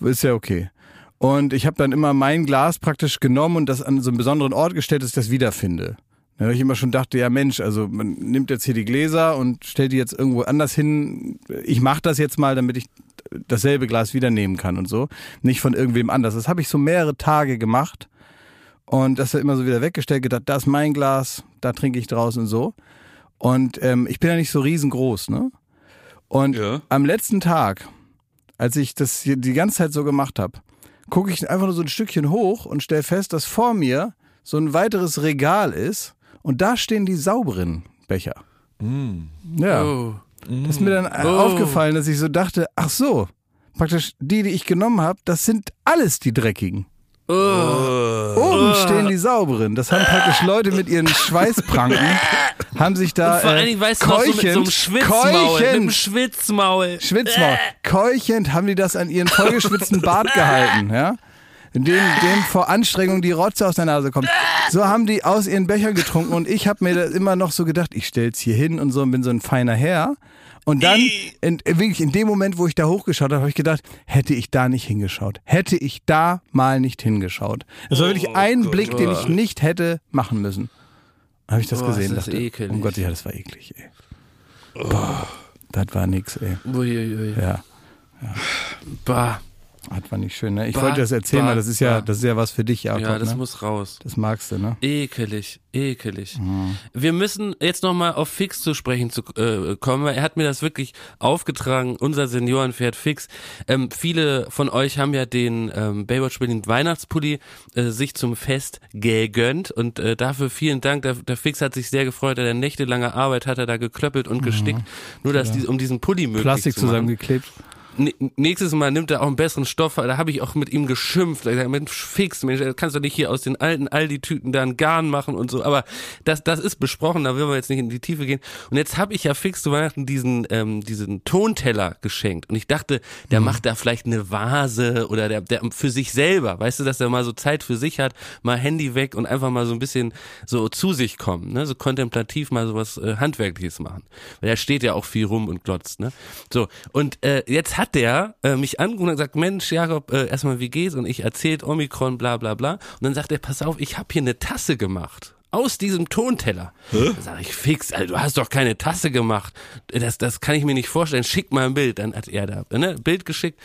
Speaker 1: Ist ja okay. Und ich habe dann immer mein Glas praktisch genommen und das an so einen besonderen Ort gestellt, dass ich das wiederfinde. Da hab ich immer schon dachte, ja Mensch, also man nimmt jetzt hier die Gläser und stellt die jetzt irgendwo anders hin. Ich mache das jetzt mal, damit ich dasselbe Glas wieder nehmen kann und so. Nicht von irgendwem anders. Das habe ich so mehrere Tage gemacht und das immer so wieder weggestellt, gedacht, das ist mein Glas, da trinke ich draußen und so. Und ähm, ich bin ja nicht so riesengroß, ne? Und
Speaker 3: Ja.
Speaker 1: am letzten Tag, als ich das hier die ganze Zeit so gemacht habe, gucke ich einfach nur so ein Stückchen hoch und stelle fest, dass vor mir so ein weiteres Regal ist und da stehen die sauberen Becher. Ja.
Speaker 2: Oh.
Speaker 1: Das ist mir dann aufgefallen, dass ich so dachte, ach so, praktisch die, die ich genommen habe, das sind alles die dreckigen. Oben stehen die sauberen. Das haben praktisch Leute mit ihren Schweißpranken, haben sich da
Speaker 2: Vor allen
Speaker 1: äh,
Speaker 2: Dingen, weißt du, noch so mit so einem
Speaker 1: keuchend-
Speaker 2: Schwitzmaul. Mit
Speaker 1: keuchend-
Speaker 2: Schwitzmaul.
Speaker 1: Schwitzmaul. Keuchend haben die das an ihren vollgeschwitzten Bart gehalten, ja? In dem, dem vor Anstrengung die Rotze aus der Nase kommt. So haben die aus ihren Bechern getrunken und ich habe mir das immer noch so gedacht, ich stell's hier hin und so und bin so ein feiner Herr. Und dann, in, wirklich in dem Moment, wo ich da hochgeschaut habe, habe ich gedacht, hätte ich da nicht hingeschaut. Hätte ich da mal nicht hingeschaut. Es war wirklich ein Blick, den ich nicht hätte machen müssen. Habe ich das
Speaker 2: Oh,
Speaker 1: gesehen,
Speaker 2: ist das
Speaker 1: dachte,
Speaker 2: ekelig.
Speaker 1: oh Gott, ja, das war eklig, ey. Boah, das war nix, ey.
Speaker 2: Uiuiui.
Speaker 1: Ja.
Speaker 2: Bah.
Speaker 1: Das war nicht schön, ne? Ich
Speaker 2: Bah,
Speaker 1: wollte das erzählen,
Speaker 2: bah,
Speaker 1: weil das ist ja,
Speaker 2: bah.
Speaker 1: das ist ja was für dich, Jakob.
Speaker 2: Ja, das
Speaker 1: ne?
Speaker 2: muss raus.
Speaker 1: das magst du, ne?
Speaker 2: Ekelig, ekelig.
Speaker 1: Mhm.
Speaker 2: Wir müssen jetzt nochmal auf Fix zu sprechen zu, äh, kommen, weil er hat mir das wirklich aufgetragen, unser Seniorenpferd Fix. Ähm, viele von euch haben ja den ähm, Baywatch Berlin Weihnachtspulli äh, sich zum Fest gegönnt und äh, dafür vielen Dank. Der, der Fix hat sich sehr gefreut, er hat nächtelange Arbeit hat er da geklöppelt und gestickt, nur dass die, um diesen Pulli möglich
Speaker 1: Mhm. Plastik
Speaker 2: zu machen.
Speaker 1: zusammengeklebt.
Speaker 2: Nächstes Mal nimmt er auch einen besseren Stoff, da habe ich auch mit ihm geschimpft. Ich sag, Mensch, fix, Mensch, du kannst doch nicht hier aus den alten Aldi-Tüten da ein Garn machen und so. Aber das, das ist besprochen, da will wir jetzt nicht in die Tiefe gehen. Und jetzt habe ich ja fix zu Weihnachten diesen, ähm, diesen Tonteller geschenkt. Und ich dachte, der macht da vielleicht eine Vase oder der, der für sich selber, weißt du, dass der mal so Zeit für sich hat, mal Handy weg und einfach mal so ein bisschen so zu sich kommen, ne? so kontemplativ mal sowas äh, Handwerkliches machen. Weil er steht ja auch viel rum und glotzt, ne? So, und äh, jetzt hat der äh, mich angerufen und gesagt, Mensch, Jakob, äh, erstmal wie geht's? Und ich erzählt Omikron, bla bla bla. Und dann sagt er, pass auf, ich habe hier eine Tasse gemacht. Aus diesem Tonteller. Da sag ich, fix, Alter, du hast doch keine Tasse gemacht. Das, das kann ich mir nicht vorstellen. Schick mal ein Bild. Dann hat er da ne, Bild geschickt.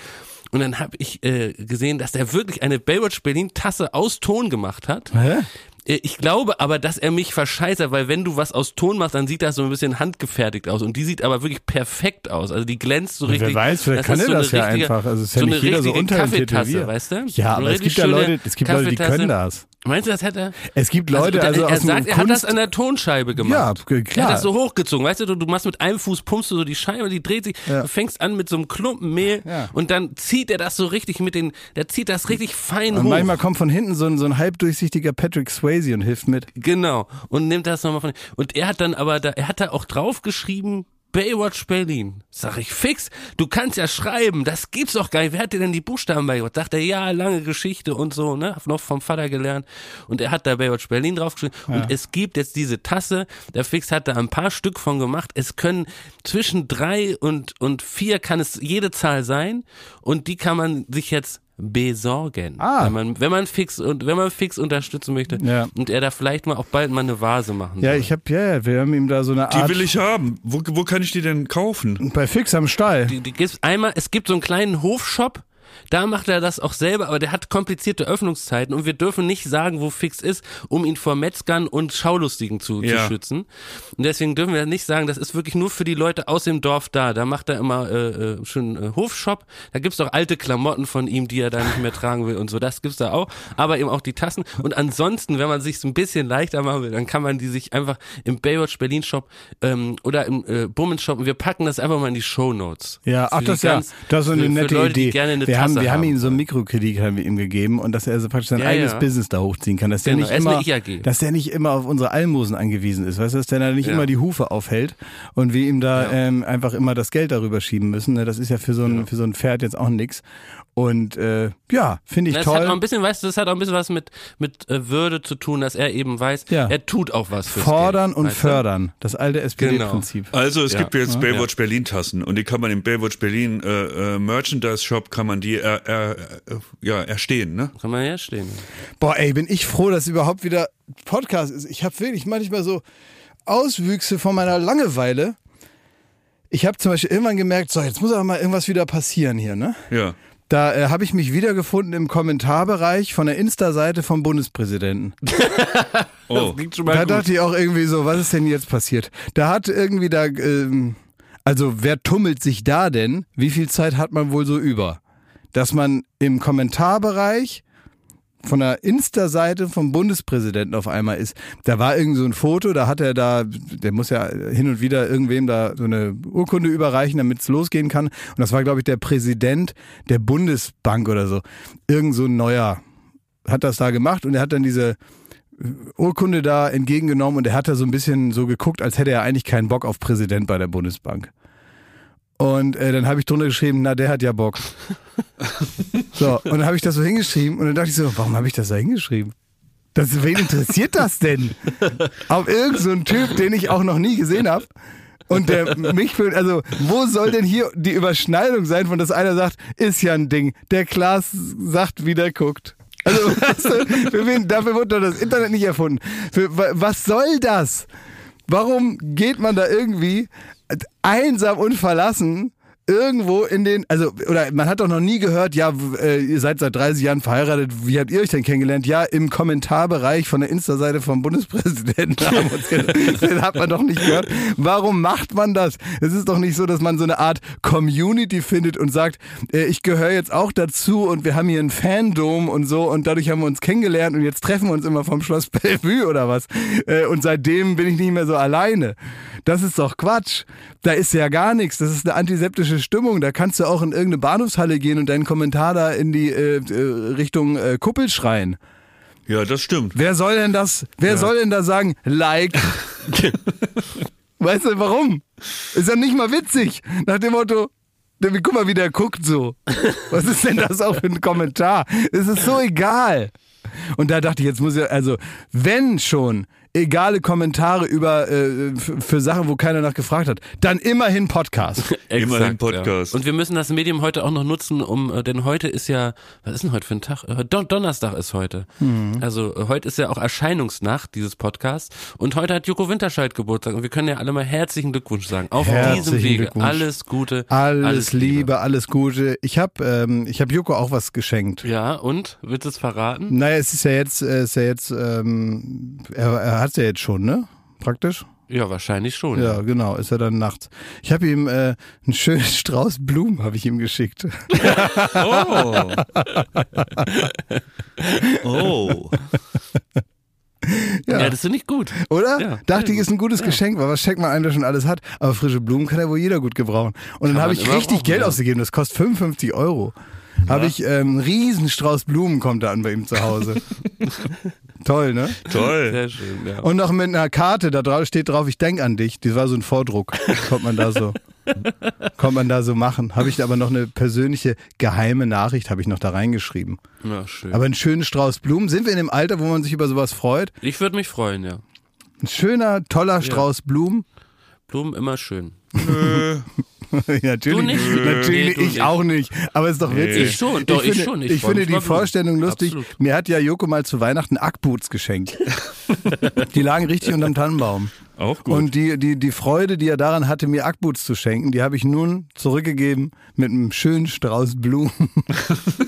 Speaker 2: Und dann habe ich äh, gesehen, dass der wirklich eine Baywatch Berlin Tasse aus Ton gemacht hat.
Speaker 1: Hä?
Speaker 2: Äh, Ich glaube aber, dass er mich verscheißert, weil wenn du was aus Ton machst, dann sieht das so ein bisschen handgefertigt aus. Und die sieht aber wirklich perfekt aus. Also die glänzt so richtig.
Speaker 1: Wer weiß, vielleicht kann er
Speaker 2: so
Speaker 1: das ja
Speaker 2: richtige-
Speaker 1: einfach. Also es ist ja
Speaker 2: so
Speaker 1: nicht jeder so
Speaker 2: richtige
Speaker 1: unter
Speaker 2: Kaffeetasse, weißt du?
Speaker 1: Ja,
Speaker 2: So
Speaker 1: aber es gibt ja Leute, es gibt Leute, die können das.
Speaker 2: Meinst du, das hätte er?
Speaker 1: Es gibt Leute,
Speaker 2: der-
Speaker 1: also
Speaker 2: er
Speaker 1: aus dem
Speaker 2: sagt, er hat das an der Tonscheibe gemacht.
Speaker 1: Ja, k-
Speaker 2: Er
Speaker 1: klar.
Speaker 2: hat das so hochgezogen, weißt du, du, du machst mit einem Fuß, pumpst du so die Scheibe, die dreht sich,
Speaker 1: Ja.
Speaker 2: du fängst an mit so einem Klumpen Mehl
Speaker 1: Ja.
Speaker 2: und dann zieht er das so richtig mit den, der zieht das richtig fein
Speaker 1: Und
Speaker 2: hoch.
Speaker 1: manchmal kommt von hinten so ein, so ein halbdurchsichtiger Patrick Swayze und hilft mit.
Speaker 2: Genau. Und nimmt das nochmal von. Und er hat dann aber da, er hat da auch draufgeschrieben, Baywatch Berlin. Sag ich, fix, du kannst ja schreiben, das gibt's doch gar nicht. Wer hat dir denn die Buchstaben beigebracht? Sagt er, ja, lange Geschichte und so, ne? Hab noch vom Vater gelernt. Und er hat da Baywatch Berlin draufgeschrieben. Und es gibt jetzt diese Tasse, der Fix hat da ein paar Stück von gemacht. Es können zwischen drei und, und vier kann es jede Zahl sein. Und die kann man sich jetzt besorgen.
Speaker 1: Ah.
Speaker 2: Wenn man, wenn man fix und wenn man fix unterstützen möchte
Speaker 1: Ja.
Speaker 2: und er da vielleicht mal auch bald mal eine Vase machen
Speaker 1: Ja,
Speaker 2: soll.
Speaker 1: ich hab, ja, ja, wir haben ihm da so eine
Speaker 3: Die
Speaker 1: Art.
Speaker 3: will ich haben. Wo, wo kann ich die denn kaufen?
Speaker 1: bei Fix am Stall.
Speaker 2: die, die gibt's einmal, es gibt so einen kleinen Hofshop, da macht er das auch selber, aber der hat komplizierte Öffnungszeiten und wir dürfen nicht sagen, wo Fix ist, um ihn vor Metzgern und Schaulustigen zu, zu
Speaker 3: Ja.
Speaker 2: schützen. Und deswegen dürfen wir nicht sagen, das ist wirklich nur für die Leute aus dem Dorf da. Da macht er immer äh, äh, schön äh, Hofshop. Da gibt's auch alte Klamotten von ihm, die er da nicht mehr tragen will und so. Das gibt's da auch. Aber eben auch die Tassen. Und ansonsten, wenn man sich so ein bisschen leichter machen will, dann kann man die sich einfach im Baywatch Berlin Shop ähm, oder im äh, Bummens Shop. Und wir packen das einfach mal in die Show Notes.
Speaker 1: Ja, ach das
Speaker 2: die
Speaker 1: ja, das ist eine
Speaker 2: für
Speaker 1: nette
Speaker 2: Leute,
Speaker 1: Idee.
Speaker 2: Die gerne eine
Speaker 1: wir haben, wir haben
Speaker 2: haben
Speaker 1: ihm so einen Mikrokredit haben wir ihm gegeben und dass er also praktisch sein
Speaker 2: Ja,
Speaker 1: eigenes
Speaker 2: ja.
Speaker 1: Business da hochziehen kann, dass
Speaker 2: Genau,
Speaker 1: der
Speaker 2: er
Speaker 1: nicht immer, dass der nicht immer auf unsere Almosen angewiesen ist, weißt du, dass der da nicht immer die Hufe aufhält und wir ihm da ähm, einfach immer das Geld darüber schieben müssen. Ne? Das ist ja für so ein für so ein Pferd jetzt auch nix. Und äh, ja, finde ich
Speaker 2: Das
Speaker 1: toll.
Speaker 2: hat auch ein bisschen, weißt du, das hat auch ein bisschen was mit, mit äh, Würde zu tun, dass er eben weiß,
Speaker 1: Ja.
Speaker 2: er tut auch was fürs
Speaker 1: Fordern
Speaker 2: Geld,
Speaker 1: und
Speaker 2: weißt du? Genau.
Speaker 1: fördern, das alte SPD-Prinzip.
Speaker 3: Also es
Speaker 2: Ja.
Speaker 3: gibt jetzt Baywatch Berlin Tassen und die kann man im Baywatch Berlin äh, äh, Merchandise Shop kann man die äh, äh, äh, ja erstehen, ne?
Speaker 2: Kann man herstehen.
Speaker 1: Boah, ey, bin ich froh, dass überhaupt wieder Podcast ist. Ich habe wirklich manchmal so Auswüchse von meiner Langeweile. Ich habe zum Beispiel irgendwann gemerkt, so, jetzt muss aber mal irgendwas wieder passieren hier, ne?
Speaker 3: Ja.
Speaker 1: Da äh, habe ich mich wiedergefunden im Kommentarbereich von der Insta-Seite vom Bundespräsidenten.
Speaker 3: Oh.
Speaker 2: klingt schon
Speaker 1: Da dachte ich auch irgendwie so, was ist denn jetzt passiert? Da hat irgendwie da, ähm, also wer tummelt sich da denn? Wie viel Zeit hat man wohl so über? Dass man im Kommentarbereich von der Insta-Seite vom Bundespräsidenten auf einmal ist. Da war irgend so ein Foto, da hat er da, der muss ja hin und wieder irgendwem da so eine Urkunde überreichen, damit es losgehen kann. Und das war, glaube ich, der Präsident der Bundesbank oder so. Irgend so ein neuer hat das da gemacht und er hat dann diese Urkunde da entgegengenommen und er hat da so ein bisschen so geguckt, als hätte er eigentlich keinen Bock auf Präsident bei der Bundesbank. Und äh, dann habe ich drunter geschrieben, na, der hat ja Bock. so, und dann habe ich das so hingeschrieben und dann dachte ich so, warum habe ich das da hingeschrieben? Das, wen interessiert das denn? Auf irgendeinen so einen Typ, den ich auch noch nie gesehen habe. Und der mich für, also wo soll denn hier die Überschneidung sein, von dass einer sagt, ist ja ein Ding. Der Klaas sagt, wie der guckt. Also, weißt du, für wen, dafür wurde doch das Internet nicht erfunden. Für, wa- was soll das? Warum geht man da irgendwie einsam und verlassen irgendwo in den, also, oder man hat doch noch nie gehört, ja, äh, ihr seid seit 30 Jahren verheiratet, wie habt ihr euch denn kennengelernt? Ja, im Kommentarbereich von der Insta-Seite vom Bundespräsidenten haben wir uns. Das hat man doch nicht gehört. Warum macht man das? Es ist doch nicht so, dass man so eine Art Community findet und sagt, äh, ich gehöre jetzt auch dazu und wir haben hier ein Fandom und so und dadurch haben wir uns kennengelernt und jetzt treffen wir uns immer vom Schloss Bellevue oder was. Äh, Und seitdem bin ich nicht mehr so alleine. Das ist doch Quatsch. Da ist ja gar nichts. Das ist eine antiseptische Stimmung. Da kannst du auch in irgendeine Bahnhofshalle gehen und deinen Kommentar da in die äh, äh, Richtung äh, Kuppel schreien.
Speaker 3: Ja, das stimmt.
Speaker 1: Wer soll denn das, wer soll denn da sagen, like? weißt du, warum? Ist ja nicht mal witzig. Nach dem Motto, guck mal, wie der guckt so. Was ist denn das auch für ein Kommentar? Es ist so egal. Und da dachte ich, jetzt muss ja, also, wenn schon egale Kommentare über äh, für Sachen, wo keiner nach gefragt hat, dann immerhin Podcast.
Speaker 3: Immerhin
Speaker 2: Exakt,
Speaker 3: Podcast.
Speaker 2: Ja. Und wir müssen das Medium heute auch noch nutzen, um, äh, denn heute ist ja, was ist denn heute für ein Tag? Äh, Don Donnerstag ist heute.
Speaker 1: Mhm.
Speaker 2: Also äh, heute ist ja auch Erscheinungsnacht dieses Podcasts und heute hat Joko Winterscheid Geburtstag und wir können ja alle mal herzlichen Glückwunsch sagen. Auf
Speaker 1: Herzlichen
Speaker 2: diesem Wege. Alles Gute.
Speaker 1: Alles, Liebe, alles Gute. Ich habe ähm, ich hab Joko auch was geschenkt.
Speaker 2: Ja, und? Willst du es verraten?
Speaker 1: Naja, es ist ja jetzt, äh, ist ja jetzt, ähm, er, er hat ja jetzt schon, ne? Praktisch.
Speaker 2: Ja, wahrscheinlich schon.
Speaker 1: Ja, genau, ist er dann nachts. Ich habe ihm äh, einen schönen Strauß Blumen habe ich ihm geschickt.
Speaker 3: Oh. oh.
Speaker 2: Ja, das finde ich gut.
Speaker 1: Oder?
Speaker 2: Ja,
Speaker 1: Dachte ich, ist ein gutes Geschenk, weil was schenkt man einem, der schon alles hat? Aber frische Blumen kann ja wohl jeder gut gebrauchen. Und dann
Speaker 2: man
Speaker 1: habe ich richtig
Speaker 2: brauchen,
Speaker 1: Geld
Speaker 2: ja.
Speaker 1: ausgegeben, das kostet 55 Euro. Habe ich ähm, einen riesen Strauß Blumen kommt da an bei ihm zu Hause. Toll, ne?
Speaker 3: Toll.
Speaker 2: Sehr schön, ja.
Speaker 1: Und noch mit einer Karte, da drauf steht drauf, ich denk an dich. Das war so ein Vordruck. Kommt man da so. Kommt man da so machen. Habe ich aber noch eine persönliche geheime Nachricht, habe ich noch da reingeschrieben.
Speaker 2: ja, schön.
Speaker 1: Aber einen schönen Strauß Blumen. Sind wir in dem Alter, wo man sich über sowas freut?
Speaker 2: ich würde mich freuen, ja.
Speaker 1: Ein schöner, toller Strauß Blumen.
Speaker 2: Blumen immer schön.
Speaker 1: ja, natürlich.
Speaker 2: Du nicht?
Speaker 1: Natürlich
Speaker 2: Nee, du
Speaker 1: ich
Speaker 2: nicht.
Speaker 1: auch nicht. Aber ist doch witzig.
Speaker 2: Ich schon, doch, ich
Speaker 1: finde,
Speaker 2: schon. Ich
Speaker 1: Ich, finde die. Vorstellung lustig.
Speaker 2: Absolut.
Speaker 1: Mir hat ja Joko mal zu Weihnachten Ackboots geschenkt. die lagen richtig unterm Tannenbaum.
Speaker 3: Auch gut.
Speaker 1: Und die, die, die Freude, die er daran hatte, mir Ackboots zu schenken, die habe ich nun zurückgegeben mit einem schönen Strauß Blumen.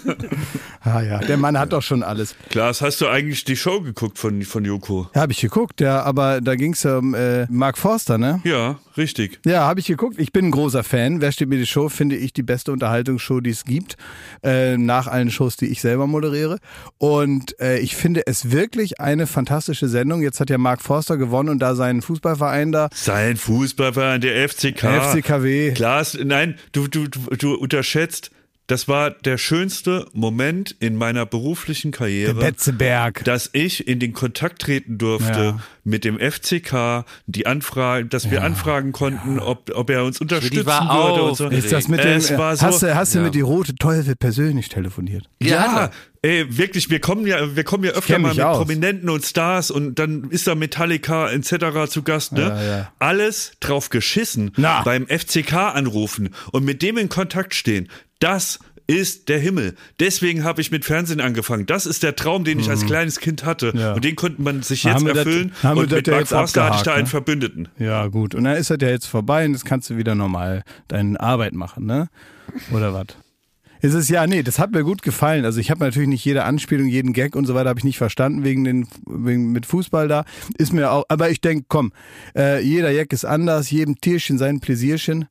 Speaker 1: ah ja, der Mann hat doch schon alles.
Speaker 3: Klaas, hast du eigentlich die Show geguckt von, von Joko?
Speaker 1: Ja, habe ich geguckt, ja, aber da ging es ja um äh, Mark Forster, ne?
Speaker 3: Ja, richtig.
Speaker 1: Ja, habe ich geguckt. Ich bin ein großer Fan. Wer steht mir die Show? Finde ich die beste Unterhaltungsshow, die es gibt. Äh, nach allen Shows, die ich selber moderiere. Und äh, ich finde es wirklich eine fantastische Sendung. Jetzt hat ja Mark Forster gewonnen und da seinen Fußballverein da.
Speaker 3: Sein Fußballverein, der FCK.
Speaker 1: FCKW.
Speaker 3: Klaas, nein, du, du, du, unterschätzt, das war der schönste Moment in meiner beruflichen Karriere.
Speaker 1: Betzeberg.
Speaker 3: dass ich in den Kontakt treten durfte
Speaker 1: Ja.
Speaker 3: mit dem FCK, die Anfrage, dass wir anfragen konnten, ob, ob er uns unterstützen
Speaker 2: war
Speaker 3: würde und so.
Speaker 1: Ist das mit dem,
Speaker 3: war so-
Speaker 1: hast du, hast du
Speaker 2: Ja.
Speaker 1: mit die Rote Teufel persönlich telefoniert?
Speaker 3: Ja,
Speaker 2: klar.
Speaker 3: Ey, wirklich, wir kommen ja, wir kommen ja öfter mal mit
Speaker 1: aus.
Speaker 3: Prominenten und Stars und dann ist da Metallica etc. zu Gast, ne?
Speaker 1: Ja, ja.
Speaker 3: Alles drauf geschissen,
Speaker 1: Na.
Speaker 3: beim FCK anrufen und mit dem in Kontakt stehen. Das ist der Himmel. Deswegen habe ich mit Fernsehen angefangen. Das ist der Traum, den ich als kleines Kind hatte.
Speaker 1: Mhm. Ja.
Speaker 3: Und den konnte man sich jetzt
Speaker 1: das-
Speaker 3: erfüllen.
Speaker 1: haben wir
Speaker 3: und
Speaker 1: das
Speaker 3: mit Mark Forster hatte ich da einen
Speaker 1: ne?
Speaker 3: Verbündeten.
Speaker 1: Ja, gut. Und dann ist das ja jetzt vorbei und jetzt kannst du wieder normal deine Arbeit machen, ne? Oder was? Es ist ja, nee, das hat mir gut gefallen. Also ich habe natürlich nicht jede Anspielung, jeden Gag und so weiter habe ich nicht verstanden wegen den wegen mit Fußball da. Ist mir auch, aber ich denke, komm, äh, jeder Gag ist anders, jedem Tierchen sein Pläsierchen.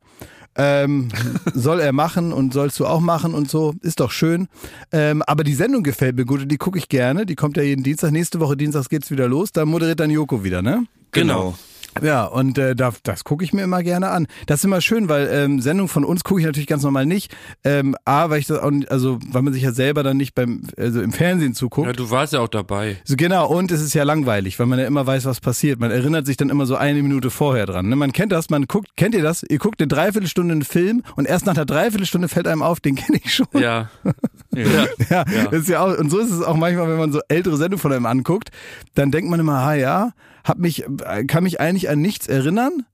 Speaker 1: Ähm, soll er machen und sollst du auch machen und so, ist doch schön. Ähm, aber die Sendung gefällt mir gut und die gucke ich gerne. Die kommt ja jeden Dienstag. Nächste Woche Dienstags geht's wieder los. Da moderiert dann Joko wieder, ne?
Speaker 2: Genau.
Speaker 1: Ja, und äh, da, das gucke ich mir immer gerne an. Das ist immer schön, weil ähm, Sendungen von uns gucke ich natürlich ganz normal nicht. Ähm, A, weil ich das auch nicht, also weil man sich ja selber dann nicht beim also im Fernsehen zuguckt.
Speaker 2: Ja, du warst ja auch dabei.
Speaker 1: So, genau, und es ist ja langweilig, weil man ja immer weiß, was passiert. Man erinnert sich dann immer so eine Minute vorher dran. Ne? Man kennt das, man guckt, kennt ihr das? Ihr guckt eine Dreiviertelstunde einen Film und erst nach der Dreiviertelstunde fällt einem auf, den kenne ich schon.
Speaker 2: Ja.
Speaker 3: Ja.
Speaker 1: Ja, Das ist ja auch, und so ist es auch manchmal, wenn man so ältere Sendungen von einem anguckt, dann denkt man immer, ah ja, hab mich, kann mich eigentlich an nichts erinnern,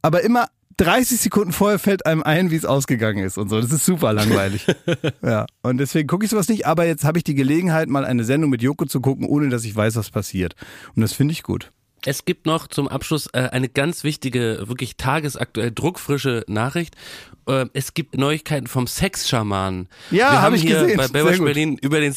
Speaker 1: aber immer 30 Sekunden vorher fällt einem ein, wie es ausgegangen ist und so. Das ist super langweilig. ja. Und deswegen gucke ich sowas nicht, aber jetzt habe ich die Gelegenheit, mal eine Sendung mit Joko zu gucken, ohne dass ich weiß, was passiert. Und das finde ich gut.
Speaker 2: Es gibt noch zum Abschluss äh, eine ganz wichtige, wirklich tagesaktuell druckfrische Nachricht. Äh, es gibt Neuigkeiten vom Sexschamanen.
Speaker 1: Ja,
Speaker 2: Wir
Speaker 1: hab ich
Speaker 2: hier
Speaker 1: gesehen.
Speaker 2: bei Baywatch. Berlin über den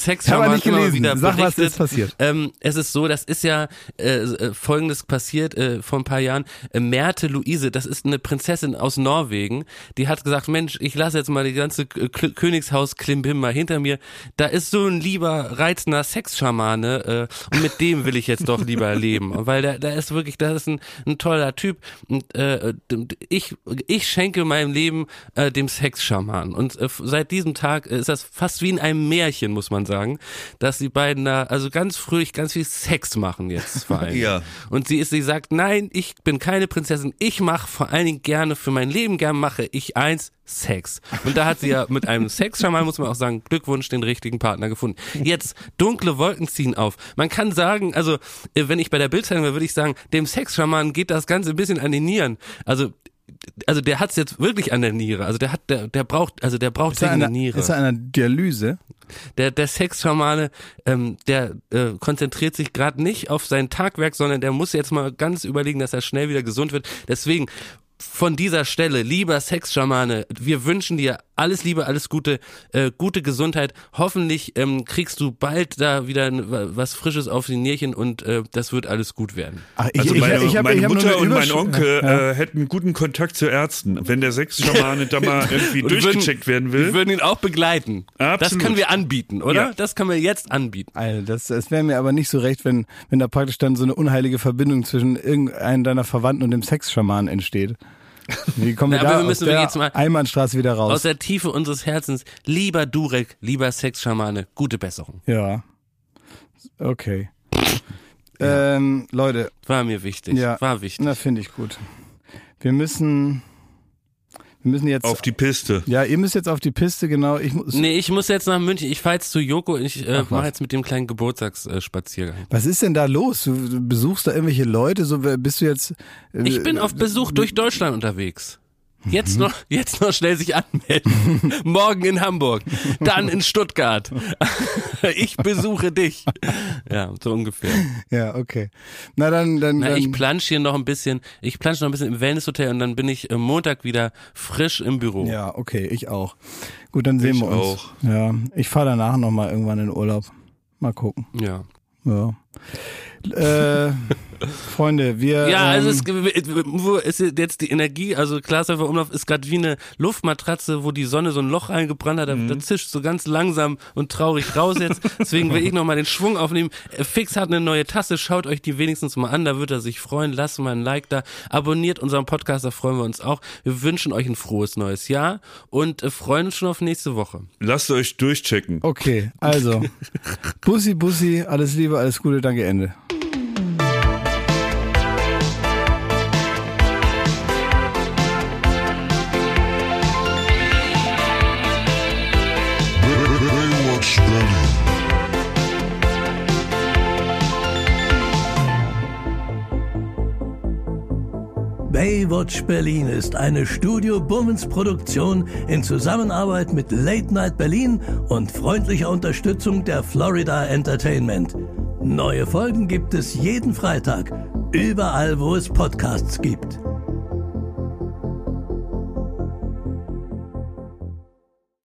Speaker 1: nicht
Speaker 2: immer
Speaker 1: gelesen.
Speaker 2: wieder
Speaker 1: Sag, was
Speaker 2: berichtet.
Speaker 1: ist passiert.
Speaker 2: Ähm, es ist so, das ist ja äh, äh, folgendes passiert äh, vor ein paar Jahren. Äh, Märte Luise, das ist eine Prinzessin aus Norwegen, die hat gesagt, Mensch, ich lasse jetzt mal die ganze äh, K Königshaus Klimbim mal hinter mir. Da ist so ein lieber, reizender Sexschamane äh, und mit dem will ich jetzt doch lieber leben. Weil da, da ist wirklich, das ist ein, ein toller Typ und äh, ich, ich schenke meinem Leben äh, dem Sexschaman. Und äh, seit diesem Tag ist das fast wie in einem Märchen, muss man sagen, dass die beiden da also ganz fröhlich ganz viel Sex machen jetzt vor allem.
Speaker 3: Ja.
Speaker 2: Und sie ist, sie sagt, nein, ich bin keine Prinzessin, ich mache vor allen Dingen gerne für mein Leben gern mache ich eins Sex. Und da hat sie ja mit einem Sexschaman, muss man auch sagen, Glückwunsch, den richtigen Partner gefunden. Jetzt, dunkle Wolken ziehen auf. Man kann sagen, also, äh, wenn ich bei der Bildzeitung wäre, würde ich sagen, dem Sexschaman geht das Ganze ein bisschen an die Nieren. Also, also der hat's jetzt wirklich an der Niere. Also der hat, der, der braucht, also der braucht
Speaker 1: Ist er
Speaker 2: eine Niere.
Speaker 1: ist er eine Dialyse?
Speaker 2: Der, der Sexschamane, ähm, der äh, konzentriert sich gerade nicht auf sein Tagwerk, sondern der muss jetzt mal ganz überlegen, dass er schnell wieder gesund wird. Deswegen von dieser Stelle, lieber Sexschamane, wir wünschen dir alles Liebe, alles Gute, äh, gute Gesundheit. Hoffentlich ähm, kriegst du bald da wieder was Frisches auf die Nierchen und äh, das wird alles gut werden.
Speaker 1: Ach, ich,
Speaker 3: Also
Speaker 1: ich,
Speaker 3: meine,
Speaker 1: ich hab,
Speaker 3: meine
Speaker 1: ich hab
Speaker 3: Mutter
Speaker 1: eine
Speaker 3: und mein Onkel
Speaker 1: Ja.
Speaker 3: äh, hätten guten Kontakt zu Ärzten. Wenn der Sexschamane da mal irgendwie
Speaker 2: würden-
Speaker 3: durchgecheckt werden
Speaker 2: Wir
Speaker 3: will.
Speaker 2: würden ihn auch begleiten. Das
Speaker 3: Absolut.
Speaker 2: können wir anbieten, oder?
Speaker 3: Ja.
Speaker 2: Das können wir jetzt anbieten.
Speaker 1: Alter, das, das wäre mir aber nicht so recht, wenn, wenn da praktisch dann so eine unheilige Verbindung zwischen irgendeinem deiner Verwandten und dem Sexschaman entsteht. Wie kommen wir
Speaker 2: Na, aber
Speaker 1: da
Speaker 2: wir
Speaker 1: aus
Speaker 2: müssen
Speaker 1: der
Speaker 2: jetzt mal-
Speaker 1: Einbahnstraße wieder raus?
Speaker 2: Aus der Tiefe unseres Herzens, lieber Durek, lieber Sexschamane, gute Besserung.
Speaker 1: ja. Okay. Ähm, Leute,
Speaker 2: War mir wichtig.
Speaker 1: Ja.
Speaker 2: War wichtig.
Speaker 1: na finde ich gut. Wir müssen, wir müssen jetzt,
Speaker 3: Auf die Piste.
Speaker 1: ja, ihr müsst jetzt auf die Piste, genau. Ich muss,
Speaker 2: Nee, ich muss jetzt nach München. Ich fahre jetzt zu Joko. Ich äh, mache jetzt mit dem kleinen Geburtstagsspaziergang.
Speaker 1: was ist denn da los? Du, du besuchst da irgendwelche Leute, so wer- bist du jetzt? äh,
Speaker 2: Ich bin auf Besuch durch Deutschland unterwegs.
Speaker 1: Mhm.
Speaker 2: Jetzt noch, jetzt noch schnell sich anmelden. Morgen in Hamburg, dann in Stuttgart. Ich besuche dich. Ja, so ungefähr.
Speaker 1: Ja, okay. Na dann, dann,
Speaker 2: Na,
Speaker 1: dann
Speaker 2: ich plansch hier noch ein bisschen, ich plansch noch ein bisschen im Wellnesshotel und dann bin ich äh, Montag wieder frisch im Büro.
Speaker 1: Ja, okay, ich auch. Gut, dann sehen
Speaker 3: Ich
Speaker 1: wir uns.
Speaker 3: auch.
Speaker 1: Ja, ich fahre danach noch mal irgendwann in Urlaub. Mal gucken.
Speaker 2: Ja.
Speaker 1: Ja. Äh, Freunde, wir.
Speaker 2: Ja, also
Speaker 1: ähm,
Speaker 2: es wo ist jetzt die Energie, also Glashäufer Umlauf ist gerade wie eine Luftmatratze, wo die Sonne so ein Loch eingebrannt hat, da,
Speaker 1: Mhm.
Speaker 2: da zischt so ganz langsam und traurig raus jetzt. Deswegen will ich nochmal den Schwung aufnehmen. Äh, Fix hat eine neue Tasse, schaut euch die wenigstens mal an, da wird er sich freuen. Lasst mal ein Like da, abonniert unseren Podcast, da freuen wir uns auch. Wir wünschen euch ein frohes neues Jahr und äh, freuen uns schon auf nächste Woche.
Speaker 3: Lasst euch durchchecken.
Speaker 1: okay, also. Bussi, Bussi, alles Liebe, alles Gute, danke, Ende.
Speaker 7: Baywatch Berlin. Ist eine Studio Bummens Produktion in Zusammenarbeit mit Late Night Berlin und freundlicher Unterstützung der Florida Entertainment. Neue Folgen gibt es jeden Freitag, überall wo es Podcasts gibt.